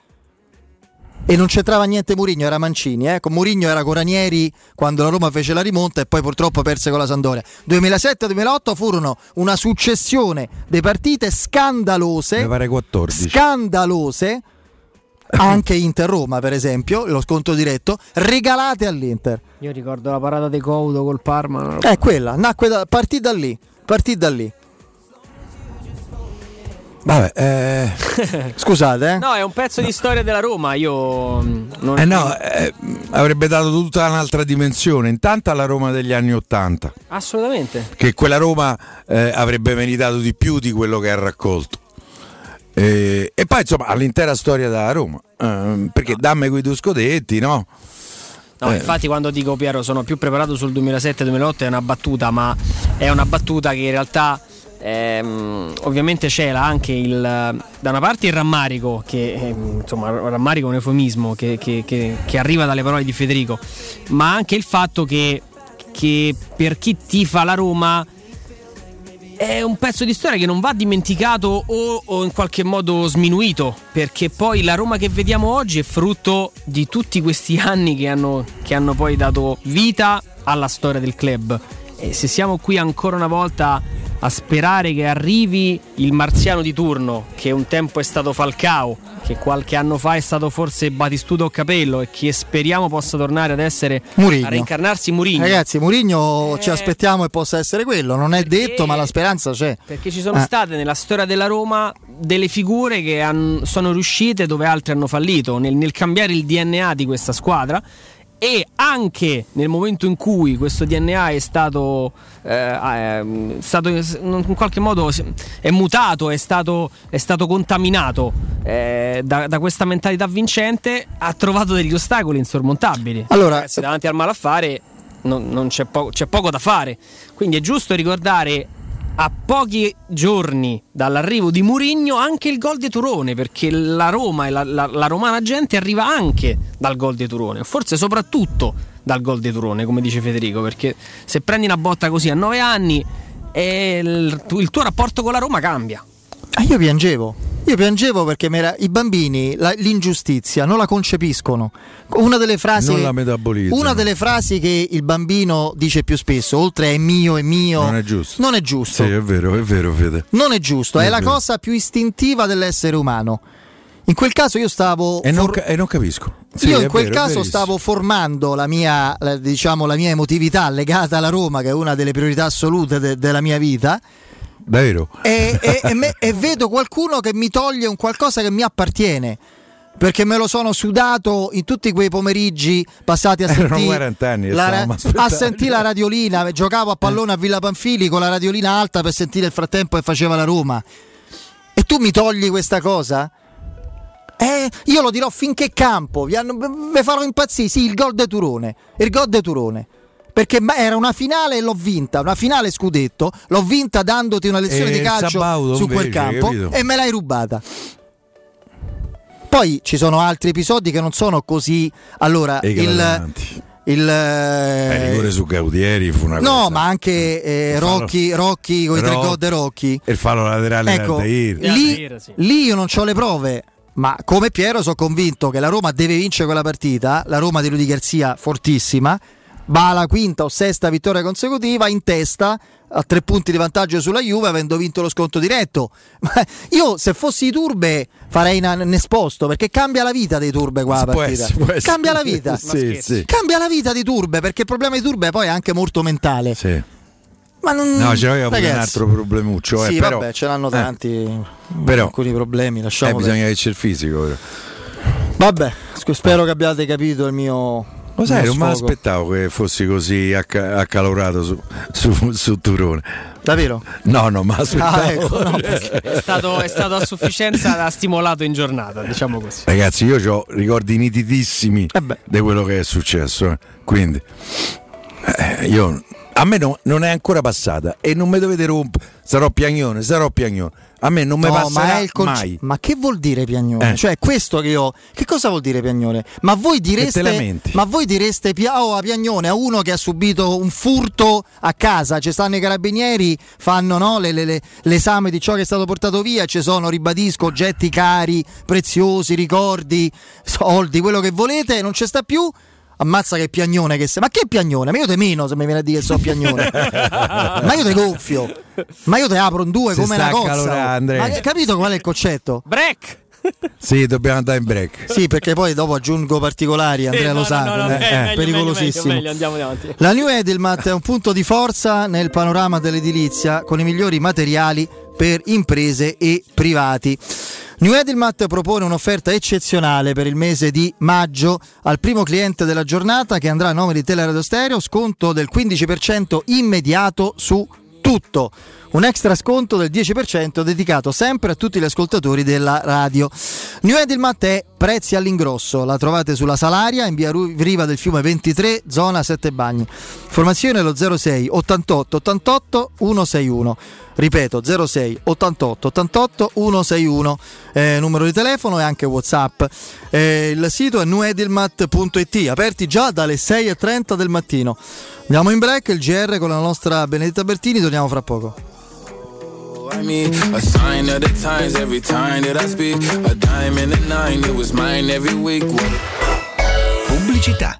e non c'entrava niente Murigno, era Mancini, eh? con Murigno era Coranieri quando la Roma fece la rimonta e poi purtroppo perse con la Sandoria. 2007-2008 furono una successione di partite scandalose, Mi pare 14. scandalose anche (coughs) Inter-Roma per esempio, lo sconto diretto, regalate all'Inter. Io ricordo la parata di Couto col Parma. È quella, nacque da, partì da lì, partì da lì. Vabbè, eh, (laughs) Scusate, eh. No, è un pezzo di storia della Roma. Io mm, non eh no, eh, avrebbe dato tutta un'altra dimensione. Intanto alla Roma degli anni Ottanta, Assolutamente. che quella Roma eh, avrebbe meritato di più di quello che ha raccolto. E poi insomma all'intera storia della Roma, eh, perché dammi quei due scudetti, no? No, Eh. infatti quando dico Piero sono più preparato sul 2007-2008 è una battuta, ma è una battuta che in realtà ehm, ovviamente c'era anche il, da una parte il rammarico, che ehm, insomma rammarico è un eufemismo che, che- che- che arriva dalle parole di Federico, ma anche il fatto che, che per chi tifa la Roma è un pezzo di storia che non va dimenticato o, o in qualche modo sminuito, perché poi la Roma che vediamo oggi è frutto di tutti questi anni che hanno, che hanno poi dato vita alla storia del club. E se siamo qui ancora una volta a sperare che arrivi il marziano di turno, che un tempo è stato Falcao, che qualche anno fa è stato forse Batistuto o Capello e che speriamo possa tornare ad essere Mourinho. a reincarnarsi Murigno. Ragazzi, Murigno Eh. ci aspettiamo che possa essere quello, non è detto, ma la speranza c'è. Perché ci sono Eh. state nella storia della Roma delle figure che han- sono riuscite dove altri hanno fallito nel, nel cambiare il DNA di questa squadra e anche nel momento in cui questo DNA è stato, eh, ehm, stato in qualche modo è mutato, è stato, è stato contaminato eh, da, da questa mentalità vincente, ha trovato degli ostacoli insormontabili. Allora- Ragazzi, davanti al malaffare non, non c'è, po- c'è poco da fare. Quindi è giusto ricordare a pochi giorni dall'arrivo di Murigno anche il gol di Turone, perché la Roma e la, la- la romana gente arriva anche dal gol di Turone, forse soprattutto dal gol di Turone, come dice Federico, perché se prendi una botta così a nove anni eh, il, il tuo rapporto con la Roma cambia. Ah, io piangevo. Io piangevo perché m'era- i bambini la- l'ingiustizia non la concepiscono. Una delle frasi Non la metabolizzano. Una delle frasi che il bambino dice più spesso, oltre è mio è mio, Non è giusto. non è giusto. Sì, è vero, è vero, Fede. Non è giusto, è, È la cosa più istintiva dell'essere umano. In quel caso io stavo E non, for- e non capisco. Sì, io in quel vero, caso stavo formando la mia, la- diciamo, la mia emotività legata alla Roma, che è una delle priorità assolute de- della mia vita, Davvero? e, e- e me- e vedo qualcuno che mi toglie un qualcosa che mi appartiene. Perché me lo sono sudato in tutti quei pomeriggi passati a Erano sentire 40 anni che la, sentire la radiolina. Giocavo a pallone a Villa Panfili con la radiolina alta per sentire il frattempo che faceva la Roma. E tu mi togli questa cosa? Eh, io lo dirò finché campo, vi, hanno- vi farò impazzire. Sì, il gol de Turone. Il gol de Turone. Perché era una finale e l'ho vinta, una finale scudetto, l'ho vinta dandoti una lezione E di il calcio Sabaudo su quel invece, campo capito? e me l'hai rubata. Poi ci sono altri episodi che non sono così. Allora, il, il Eh, rigore su Gaudieri fu una no, cosa. ma anche eh, fallo- Rocchi, Rocchi con i tre gol de Rocchi. E il fallo laterale Ecco, da Aldair. lì, lì io non ho le prove, ma come Piero sono convinto che la Roma deve vincere quella partita, la Roma di Rudy Garzia fortissima, va alla quinta o sesta vittoria consecutiva in testa a tre punti di vantaggio sulla Juve avendo vinto lo sconto diretto. (laughs) Ma io se fossi i Turbe farei un esposto perché cambia la vita dei Turbe qua la Può partita. essere, può essere. Cambia la vita. (laughs) Sì, sì. Cambia la vita di Turbe perché il problema di Turbe poi è anche molto mentale. Sì. Ma non No, c'aveva pure un altro problemuccio. eh, sì, però, vabbè, ce l'hanno eh, tanti. però- alcuni problemi. eh, Lasciamo bisogna perdere. che c'è il fisico. però. Vabbè, spero che abbiate capito il mio. Lo sai, non me sfogo. l'aspettavo che fossi così acca- accalorato su, su, su Turone. Davvero? No, no, ma aspettavo. Ah, ecco, no, (laughs) È stato, è stato a sufficienza stimolato in giornata, diciamo così. Ragazzi, io ho ricordi nitidissimi Eh di quello che è successo. eh. Quindi, eh, io, a me no- non è ancora passata e non mi dovete rompere. Sarò piagnone, sarò piagnone. A me non mi No, passerà ma, conce- mai. ma che vuol dire piagnone? Eh. Cioè, questo che io. Che cosa vuol dire piagnone? Ma voi direste. Ma voi direste oh, a piagnone a uno che ha subito un furto a casa. Ci stanno i carabinieri, fanno no, le- le- le- l'esame di ciò che è stato portato via. Ci sono, ribadisco, oggetti cari, preziosi, ricordi, soldi, quello che volete. Non ci sta più. Ammazza che piagnone che sei. Ma che piagnone? Ma io te meno se mi viene a dire che so piagnone. (laughs) ma io te gonfio. Ma io te apro in due Si come una cozza. Andrea. Ma hai capito qual è il concetto? Break! (laughs) Sì, dobbiamo andare in break. Sì, perché poi dopo aggiungo particolari, Andrea Eh, no, lo sa, no, no, eh, meglio, meglio, pericolosissimo. meglio, meglio. La New Edelmat è un punto di forza nel panorama dell'edilizia con i migliori materiali per imprese e privati. New Edelmat propone un'offerta eccezionale per il mese di maggio al primo cliente della giornata che andrà a nome di Teleradio Stereo, sconto del 15% immediato su tutto. Un extra sconto del 10% dedicato sempre a tutti gli ascoltatori della radio. New Edelmat è prezzi all'ingrosso, la trovate sulla Salaria in via Riva del Fiume 23, zona 7 Bagni. Informazione allo 06 88 88 161. Ripeto 06 88 88 161 eh, numero di telefono e anche Whatsapp. Eh, il sito è nuedilmat.it, aperti già dalle 6.30 del mattino. Andiamo in break, il GR con la nostra Benedetta Bertini, torniamo fra poco. I mean, a sign of the times every time that I speak. A diamond and a nine, it was mine every week. Pubblicità.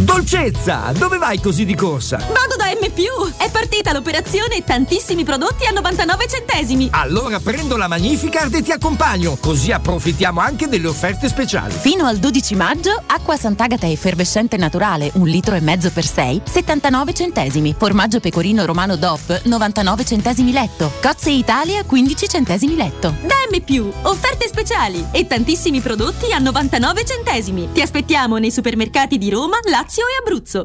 Dolcezza, dove vai così di corsa? Vado da M+, è partita l'operazione e tantissimi prodotti a 99 centesimi. Allora prendo la Magnificard e ti accompagno, così approfittiamo anche delle offerte speciali. Fino al 12 maggio, acqua Sant'Agata effervescente naturale, un litro e mezzo per 6, 79 centesimi. Formaggio pecorino romano DOP, 99 centesimi letto. Cozze Italia, 15 centesimi letto. Da M+, offerte speciali e tantissimi prodotti a 99 centesimi. Ti aspettiamo nei supermercati di Roma, Lazio e Abruzzo.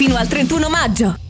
fino al 31 maggio.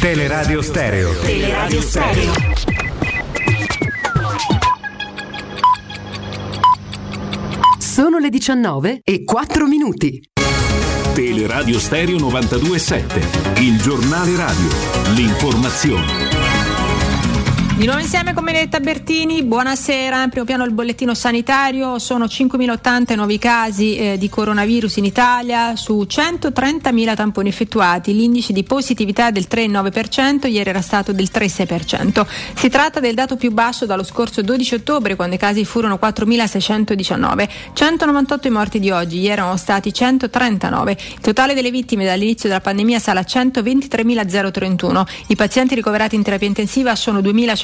Teleradio Stereo. Teleradio Stereo. Sono le 19 e 4 minuti. Teleradio Stereo 927, il giornale radio, l'informazione. Di nuovo insieme con Benedetta Bertini, buonasera. Primo piano il bollettino sanitario, sono 5.080 nuovi casi eh, di coronavirus in Italia su 130.000 tamponi effettuati. L'indice di positività è del 3,9%, ieri era stato del 3,6%. Si tratta del dato più basso dallo scorso 12 ottobre quando i casi furono 4.619. 198 i morti di oggi, ieri erano stati 139. Il totale delle vittime dall'inizio della pandemia sale a 123.031. I pazienti ricoverati in terapia intensiva sono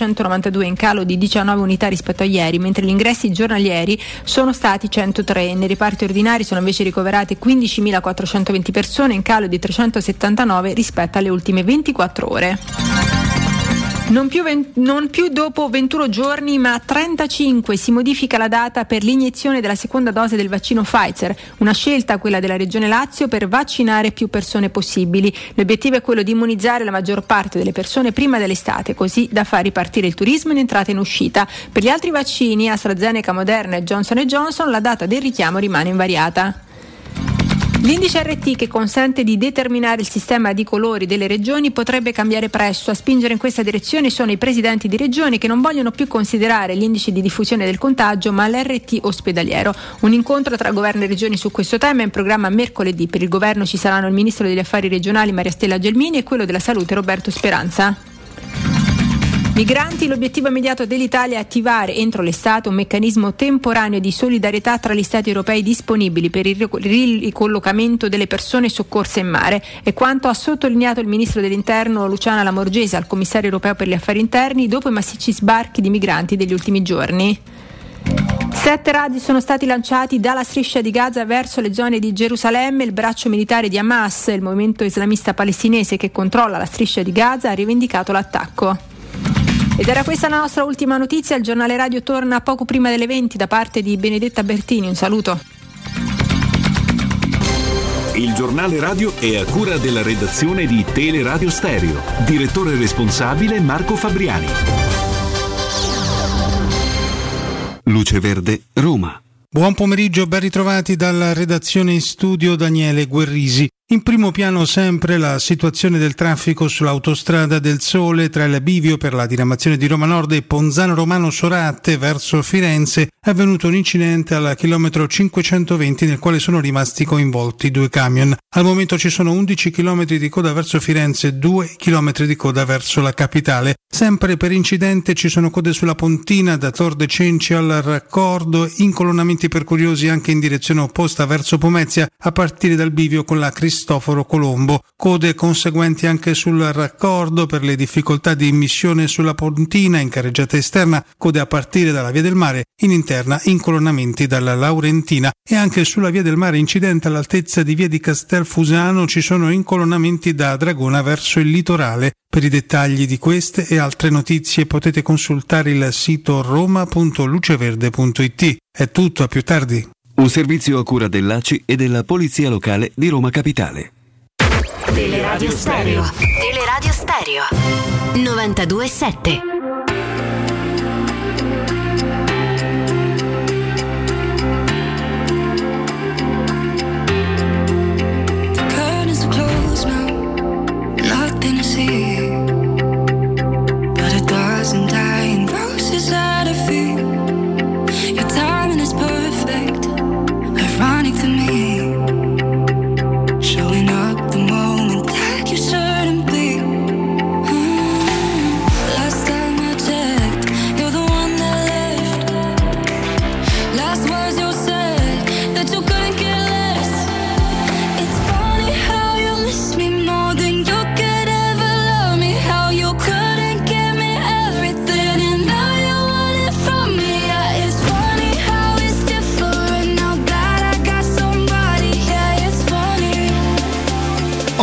2.192 in calo di 19 unità rispetto a ieri, mentre gli ingressi giornalieri sono stati 103. Nei reparti ordinari sono invece ricoverate 15.420 persone in calo di 379 rispetto alle ultime 24 ore. Non più, non più, dopo 21 giorni, ma 35 si modifica la data per l'iniezione della seconda dose del vaccino Pfizer, una scelta, quella della Regione Lazio, per vaccinare più persone possibili. L'obiettivo è quello di immunizzare la maggior parte delle persone prima dell'estate, così da far ripartire il turismo in entrata e in uscita. Per gli altri vaccini, AstraZeneca, Moderna e Johnson Johnson, la data del richiamo rimane invariata. L'indice RT che consente di determinare il sistema di colori delle regioni potrebbe cambiare presto. A spingere in questa direzione sono i presidenti di regioni che non vogliono più considerare l'indice di diffusione del contagio ma l'RT ospedaliero. Un incontro tra governo e regioni su questo tema è in programma mercoledì. Per il governo ci saranno il ministro degli affari regionali Maria Stella Gelmini e quello della salute Roberto Speranza. Migranti, l'obiettivo immediato dell'Italia è attivare entro l'estate un meccanismo temporaneo di solidarietà tra gli Stati europei disponibili per il ricollocamento delle persone soccorse in mare. È quanto ha sottolineato il ministro dell'Interno Luciana Lamorgese al commissario europeo per gli affari interni dopo i massicci sbarchi di migranti degli ultimi giorni. Sette razzi sono stati lanciati dalla striscia di Gaza verso le zone di Gerusalemme. Il braccio militare di Hamas, il movimento islamista palestinese che controlla la striscia di Gaza, ha rivendicato l'attacco. Ed era questa la nostra ultima notizia. Il giornale radio torna poco prima delle 20 da parte di Benedetta Bertini. Un saluto. Il giornale radio è a cura della redazione di Teleradio Stereo. Direttore responsabile Marco Fabriani. Luce Verde, Roma. Buon pomeriggio, ben ritrovati dalla redazione in studio Daniele Guerrisi. In primo piano sempre la situazione del traffico sull'autostrada del Sole tra il bivio per la diramazione di Roma Nord e Ponzano Romano Sorate verso Firenze è avvenuto un incidente al chilometro 520 nel quale sono rimasti coinvolti due camion. Al momento ci sono 11 km di coda verso Firenze e 2 km di coda verso la capitale. Sempre per incidente ci sono code sulla Pontina da Tor de Cenci al raccordo, incolonnamenti per curiosi anche in direzione opposta verso Pomezia a partire dal bivio con la Cristoforo Colombo. Code conseguenti anche sul raccordo per le difficoltà di immissione sulla Pontina in carreggiata esterna, code a partire dalla Via del Mare, in interna incolonnamenti dalla Laurentina e anche sulla Via del Mare incidente all'altezza di Via di Castelfusano ci sono incolonnamenti da Dragona verso il litorale. Per i dettagli di queste e altre notizie potete consultare il sito roma.luceverde.it. È tutto, a più tardi. Un servizio a cura dell'ACI e della Polizia Locale di Roma Capitale. Teleradio Stereo. Teleradio Stereo. 92.7.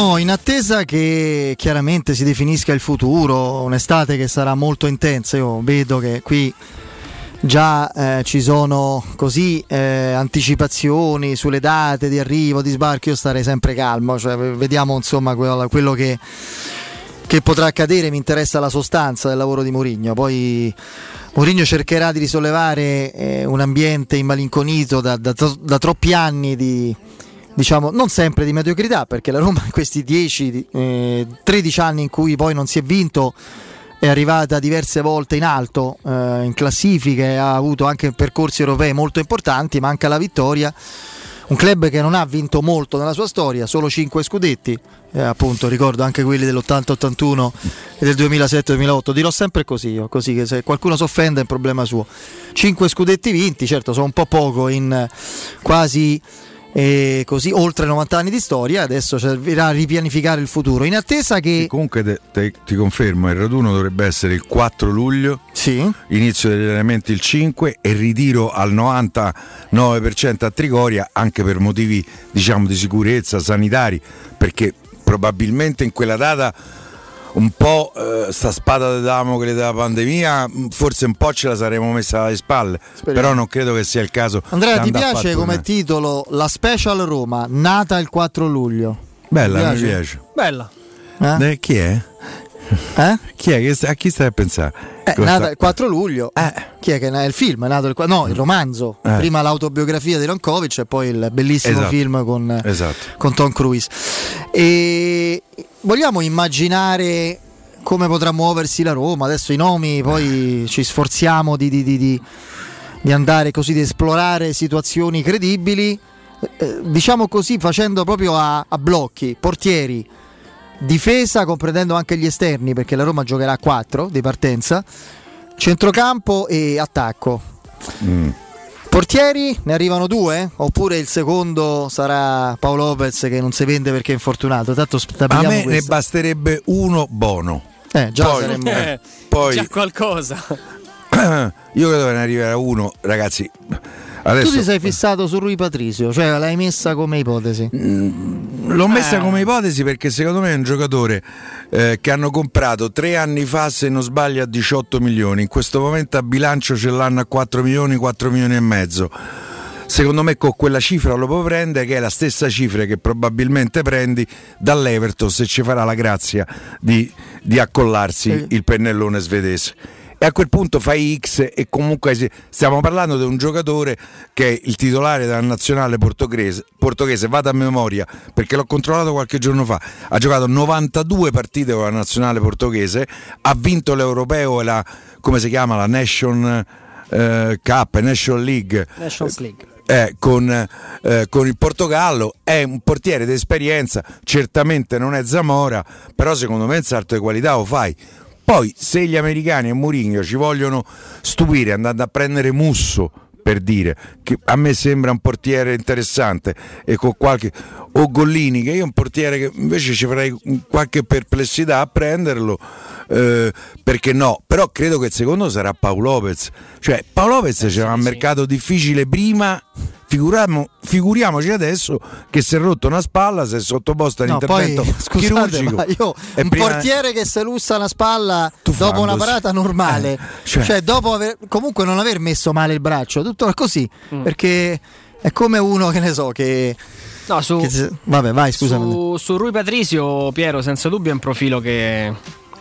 Oh, in attesa che chiaramente si definisca il futuro, un'estate che sarà molto intensa, io vedo che qui già eh, ci sono così eh, anticipazioni sulle date di arrivo, di sbarco, io starei sempre calmo, cioè, vediamo insomma quello, quello che, che potrà accadere, mi interessa la sostanza del lavoro di Mourinho, poi Mourinho cercherà di risollevare eh, un ambiente immalinconito da, da da troppi anni di, diciamo, non sempre di mediocrità, perché la Roma in questi 10, eh, 13 anni in cui poi non si è vinto è arrivata diverse volte in alto eh, in classifiche, ha avuto anche percorsi europei molto importanti, manca la vittoria. Un club che non ha vinto molto nella sua storia, solo 5 scudetti, eh, appunto ricordo anche quelli dell'80-81 e del 2007-2008, dirò sempre così, così che se qualcuno si offende è un problema suo. 5 scudetti vinti, certo sono un po' poco in eh, quasi e così oltre 90 anni di storia adesso servirà a ripianificare il futuro. In attesa che Comunque te- te- ti confermo, il raduno dovrebbe essere il 4 luglio, inizio degli allenamenti il 5 e ritiro al 99% a Trigoria anche per motivi diciamo di sicurezza sanitari, perché probabilmente in quella data un po' eh, sta spada di Damocle della pandemia, mh, forse un po' ce la saremmo messa alle spalle, però non credo che sia il caso. Andrea ti piace come titolo la Special Roma nata il 4 luglio Bella, Ti mi piace. Bella. Eh? Eh, chi è? Eh? Chi è? A chi stai a pensare? Eh, sta- il 4 luglio chi è che è il film è nato il no il romanzo Eh. prima l'autobiografia di Ronkovic e poi il bellissimo Esatto. film con, Esatto. con Tom Cruise e vogliamo immaginare come potrà muoversi la Roma adesso i nomi poi ci sforziamo di, di- di- di- di andare così di esplorare situazioni credibili eh, diciamo così facendo proprio a, a blocchi portieri difesa comprendendo anche gli esterni perché la Roma giocherà a 4 di partenza centrocampo e attacco Mm. portieri ne arrivano due oppure il secondo sarà Paolo Lopez che non si vende perché è infortunato tanto A me ne questo. basterebbe uno buono. Eh, già Poi- saremmo- eh, poi C'è qualcosa. (coughs) io credo che ne arriverà uno, ragazzi. Adesso tu ti sei fissato su Rui Patricio cioè l'hai messa come ipotesi L'ho messa Eh. come ipotesi perché secondo me è un giocatore eh, che hanno comprato tre anni fa, se non sbaglio, a 18 milioni. In questo momento a bilancio ce l'hanno a 4 milioni, 4 milioni e mezzo. Secondo me con quella cifra lo puoi prendere, che è la stessa cifra che probabilmente prendi dall'Everton se ci farà la grazia di, di accollarsi il pennellone svedese. E a quel punto fai X e comunque stiamo parlando di un giocatore che è il titolare della nazionale portoghese, portoghese, vado a memoria perché l'ho controllato qualche giorno fa, ha giocato 92 partite con la nazionale portoghese, ha vinto l'europeo e la, come si chiama, la Nation eh, Cup, Nation League. Nations League. Eh, con, eh, con il Portogallo è un portiere d'esperienza, certamente non è Zamora, però secondo me il salto di qualità lo fai. Poi se gli americani e Mourinho ci vogliono stupire andando a prendere Musso per dire che a me sembra un portiere interessante e con qualche o Gollini che io un portiere che invece ci farei qualche perplessità a prenderlo eh, perché no. Però credo che il secondo sarà Paolo Lopez. Cioè Paolo Lopez c'era un mercato difficile prima figuriamo- figuriamoci adesso che si è rotto una spalla si è sottoposto No, poi all'intervento (laughs) scusate, chirurgico ma io un prima- portiere che si lussa una spalla dopo una parata normale, Eh, cioè- cioè, dopo aver, comunque non aver messo male il braccio, tutto così, Mm. perché è come uno che ne so che... No, su, che vabbè, vai, scusami. Su, su Rui Patricio, Piero, senza dubbio è un profilo che,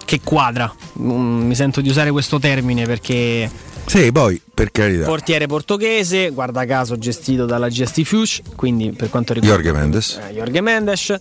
che quadra. Mm, mi sento di usare questo termine perché sì poi per carità. Portiere portoghese, guarda caso gestito dalla GST Fuchs, quindi per quanto riguarda Jorge Mendes. Eh, Jorge Mendes.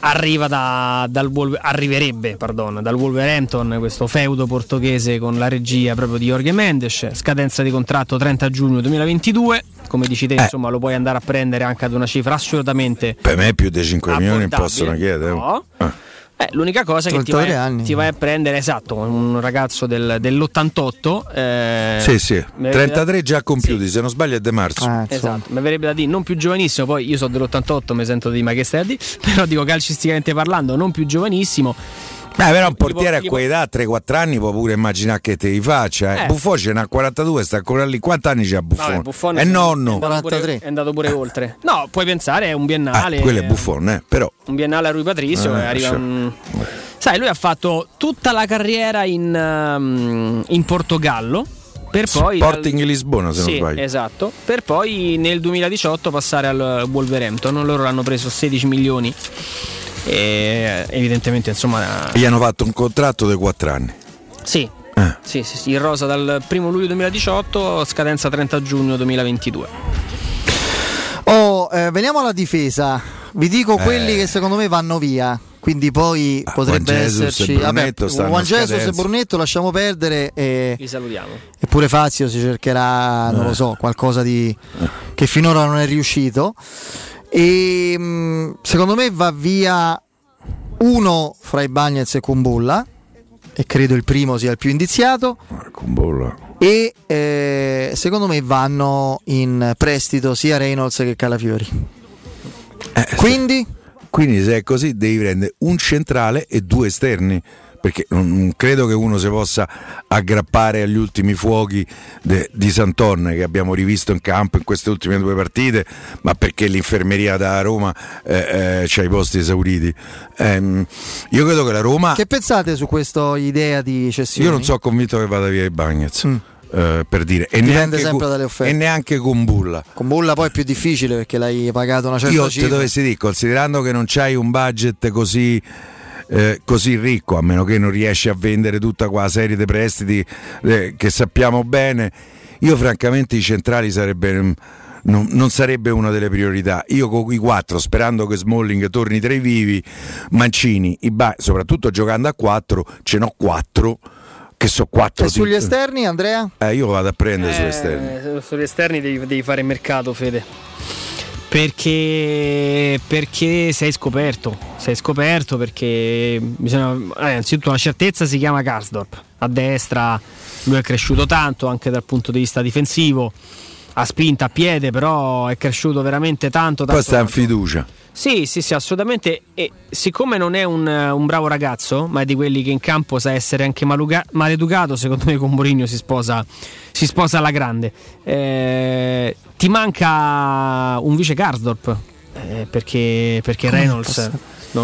Arriva da- dal arriverebbe pardon, dal Wolverhampton questo feudo portoghese con la regia proprio di Jorge Mendes. Scadenza di contratto 30 giugno 2022 come dici te Eh. insomma lo puoi andare a prendere anche ad una cifra assolutamente per me più di 5 milioni possono chiedere. No. Eh. Eh, l'unica cosa è che ti 33 vai, anni. ti vai a prendere, esatto, un ragazzo del- dell'88. eh, Sì, sì, mi verrebbe 33 già compiuti, se non sbaglio è De Marzo. Ah, Esatto, mi verrebbe da dire non più giovanissimo, poi io sono dell'88, mi sento di ma che stai a (laughs) dire, però dico calcisticamente parlando, non più giovanissimo. Beh, però un Gli può- portiere a gli può- quell'età, 3-4 anni, può pure immaginare che te li faccia. Eh. Eh. Buffon ce n'ha 42, sta ancora lì. Quanti anni c'ha Buffon? Vabbè, Buffon è nonno. È andato, pure, è andato pure oltre. No, puoi pensare, è un biennale. Ah, quello è Buffon, eh, però. Un biennale a Rui Patricio Eh, e arriva cioè. un... Sai, lui ha fatto tutta la carriera in, um, in Portogallo. Per poi Sporting Lisbona, se non Sì, sbaglio. esatto. Per poi nel 2018 passare al Wolverhampton. Loro l'hanno preso 16 milioni. E evidentemente, insomma, Gli hanno fatto un contratto di 4 anni. sì. Eh. Sì, sì, sì, in rosa dal 1 luglio 2018, scadenza 30 giugno 2022. Oh, eh, veniamo alla difesa. Vi dico Eh. quelli che secondo me vanno via. Quindi poi potrebbe Juan Jesus esserci. Brunetto stanno Juan Jesus e. Brunetto lasciamo perdere. E, Li salutiamo. eppure Fazio si cercherà, non lo so, qualcosa di che finora non è riuscito. E mh, secondo me va via uno fra i Bagnets e Kumbulla. E credo il primo sia il più indiziato. E eh, secondo me vanno in prestito sia Reynolds che Calafiori. Quindi? Quindi se è così devi prendere un centrale e due esterni. Perché non credo che uno si possa aggrappare agli ultimi fuochi de- di Santon che abbiamo rivisto in campo in queste ultime due partite, ma perché l'infermeria da Roma eh, eh, c'ha i posti esauriti. Ehm, io credo che la Roma. Che pensate su questa idea di cessione? Io non sono convinto che vada via i Bagnets. eh, per dire, e Dipende sempre con- dalle offerte. e neanche con Bulla. Con Bulla poi è più difficile perché l'hai pagato una certa Io cifra. ti dovessi dire, considerando che non c'hai un budget così, eh, così ricco, a meno che non riesci a vendere tutta quella serie di prestiti eh, che sappiamo bene, io francamente i centrali sarebbe. mm, Non, non sarebbe una delle priorità. Io con i quattro, sperando che Smalling torni tra i vivi, Mancini, i ba- soprattutto giocando a quattro, ce n'ho quattro che so quattro. E sugli di- esterni, Andrea? Eh, io vado a prendere sugli esterni. Eh, sugli esterni devi, devi fare mercato, Fede. Perché, perché sei scoperto. Sei scoperto perché bisogna. eh, innanzitutto la certezza si chiama Karsdorp. A destra lui è cresciuto tanto anche dal punto di vista difensivo. Ha spinta a piede, però è cresciuto veramente tanto. Poi tanto, sta in fiducia. Sì, sì, sì, assolutamente. E siccome non è un, un bravo ragazzo, ma è di quelli che in campo sa essere anche maluga- maleducato, secondo me con Mourinho si sposa, si sposa alla grande. Eh, ti manca un vice Karsdorp, eh, perché, perché Reynolds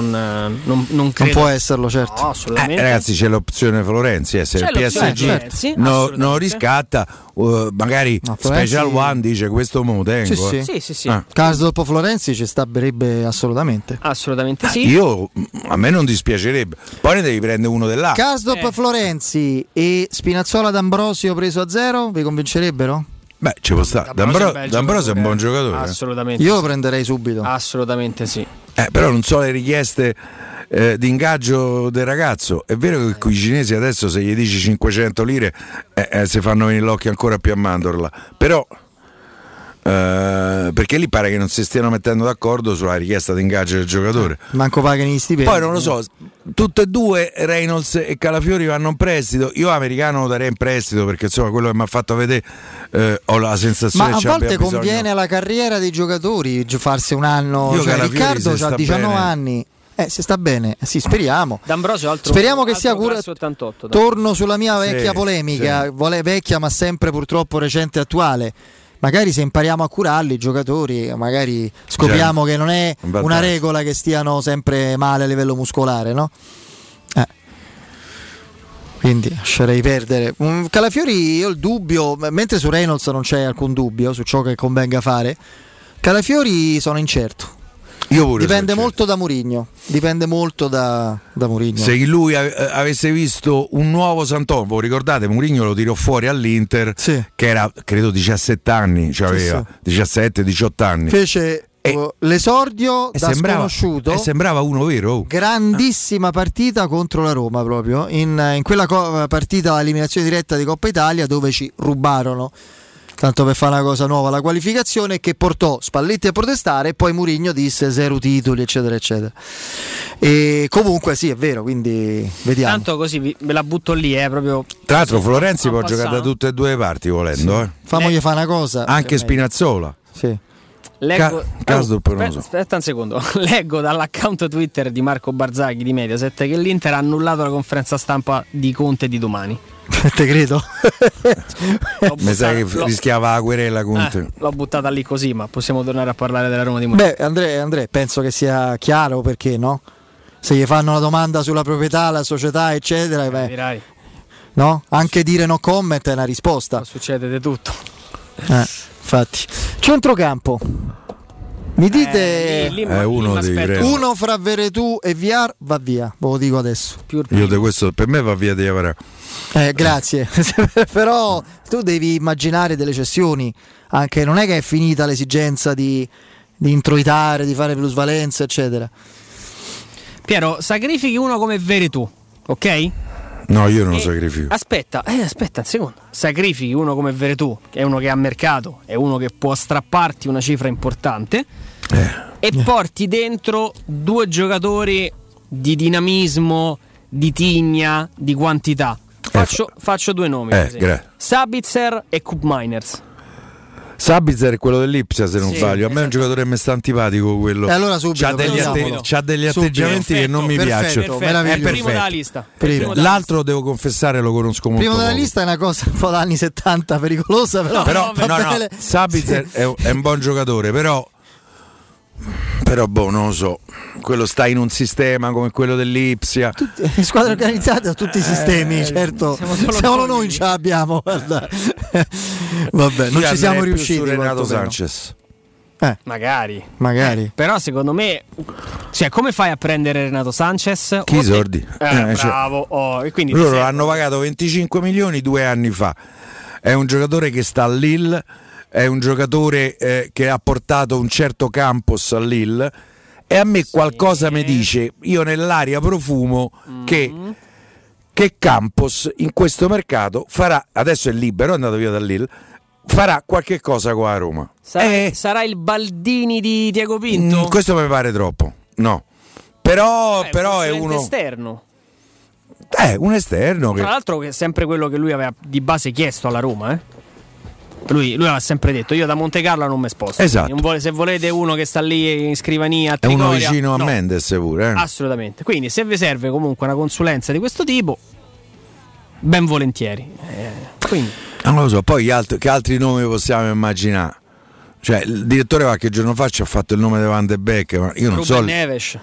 non, eh, non, non Non credo- può esserlo, certo. No, assolutamente. Eh, ragazzi, c'è l'opzione Florenzi. eh, se C'è il PSG Florenzi, no- non riscatta, uh, magari Florenzi- Special One dice questo me lo tengo. Sì, eh. sì. Sì, sì. Ah. Karsdorp Florenzi ci stabberebbe assolutamente. Assolutamente sì. Io a me non dispiacerebbe. Poi ne devi prendere uno dell'A. Karsdorp Eh. Florenzi e Spinazzola D'Ambrosio preso a zero vi convincerebbero? Beh, ci può stare. D'Ambrosio è D'Ambrosio è un buon giocatore, giocatore. eh. Assolutamente. Io lo prenderei subito. Assolutamente sì. Eh, però non so le richieste eh, di ingaggio del ragazzo. È vero che con i cinesi adesso se gli dici 500 lire eh, eh, si fanno venire l'occhio ancora più a mandorla. Però eh, perché lì pare che non si stiano mettendo d'accordo sulla richiesta di ingaggio del giocatore. Manco pagano gli stipendi. Poi non lo so, tutte e due Reynolds e Calafiori vanno in prestito. Io americano lo darei in prestito perché insomma quello che mi ha fatto vedere eh, ho la sensazione Ma a che ci abbia volte conviene alla carriera dei giocatori gi- farsi un anno. Io Cioè, Calafiori Riccardo ha sta 19 bene. anni. Eh, se sta bene, Eh, sì, speriamo. D'Ambrosio altro Speriamo che altro sia cura- classe 88, dai. Torno sulla mia Sì, vecchia polemica, sì. vecchia ma sempre purtroppo recente e attuale. Magari se impariamo a curarli i giocatori, magari scopriamo Già, che non è un una regola che stiano sempre male a livello muscolare, no? Eh. Quindi lascerei perdere. Un Calafiori io il dubbio, mentre su Reynolds non c'è alcun dubbio su ciò che convenga fare. Calafiori sono incerto. Dipende molto da Murigno. Dipende molto da, da Murigno. Se lui ave- avesse visto un nuovo Santon, voi ricordate, Mourinho lo tirò fuori all'Inter, che era credo 17 anni, cioè Sì, aveva 17-18 anni. Fece uh, l'esordio e da sembrava- sconosciuto. e sembrava uno vero. oh. Grandissima partita contro la Roma proprio, in, in quella co- partita eliminazione diretta di Coppa Italia dove ci rubarono tanto per fare una cosa nuova, la qualificazione che portò Spalletti a protestare e poi Murigno disse zero titoli, eccetera, eccetera. E comunque sì, è vero, quindi vediamo. Tanto così ve la butto lì, eh, proprio. Tra l'altro Florenzi en può giocare da tutte e due le parti volendo, eh. Famogli fare una cosa. Anche. Spinazzola. Sì. Leggo, Ca- lo aspetta, aspetta un secondo. (laughs) Leggo dall'account Twitter di Marco Barzaghi di Mediaset che l'Inter ha annullato la conferenza stampa di Conte di domani. (laughs) Te credo. Mi sa che l'ho- rischiava la querela Conte. Eh, l'ho buttata lì così, ma possiamo tornare a parlare della Roma di Mourinho. Beh, Andrea, Andrea, penso che sia chiaro perché no? Se gli fanno una domanda sulla proprietà, la società, eccetera, beh, Dirai, no? Anche dire no comment è una risposta. succede di tutto. Eh, infatti. Centrocampo. Mi dite Eh, lì- lì Eh, uno uno fra Veretù e Viar va via, ve lo dico adesso. Io di questo per me va via di Avarà. Eh, grazie. (laughs) Però tu devi immaginare delle cessioni, anche non è che è finita l'esigenza di, di introitare, di fare plusvalenza, eccetera. Piero, sacrifichi uno come Veretù, ok? No, io non lo E- sacrifico. Aspetta, eh, aspetta un secondo. Sacrifichi uno come Veretù, che è uno che ha mercato, è uno che può strapparti una cifra importante. E porti dentro due giocatori di dinamismo, di tigna, di quantità. Faccio, faccio due nomi. eh, grazie. Sabitzer e Cup Miners. Sabitzer è quello dell'Ipsia se non Sì, sbaglio. A me è un giocatore che mi sta antipatico quello. E allora subito, c'ha degli, prendiamolo. c'ha degli Subito. atteggiamenti che non mi Perfetto, piacciono. perfetto, È perfetto. Primo della lista. Primo. L'altro devo confessare lo conosco molto Primo della poco. lista è una cosa un po' da anni 70 pericolosa, però, Però va no, no. Sabitzer è, un- è un buon giocatore, però però boh, non lo so. Quello sta in un sistema come quello dell'Ipsia. Le squadre organizzate a tutti i sistemi, certo. siamo solo Siamo noi. ce l'abbiamo. guarda. (laughs) Vabbè, non ci siamo riusciti. Renato. Sanchez. Magari. Magari. Però secondo me, cioè, come fai a prendere Renato Sanchez? Chi i sordi? Eh, Eh, cioè, bravo. oh, e quindi Loro hanno pagato 25 milioni due anni fa. È un giocatore che sta a Lille, è un giocatore eh, che ha portato un certo campus a Lille. E a me qualcosa mi dice, io nell'aria profumo Mm. che, che Campos in questo mercato farà, adesso è libero, è andato via da Lille, farà qualche cosa qua a Roma. Sarà, Eh, sarà il Baldini di Diego Pinto? mm, questo mi pare troppo, no. Però, Eh, però è uno, esterno. eh, un esterno che... Tra l'altro che è sempre quello che lui aveva di base chiesto alla Roma, eh. Lui, lui aveva sempre detto: Io da Monte Carlo non mi sposto. Esatto. Vuole- se volete uno che sta lì in scrivania a È uno vicino a no. Mendes pure. eh. Assolutamente. Quindi, se vi serve comunque una consulenza di questo tipo, ben volentieri. Eh, quindi, Non lo so, poi altri- che altri nomi possiamo immaginare? Cioè, il direttore qualche giorno fa ci ha fatto il nome di Van de Beek, ma io non Ruben so. Neves.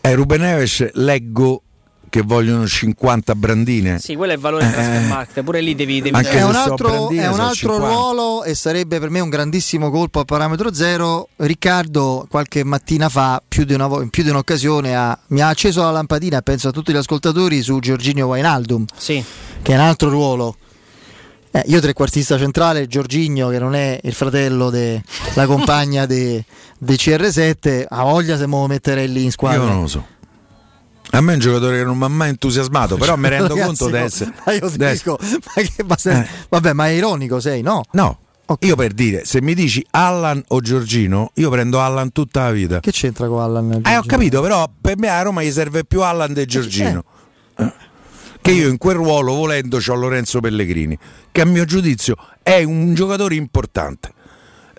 Eh, Ruben Neves leggo che vogliono 50 brandine. Sì, quello è il valore di Transfermarkt. Pure lì devi. devi Anche È un altro, è un altro 50. ruolo e sarebbe per me un grandissimo colpo a parametro zero. Riccardo qualche mattina fa, più di, una più di un'occasione, ha- mi ha acceso la lampadina, penso a tutti gli ascoltatori, su Giorginio Wainaldum, Sì. che è un altro ruolo. Eh, io trequartista centrale, Giorginio che non è il fratello della compagna (laughs) de, de CR7, ha voglia se me lo metterei lì in squadra. Io non lo so. A me è un giocatore che non mi ha mai entusiasmato, però mi rendo (laughs) Ragazzi, conto no, adesso. (laughs) ma io dico, ma che- ma se- Eh. vabbè, ma è ironico sei, no? No, io per dire, se mi dici Allan o Giorgino, io prendo Allan tutta la vita. Che c'entra con Allan? Eh, ho capito, però per me a Roma gli serve più Allan del Giorgino. Eh. Che io in quel ruolo, volendo, ho Lorenzo Pellegrini, che a mio giudizio è un giocatore importante.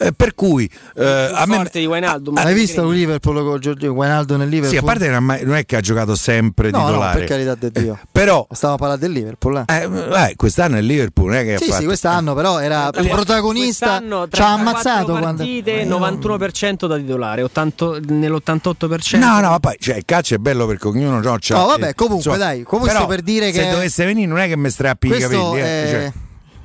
Eh, per cui eh, a me forte di Wijnaldum. Hai visto il Liverpool con Giorgio Wijnaldum nel Liverpool? Sì, a parte che non ha mai- non è che ha giocato sempre no, no, titolare. per carità di Dio. Però Stiamo parlando del Liverpool. eh. eh, eh, quest'anno è il Liverpool, non è che ha Sì, fatto. sì, quest'anno però era un Allora, protagonista. quest'anno, Ci ha 34 ammazzato quando. partite, 91% da titolare, 80 nell'88%. No, no, ma poi cioè, il calcio è bello perché ognuno ha. No, vabbè, comunque, dai, comunque sto per dire se che- dovesse venire non è che mi strappi i capelli. eh, è- cioè.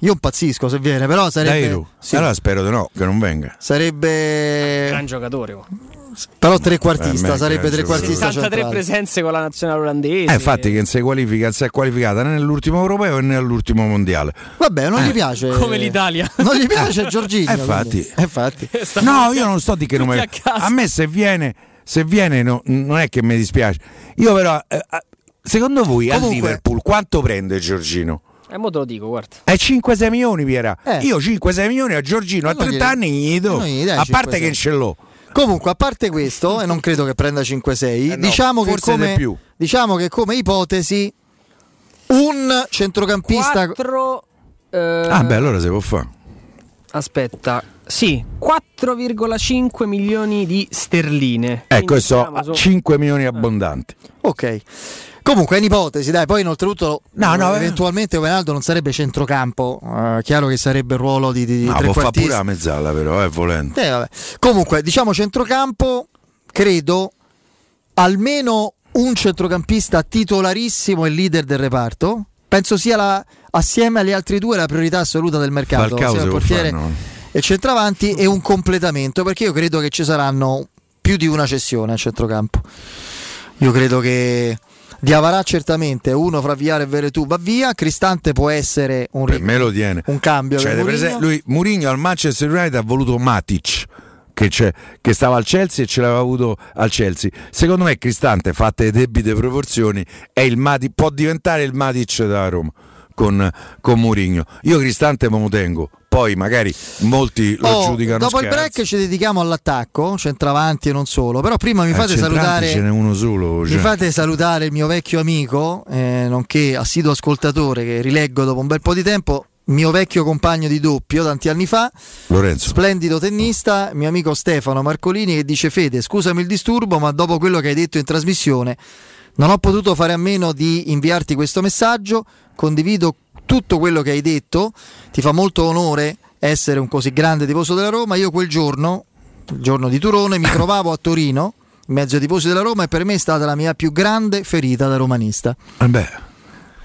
Io impazzisco se viene, però sarebbe. Dairu. sì, Allora spero di no, che non venga. Sarebbe. Gran giocatore. oh. Però Eh, trequartista, sarebbe trequartista 73 centrale. presenze con la nazionale olandese. Eh, infatti che non si qualifica, non si è qualificata né nell'ultimo europeo né nell'ultimo mondiale. Vabbè, non Eh. gli piace. Come l'Italia. (laughs) Non gli piace Giorginio. Eh, infatti. Eh, infatti. (laughs) No, io non sto di che non Tutti me... a. A me se viene, se viene no- non è che mi dispiace. Io però, eh, eh, secondo voi al Comunque- Liverpool quanto prende Giorgino? Eh, mo te lo dico, guarda. È 5-6 milioni, Piera. Eh. Io 5-6 milioni a Giorgino a Non 30 gli- anni gli do. gli dai A parte 5-6. che ce l'ho. Comunque, a parte questo, e non credo che prenda 5-6, Eh no, diciamo, che come, più. diciamo che come ipotesi un centrocampista... 4 Ah, beh, allora si può fare. Aspetta, sì, 4,5 milioni di sterline. Ecco, Quindi, so diciamo, so- 5 milioni abbondanti. Ok. Comunque è un'ipotesi, dai, poi oltretutto No, no, eh. eventualmente Ronaldo non sarebbe centrocampo, eh, chiaro che sarebbe il ruolo di, di No, può fare pure la mezzala, però, eh, volendo. Eh, vabbè. Comunque, diciamo centrocampo, credo almeno un centrocampista titolarissimo e leader del reparto. Penso sia la, assieme agli altri due la priorità assoluta del mercato, Falcao sia se il portiere fare, no? e il centravanti e un completamento, perché io credo che ci saranno più di una cessione a centrocampo. Io credo che Diavarà certamente uno fra Viare e Veretù va via, Cristante può essere un, Per me lo tiene. un cambio Cioè, per prese- lui, Mourinho al Manchester United ha voluto Matic. Che, c'è- che stava al Chelsea e ce l'aveva avuto al Chelsea. Secondo me Cristante, fatte le debite proporzioni, è il Matic, può diventare il Matic da Roma con, con Mourinho. Io Cristante me lo tengo, poi magari molti lo Oh, giudicano dopo il scherzo. break ci dedichiamo all'attacco, centravanti e non solo. Però prima mi Eh, fate salutare. ce n'è uno solo. Mi cioè. fate salutare il mio vecchio amico, eh, nonché assiduo ascoltatore che rileggo dopo un bel po' di tempo, mio vecchio compagno di doppio tanti anni fa, Lorenzo. splendido tennista, mio amico Stefano Marcolini che dice Fede, scusami il disturbo, ma dopo quello che hai detto in trasmissione non ho potuto fare a meno di inviarti questo messaggio, condivido tutto quello che hai detto, ti fa molto onore essere un così grande tifoso della Roma, io quel giorno, il giorno di Turone, mi (laughs) trovavo a Torino in mezzo ai tifosi della Roma e per me è stata la mia più grande ferita da romanista. Vabbè.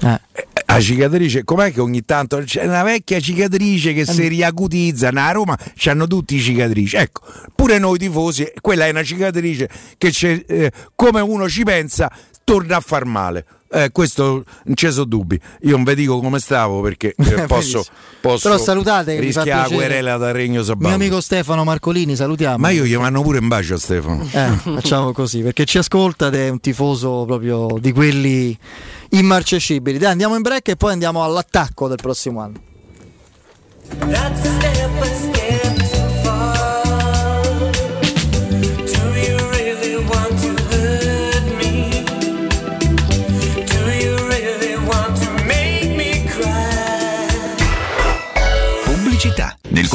Eh. La cicatrice, com'è che ogni tanto c'è una vecchia cicatrice che si riacutizza? A Roma c'hanno tutti cicatrici. Ecco, pure noi tifosi, quella è una cicatrice che c'è, eh, come uno ci pensa, torna a far male. Eh, questo non ci sono dubbi. Io non vi dico come stavo perché (laughs) eh, posso, posso Però salutate rischiare la querela da Regno Mio Sabaudo. amico Stefano Marcolini, salutiamo. Ma io gli mando pure un bacio a Stefano. Eh, (laughs) facciamo così perché ci ascolta ed è un tifoso proprio di quelli immarcescibili. Dai, andiamo in break e poi andiamo all'attacco del prossimo anno. That's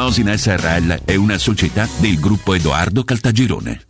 Mnemosina SRL è una società del gruppo Edoardo Caltagirone.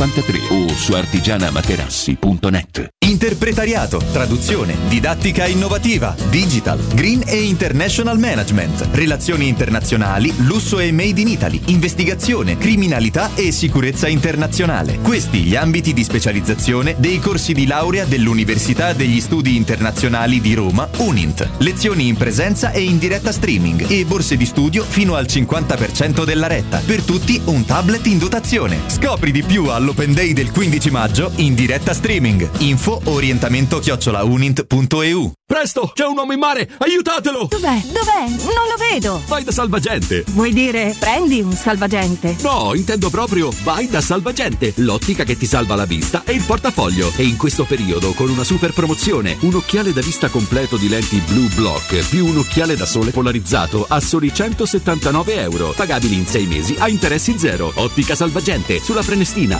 53 o su artigianamaterassi.net. Interpretariato, traduzione, didattica innovativa, digital, green e international management, relazioni internazionali, lusso e made in Italy, investigazione, criminalità e sicurezza internazionale. Questi gli ambiti di specializzazione dei corsi di laurea dell'Università degli Studi Internazionali di Roma, UNINT. Lezioni in presenza e in diretta streaming e borse di studio fino al 50% della retta. Per tutti un tablet in dotazione. Scopri di più all'Open Day del 15 maggio in diretta streaming. Info orientamento chiocciolaunint.eu Presto, c'è un uomo in mare, aiutatelo! Dov'è? Dov'è? Non lo vedo. Vai da salvagente! Vuoi dire prendi un salvagente? No, intendo proprio vai da salvagente, l'ottica che ti salva la vista e il portafoglio. E in questo periodo con una super promozione, un occhiale da vista completo di lenti Blue Block più un occhiale da sole polarizzato a soli 179 euro, pagabili in 6 mesi a interessi zero. Ottica Salvagente, sulla Prenestina,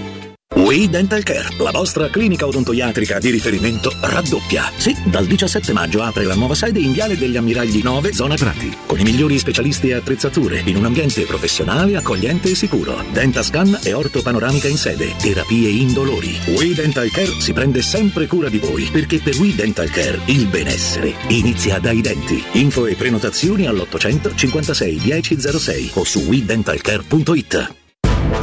We Dental Care, la vostra clinica odontoiatrica di riferimento raddoppia. Sì, dal 17 maggio apre la nuova sede in Viale degli Ammiragli 9, zona Prati, con i migliori specialisti e attrezzature, in un ambiente professionale, accogliente e sicuro. Dentascan e ortopanoramica in sede, terapie indolori. We Dental Care si prende sempre cura di voi, perché per We Dental Care il benessere inizia dai denti. Info e prenotazioni all'800 56 1006 o su WeDentalCare.it.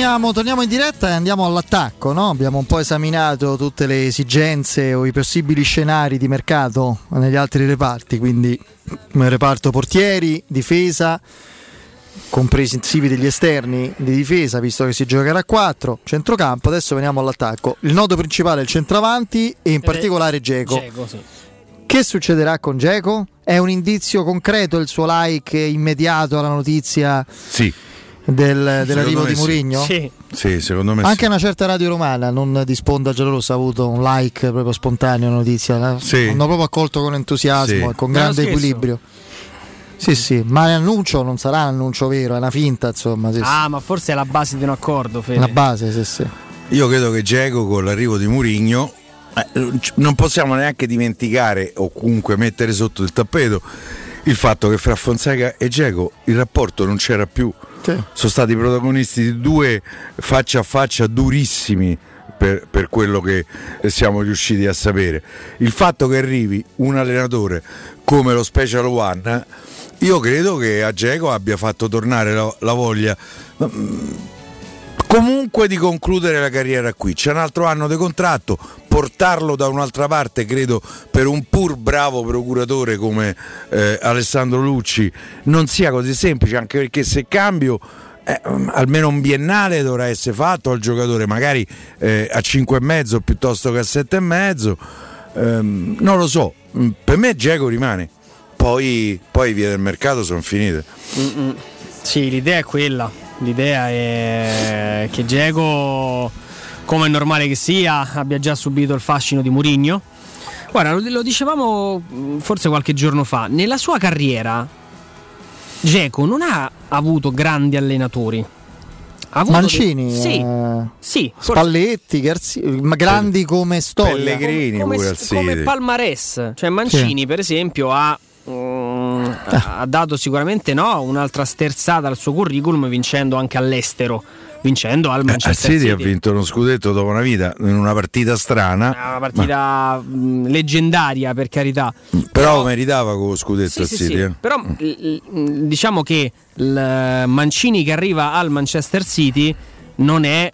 Torniamo, torniamo in diretta e andiamo all'attacco. no? Abbiamo un po' esaminato tutte le esigenze o i possibili scenari di mercato negli altri reparti, quindi nel reparto portieri, difesa, comprensivi degli esterni di difesa, visto che si giocherà a 4, centrocampo. Adesso veniamo all'attacco. Il nodo principale è il centravanti e in particolare Geco. Sì. Che succederà con Geco? È un indizio concreto il suo like immediato alla notizia Sì. Del- dell'arrivo di sì. Mourinho? Sì. Sì, secondo me Anche sì. una certa radio romana, non di sponda giallorossa, ha avuto un like proprio spontaneo la notizia. la- Sì. Hanno proprio accolto con entusiasmo Sì. e con grande equilibrio. Sì, sì, ma l'annuncio non sarà un annuncio vero, è una finta, insomma. Sì, sì. Ah, ma forse è la base di un accordo, Fede. La base, sì, sì. Io credo che Geco con l'arrivo di Murigno non possiamo neanche dimenticare o comunque mettere sotto il tappeto il fatto che fra Fonseca e Geco il rapporto non c'era più. Sono stati protagonisti di due faccia a faccia durissimi per, per quello che siamo riusciti a sapere. Il fatto che arrivi un allenatore come lo Special One, io credo che a Geco abbia fatto tornare la, la voglia. Comunque di concludere la carriera qui. C'è un altro anno di contratto, portarlo da un'altra parte, credo, per un pur bravo procuratore come eh, Alessandro Lucci non sia così semplice, anche perché se cambio eh, almeno un biennale dovrà essere fatto al giocatore, magari eh, a 5,5 piuttosto che a 7,5. Ehm, non lo so, Mm, per me Geco rimane. Poi, poi via del mercato sono finite. Mm-mm. Sì, l'idea è quella. L'idea è che Diego, come è normale che sia, abbia già subito il fascino di Murigno. Guarda, lo, dicevamo mh, forse qualche giorno fa, nella sua carriera Geco non ha avuto grandi allenatori. Ha avuto Mancini, dei- Sì, eh, sì, Spalletti, Garzi- ma grandi come storia. Pellegrini come, come City. palmarès. Cioè Mancini, per esempio, ha, mm, ha- ha dato sicuramente no, un'altra sterzata al suo curriculum vincendo anche all'estero. Vincendo al Eh, Manchester City ha City. vinto uno scudetto dopo una vita in una partita strana, una partita mm, leggendaria per carità. però meritava con lo scudetto Sì, al sì, City. sì. eh. Però l- diciamo che il Mancini che arriva al Manchester City non è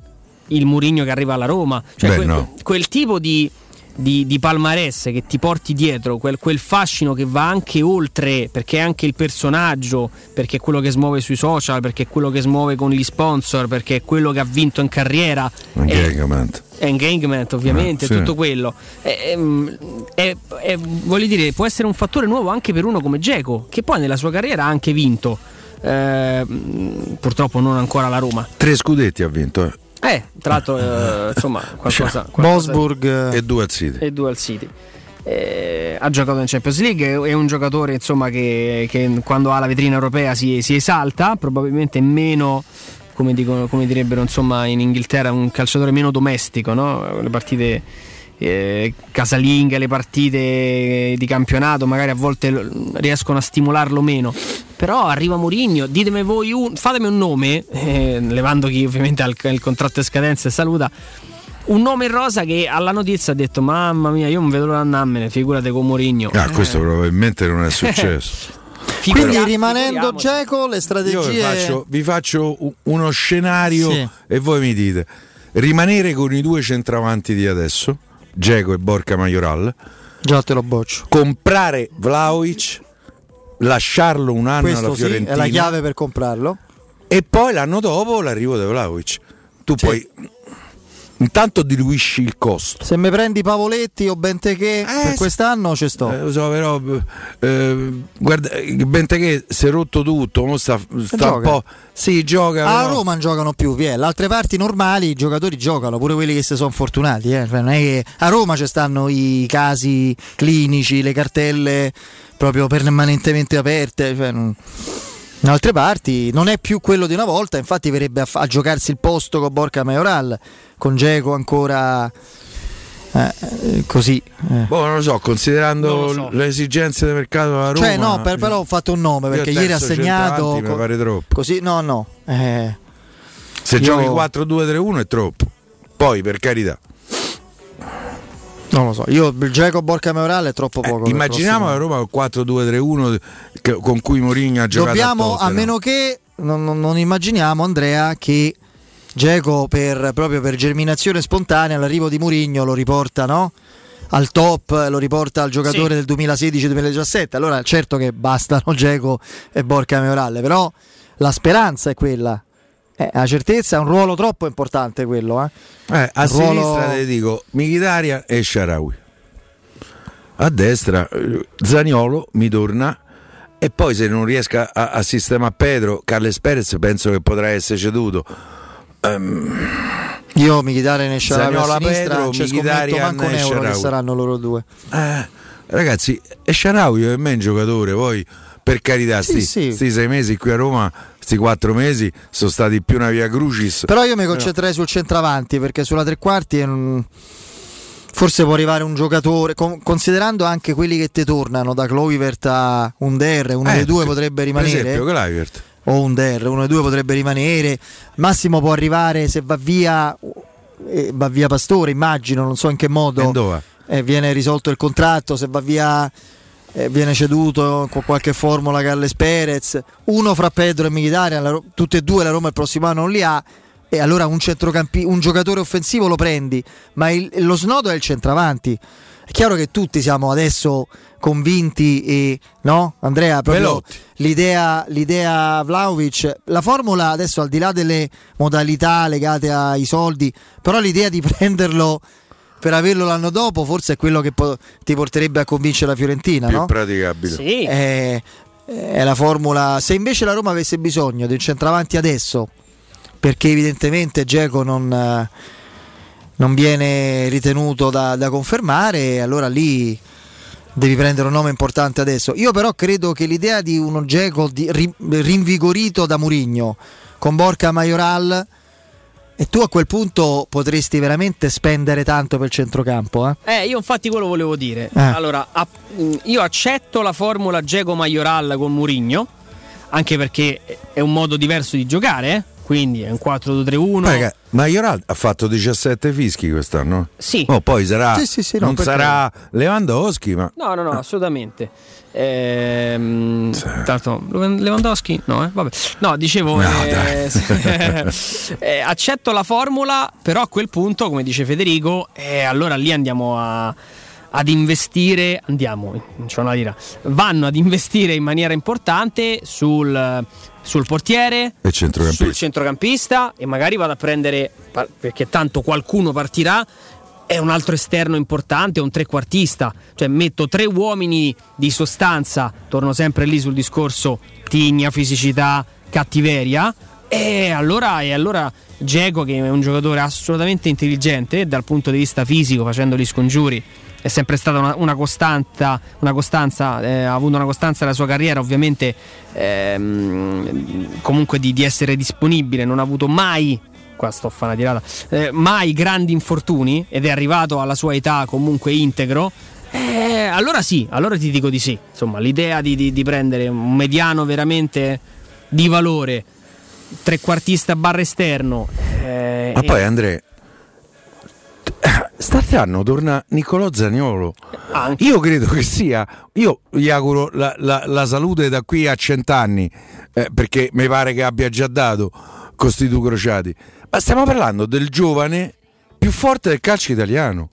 il Murigno che arriva alla Roma. Cioè Beh, quel, no. quel tipo di, di, di palmarès che ti porti dietro, quel, quel fascino che va anche oltre, perché è anche il personaggio, perché è quello che smuove sui social, perché è quello che smuove con gli sponsor, perché è quello che ha vinto in carriera. Anche è- Engagement. engagement ovviamente, Eh, sì. tutto quello. È- è- è- è- voglio dire, può essere un fattore nuovo anche per uno come Geco, che poi nella sua carriera ha anche vinto. Eh, purtroppo non ancora la Roma. Tre scudetti ha vinto. eh. Eh, tra l'altro, eh, insomma, (laughs) qualcosa, qualcosa Bosburg e due al City. e due al City. Eh, ha giocato in Champions League, è un giocatore insomma, che, che quando ha la vetrina europea si, si esalta, probabilmente meno, come, dicono, come direbbero insomma, in Inghilterra, un calciatore meno domestico, no? le partite eh, casalinghe, le partite di campionato magari a volte riescono a stimolarlo meno. Però arriva Mourinho, ditemi voi un, fatemi un nome, eh, levando chi ovviamente ha il, il contratto e scadenza e saluta, un nome in rosa che alla notizia ha detto mamma mia io non vedo l'ora andarmene figurate con Mourinho Ah, questo probabilmente non è successo. (laughs) Quindi Figura- rimanendo. Geco, le Io strategie. vi faccio, vi faccio uno scenario Sì. e voi mi dite: rimanere con i due centravanti di adesso, Geco e Borca Majoral, Già te lo boccio. comprare Vlaovic, lasciarlo un anno Questo alla sì, Fiorentina è la chiave per comprarlo. e poi l'anno dopo l'arrivo di Vlaovic. Tu puoi intanto diluisci il costo. Se mi prendi Pavoletti o Bentechè per quest'anno ci sto. Eh, lo so, però eh, guarda, Bentechè si è rotto tutto, mo sta, sta un po'. Sì, gioca. A però- Roma non giocano più, vi è. Le altre parti normali i giocatori giocano, pure quelli che si sono fortunati. eh. Cioè, non è che a Roma ci stanno i casi clinici, le cartelle proprio permanentemente aperte. Cioè, non- In altre parti non è più quello di una volta, infatti verrebbe a, fa- a giocarsi il posto con Borca Majoral, con Geco ancora eh, eh, così. eh. Boh, non lo so, considerando lo so. le esigenze del mercato della Roma. Cioè, no, per- però ho fatto un nome perché ieri ha segnato. centravanti mi co- pare troppo. Così, no, no. eh, Se io- giochi 4-2-3-1 è troppo. Poi, per carità, Non lo so, io il Geco Borca Majoral è troppo poco. per Eh, immaginiamo la Roma col 4-2-3-1 che- con cui Mourinho ha giocato. Dobbiamo, a Tottenham. meno che non, non- non immaginiamo, Andrea, che Geco per, proprio per germinazione spontanea l'arrivo di Murigno lo riporta no? al top, lo riporta al giocatore Sì. del 2016-2017. Allora, certo che bastano (laughs) Geco e Borca Majoral, però la speranza è quella. Eh, la certezza è un ruolo troppo importante quello. Eh. Eh, a ruolo- sinistra ti dico Michitaria e Sharawi. A destra eh, Zaniolo mi torna. E poi se non riesco a, a sistemare Pedro, Carles Perez penso che potrà essere ceduto. Ehm, Io Michitarian e Sharawi a sinistra Pedro, non ci scommetto manco un e euro che saranno loro due. eh, ragazzi, e Sharawi è un giocatore, poi per carità, Sì, sti, sì. sti sei mesi qui a Roma, sti quattro mesi sono stati più una via Crucis. Però io mi concentrerei sul centravanti perché sulla tre quarti forse può arrivare un giocatore, con- considerando anche quelli che ti tornano da Clovivert a Under, uno Eh, dei due per- potrebbe Per rimanere. esempio, Kluivert. o Under, uno dei due potrebbe rimanere. Massimo può arrivare se va via, eh, va via Pastore, immagino, non so in che modo. Eh, viene risolto il contratto, se va via eh, viene ceduto con qualche formula Carles Perez, uno fra Pedro e Ro- tutti e due la Roma il prossimo anno non li ha, e allora un, centrocampi- un giocatore offensivo lo prendi, ma il- lo snodo è il centravanti. È chiaro che tutti siamo adesso convinti e no, Andrea, proprio l'idea, l'idea Vlaovic, la formula adesso al di là delle modalità legate ai soldi, però l'idea di (laughs) prenderlo per averlo l'anno dopo forse è quello che po- ti porterebbe a convincere la Fiorentina, Più no? praticabile. È, è la formula. Se invece la Roma avesse bisogno di un centravanti adesso, perché evidentemente Geco non, eh, non viene ritenuto da, da confermare, allora lì devi prendere un nome importante adesso. Io però credo che l'idea di uno Geco rinvigorito da Murigno con Borca Majoral e tu a quel punto potresti veramente spendere tanto per il centrocampo, eh? Eh, io infatti quello volevo dire. Eh. Allora, io accetto la formula Geco Majoral con Murigno, anche perché è un modo diverso di giocare, eh? Quindi è un 4-2-3-1. Ma Majoral ha fatto 17 fischi quest'anno? Sì. Oh, poi sarà, Sì, sì, sì, no, non perché- sarà Lewandowski, ma No, no, no, assolutamente. Ehm, tanto Lewandowski, no, eh? Vabbè. No, dicevo, No, eh, (laughs) (laughs) eh, accetto la formula, però a quel punto, come dice Federico, eh, allora lì andiamo a- ad investire, andiamo, non c'è una lira, vanno ad investire in maniera importante sul, sul portiere, e centrocampista. sul centrocampista e magari vado a prendere, perché tanto qualcuno partirà, è un altro esterno importante, un trequartista, cioè metto tre uomini di sostanza, torno sempre lì sul discorso tigna, fisicità, cattiveria, e allora, e allora Geco che è un giocatore assolutamente intelligente dal punto di vista fisico, facendo gli scongiuri, è sempre stata una, una costanta, una costanza, eh, ha avuto una costanza nella sua carriera, ovviamente ehm, comunque di, di essere disponibile, non ha avuto mai, qua sto a fare una tirata, eh, mai grandi infortuni ed è arrivato alla sua età comunque integro. eh, allora sì, allora ti dico di sì. Insomma, l'idea di, di- di prendere un mediano veramente di valore, trequartista barra esterno. eh, Ma poi Andrea, St'anno torna Niccolò Zaniolo. Io credo che sia. Io gli auguro la, la- la salute da qui a cent'anni, eh, perché mi pare che abbia già dato Costituto Crociati. Ma stiamo parlando del giovane più forte del calcio italiano.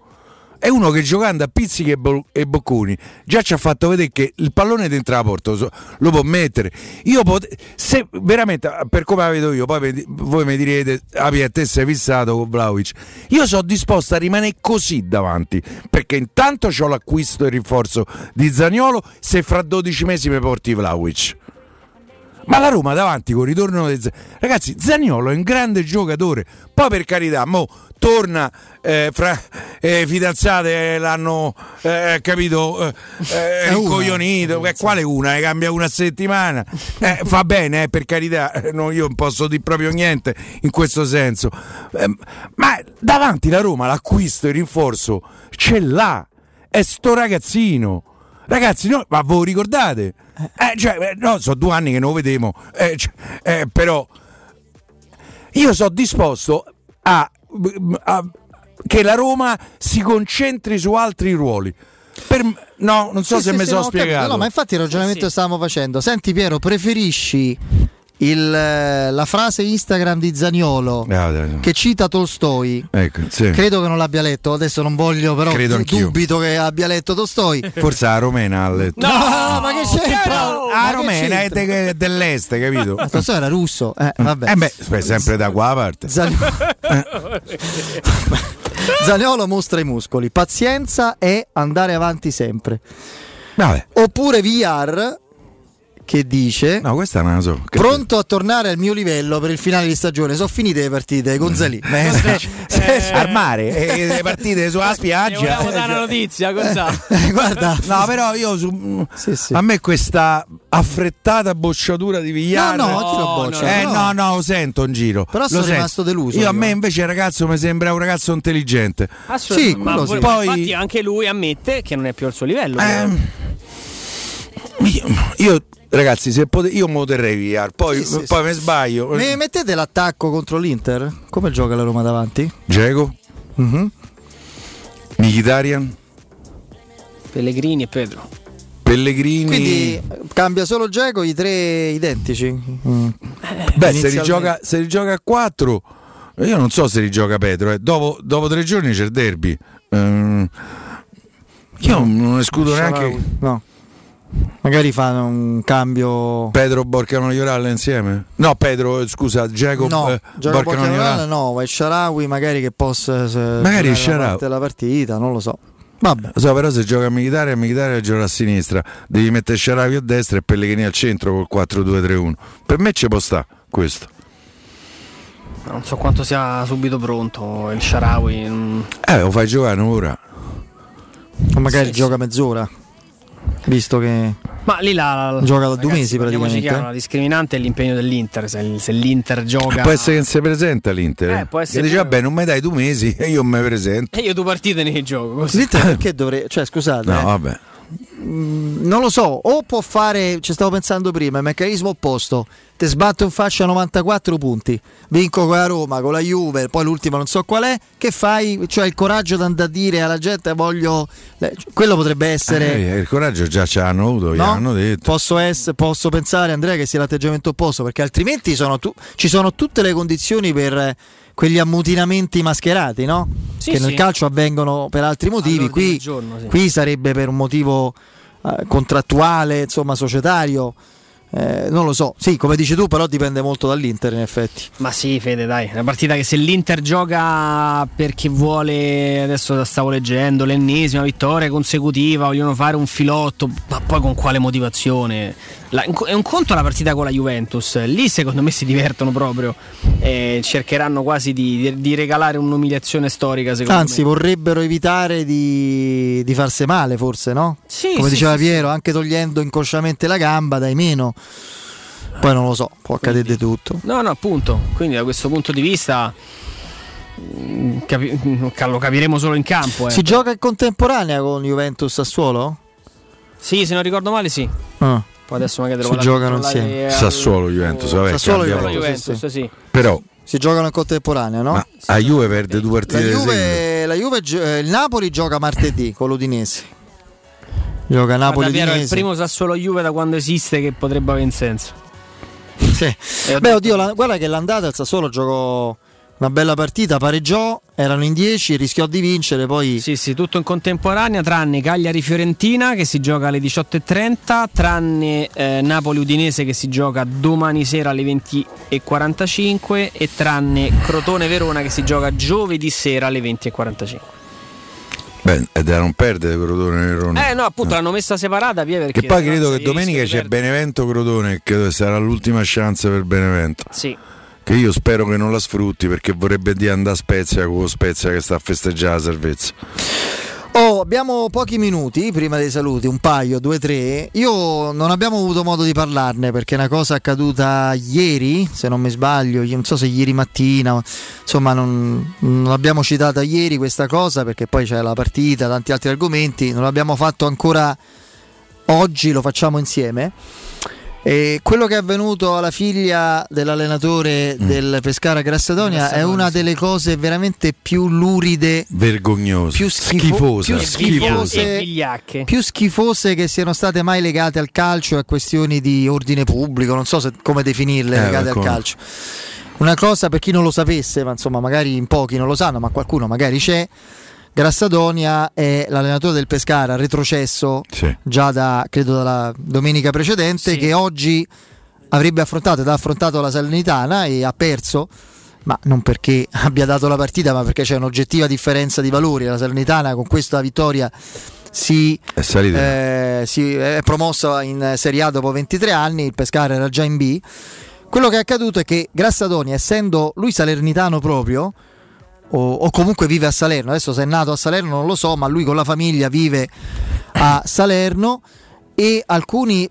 È uno che giocando a pizzichi e, bo- e bocconi già ci ha fatto vedere che il pallone dentro la porta so- lo può mettere. Io pot- se veramente per come la vedo io, poi mi- voi mi direte: Api, a te sei fissato con Vlaovic. Io sono disposto a rimanere così davanti perché intanto ho l'acquisto e il rinforzo di Zagnolo. Se fra 12 mesi mi porti Vlaovic. Ma la Roma davanti con il ritorno di Z- Ragazzi, Zagnolo è un grande giocatore. Poi per carità, mo torna eh, fra eh, fidanzate eh, l'hanno eh, capito eh, (laughs) eh, incoglionito. Eh, quale una? Cambia una settimana. Eh, fa bene, eh, per carità, eh, no, io non posso dire proprio niente in questo senso. Eh, ma davanti la Roma l'acquisto e il rinforzo ce l'ha. È sto ragazzino. Ragazzi, no, ma voi ricordate? Eh, cioè, eh, no, sono due anni che non lo vedemo, eh, cioè, eh, però io sono disposto a, a- che la Roma si concentri su altri ruoli. Per- no, non so Sì, se sì, mi sì, sono capito. spiegato. No, ma infatti il ragionamento che stavamo facendo. Senti Piero, preferisci il, eh, la frase Instagram di Zaniolo Ah, che cita Tolstoi? Ecco, sì. Credo che non l'abbia letto, adesso non voglio però Credo dubito che abbia letto Tolstoi. (laughs) Forse la Romena ha letto. No, ma che c'entra? La Ma che Romena è c'entra? de- dell'est, capito? Ma Tolstoi era russo, eh, vabbè. Eh beh, beh, sempre da qua parte. Zaniolo... (laughs) Zaniolo mostra i muscoli, pazienza e andare avanti sempre. Vabbè. Oppure VR che dice No, questa è una so. che- Pronto a tornare al mio livello per il finale di stagione. Sono finite le partite, Gonzalì. (laughs) Eh, Al mare, e le partite sulla (laughs) spiaggia. Volevo dare una notizia, Gonzalo. Guarda, (laughs) No, però io su, a me questa affrettata bocciatura di Vigliare. No, no, lo boccia? Eh, No. no, no, lo sento in giro. Però Lo sono sento. rimasto deluso Io a io. me invece il ragazzo mi sembra un ragazzo intelligente. Assolutamente. Sì, quello ma sì. poi, Poi- infatti anche lui ammette che non è più al suo livello. Ehm, io, io, ragazzi, se pote- io me lo terrei via, poi, Sì, sì, poi mi sbaglio. Mi mettete l'attacco contro l'Inter? Come gioca la Roma davanti? Geco, Mhm. Mkhitaryan, Pellegrini e Pedro. Pellegrini. Quindi cambia solo Geco, i tre identici. Mm. Beh, se rigioca, se rigioca a 4 Io non so se rigioca Pedro, eh. dopo, dopo tre giorni c'è il derby. Ehm, io non escludo neanche No. Magari fanno un cambio. Pedro Borcano Ioral insieme. No, Pedro, eh, scusa, Jacob No, eh, Giacomo Borcano Borcavalla Ioral. no, è Sharawi magari che possa se- Magari giocare Shaarawy. la partita, non lo so. Vabbè. Lo so, però se gioca a militare, a militare gioca a sinistra. Devi mettere Sharawi a destra e Pellegrini al centro col 4-2-3-1. Per me ci può sta questo. Non so quanto sia subito pronto il Sharawi. mm. Eh, lo fai giocare ora. O magari gioca mezz'ora. Visto che Ma lì la, Gioca da due mesi praticamente, chiaro, la discriminante è l'impegno dell'Inter. Se, se l'Inter gioca. Può essere che non si presenta l'Inter. Eh, può essere Che dice, vabbè, non mi dai due mesi e (laughs) io mi presento. E io due partite ne gioco così. l'Inter perché dovrei. Cioè, scusate. No, eh, vabbè. Mm, non lo so, o può fare, ci stavo pensando prima, il meccanismo opposto. Te sbatto in faccia 94 punti, vinco con la Roma, con la Juve, poi l'ultimo non so qual è. Che fai? Cioè il coraggio di andare a dire alla gente voglio. Quello potrebbe essere. Eh, il coraggio già ce l'hanno avuto, No? hanno detto. Posso, ess- posso pensare, Andrea, che sia l'atteggiamento opposto, perché altrimenti sono tu- ci sono tutte le condizioni per quegli ammutinamenti mascherati, no? Sì, che nel sì. calcio avvengono per altri motivi. Qui, giorno, sì. qui sarebbe per un motivo eh, contrattuale, insomma, societario. Eh, non lo so, sì, come dici tu, però dipende molto dall'Inter, in effetti. Ma sì, Fede, dai, è una partita che se l'Inter gioca perché vuole, adesso la stavo leggendo, l'ennesima vittoria consecutiva, vogliono fare un filotto, ma poi con quale motivazione? La- è un conto la partita con la Juventus, lì secondo me si divertono proprio, e cercheranno quasi di, di- regalare un'umiliazione storica secondo Anzi, me. vorrebbero evitare di, di farsi male, forse, no? Sì, come sì, diceva sì, Piero, anche togliendo inconsciamente la gamba, dai meno. Poi non lo so, può accadere di tutto. No, no, appunto, quindi da questo punto di vista mm, capi- lo capiremo solo in campo. eh. Si gioca in contemporanea con Juventus Sassuolo? Sì, se non ricordo male sì. Ah. Poi adesso magari Si giocano insieme. al- Sassuolo Juventus, vabbè, Sassuolo Juventus, sì. Però Si giocano in contemporanea, no? ma a Juve perde due La partite seguito. Juve, la Juve eh, il Napoli gioca martedì con l'Udinese. Gioca Guarda, Napoli Piero, è il primo Sassuolo Juve da quando esiste che potrebbe avere un senso. Sì. Beh, oddio, la- guarda che l'andata il Sassuolo giocò una bella partita, pareggiò, erano in 10, rischiò di vincere, poi Sì, sì, tutto in contemporanea, tranne Cagliari-Fiorentina che si gioca alle 18.30, tranne eh, Napoli-Udinese che si gioca domani sera alle 20.45 e tranne Crotone-Verona che si gioca giovedì sera alle 20.45. Beh, è da non perdere Crotone Verona. Eh no, appunto l'hanno messa separata via perché... Che poi credo che domenica c'è. Benevento Crotone, che sarà l'ultima chance per Benevento. Sì. Che io spero che non la sfrutti perché vorrebbe dire andare a Spezia con Spezia che sta a festeggiare la salvezza. Oh, abbiamo pochi minuti prima dei saluti, un paio, due, tre. Io non abbiamo avuto modo di parlarne perché è una cosa accaduta ieri, se non mi sbaglio, io non so se ieri mattina, insomma non, non l'abbiamo citata ieri questa cosa perché poi c'è la partita, tanti altri argomenti, non l'abbiamo fatto ancora oggi, lo facciamo insieme. E quello che è avvenuto alla figlia dell'allenatore del Pescara Grassadonia è una delle cose veramente più luride Vergognoso. più schifo- schifosa. più schifosa. E vigliacche. più schifose che siano state mai legate al calcio e a questioni di ordine pubblico, non so se- come definirle Eh, legate al come? calcio. Una cosa per chi non lo sapesse, ma insomma magari in pochi non lo sanno, ma qualcuno magari c'è. Grassadonia è l'allenatore del Pescara, retrocesso Sì. già da credo dalla domenica precedente, Sì. che oggi avrebbe affrontato ed ha affrontato la Salernitana e ha perso. Ma non perché (laughs) abbia dato la partita, ma perché c'è un'oggettiva differenza di valori. La Salernitana con questa vittoria si, È eh, si- è promossa in Serie A dopo 23 anni, il Pescara era già in B. Quello che è accaduto è che Grassadoni, essendo lui salernitano proprio, o, o comunque vive a Salerno, adesso se è nato a Salerno non lo so, ma lui con la famiglia vive a Salerno e alcuni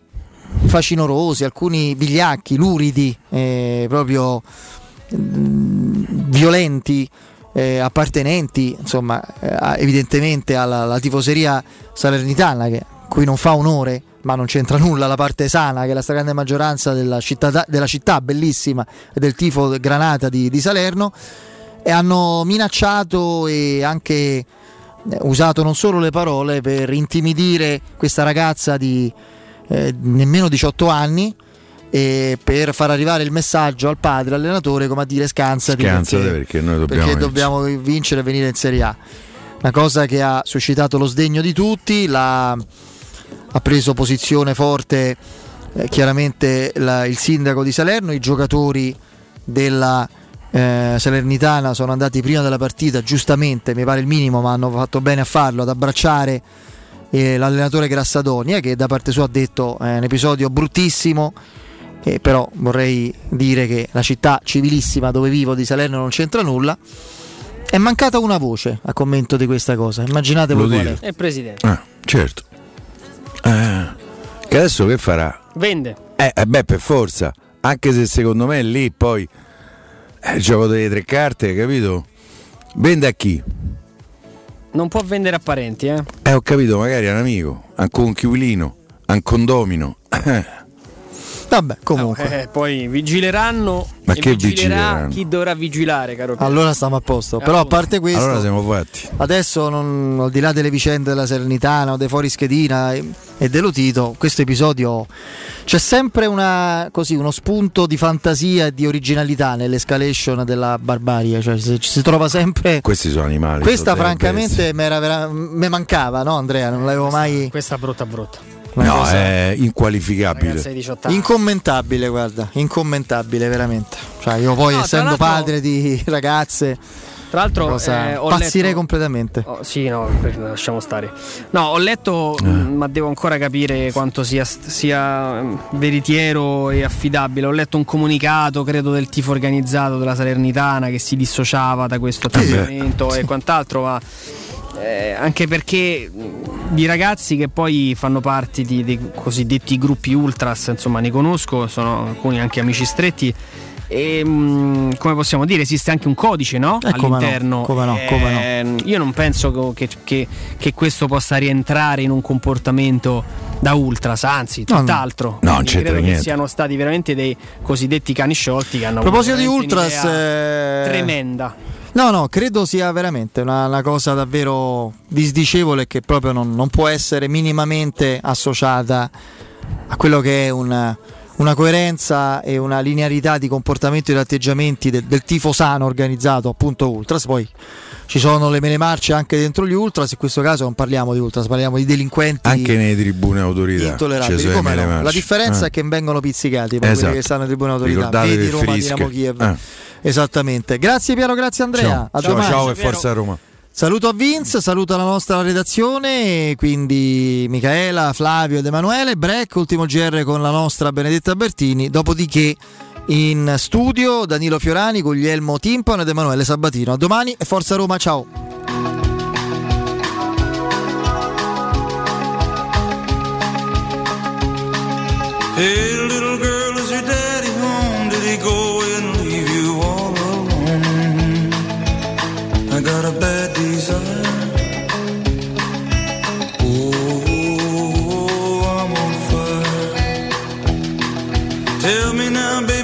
facinorosi, alcuni vigliacchi, luridi, eh, proprio mm, violenti, eh, appartenenti insomma eh, evidentemente alla, alla tifoseria salernitana che cui non fa onore ma non c'entra nulla la parte sana che è la stragrande maggioranza della città, della città bellissima del tifo granata di, di Salerno e hanno minacciato e anche eh, usato non solo le parole per intimidire questa ragazza di eh, nemmeno 18 anni e per far arrivare il messaggio al padre, all'allenatore, come a dire scansati, Scansate perché noi dobbiamo perché vincere." dobbiamo vincere e venire in Serie A. Una cosa che ha suscitato lo sdegno di tutti, l'ha- ha preso posizione forte eh, chiaramente la- il sindaco di Salerno, i giocatori della eh, Salernitana sono andati prima della partita, giustamente, mi pare il minimo, ma hanno fatto bene a farlo, ad abbracciare eh, l'allenatore Grassadonia che da parte sua ha detto è un episodio bruttissimo, eh, però vorrei dire che la città civilissima dove vivo di Salerno non c'entra nulla. È mancata una voce a commento di questa cosa, immaginate voi qual è. Il presidente. Ah, certo. Eh, che adesso che farà? Vende. Eh, eh, beh, per forza. Anche se secondo me lì poi eh, il gioco delle tre carte, capito? Vende a chi? Non può vendere a parenti, eh. Eh, ho capito, magari a un amico, a un conchiulino, a un condomino. (clears throat) Vabbè, comunque. Eh, poi vigileranno. Ma e che vigilerà vigileranno? chi dovrà vigilare, caro Piero. Allora stiamo a posto. Eh, Però a parte questo, Allora siamo fatti. adesso non- al di là delle vicende della Salernitana o dei fuori schedina e, e dell'Utito, questo episodio c'è sempre una, così, uno spunto di fantasia e di originalità nell'escalation della barbarie. Cioè, si, ci si trova sempre. Questi sono animali. Questa francamente vera- me mancava, no Andrea? Non l'avevo mai. Questa brutta brutta. Una No, cosa è inqualificabile. Ragazza di 18 anni. Incommentabile, guarda, incommentabile veramente. Cioè, io poi No, essendo padre di ragazze, Tra l'altro, cosa- eh, ho pazzirei letto- completamente. Oh, sì, no, per- lasciamo stare. No, ho letto, Eh. mh, ma devo ancora capire quanto sia, sia mh, veritiero e affidabile. Ho letto un comunicato, credo, del tifo organizzato della Salernitana che si dissociava da questo atteggiamento e quant'altro, ma eh, anche perché mh, di ragazzi che poi fanno parte di, dei cosiddetti gruppi ultras, insomma, ne conosco, sono alcuni anche amici stretti. E mh, come possiamo dire, esiste anche un codice no? Eh, come no, all'interno. come no, come no. Eh, io non penso che, che- che questo possa rientrare in un comportamento da ultras, anzi, No, no. tutt'altro. No, c'entra credo che niente. siano stati veramente dei cosiddetti cani sciolti che hanno A proposito di Ultras, eh, tremenda. No, no, credo sia veramente una, una cosa davvero disdicevole che proprio non, non può essere minimamente associata a quello che è una, una coerenza e una linearità di comportamento e di atteggiamenti del, del tifo sano organizzato appunto Ultras. Poi ci sono le mele marce anche dentro gli Ultras, in questo caso non parliamo di Ultras, parliamo di delinquenti Anche nei tribune autorità. intollerabili. ci sono Come no? La differenza Eh. è che vengono pizzicati poi Esatto. quelli che stanno in tribuna autorità. Ricordatevi Vedi Roma, Frisk. Dinamo Kiev. Eh. Esattamente. Grazie Piero, grazie Andrea. Ciao, A ciao, ciao e forza Roma. Saluto a Vince, saluto la nostra redazione, quindi Michaela, Flavio ed Emanuele. Break, ultimo GR con la nostra Benedetta Bertini. Dopodiché in studio Danilo Fiorani, Guglielmo Timpano ed Emanuele Sabatino. A domani e forza Roma, ciao. Hey, little girl,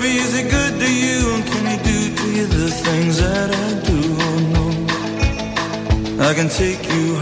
baby, is he good to you? And can he do to you the things that I do? Oh, no. I can take you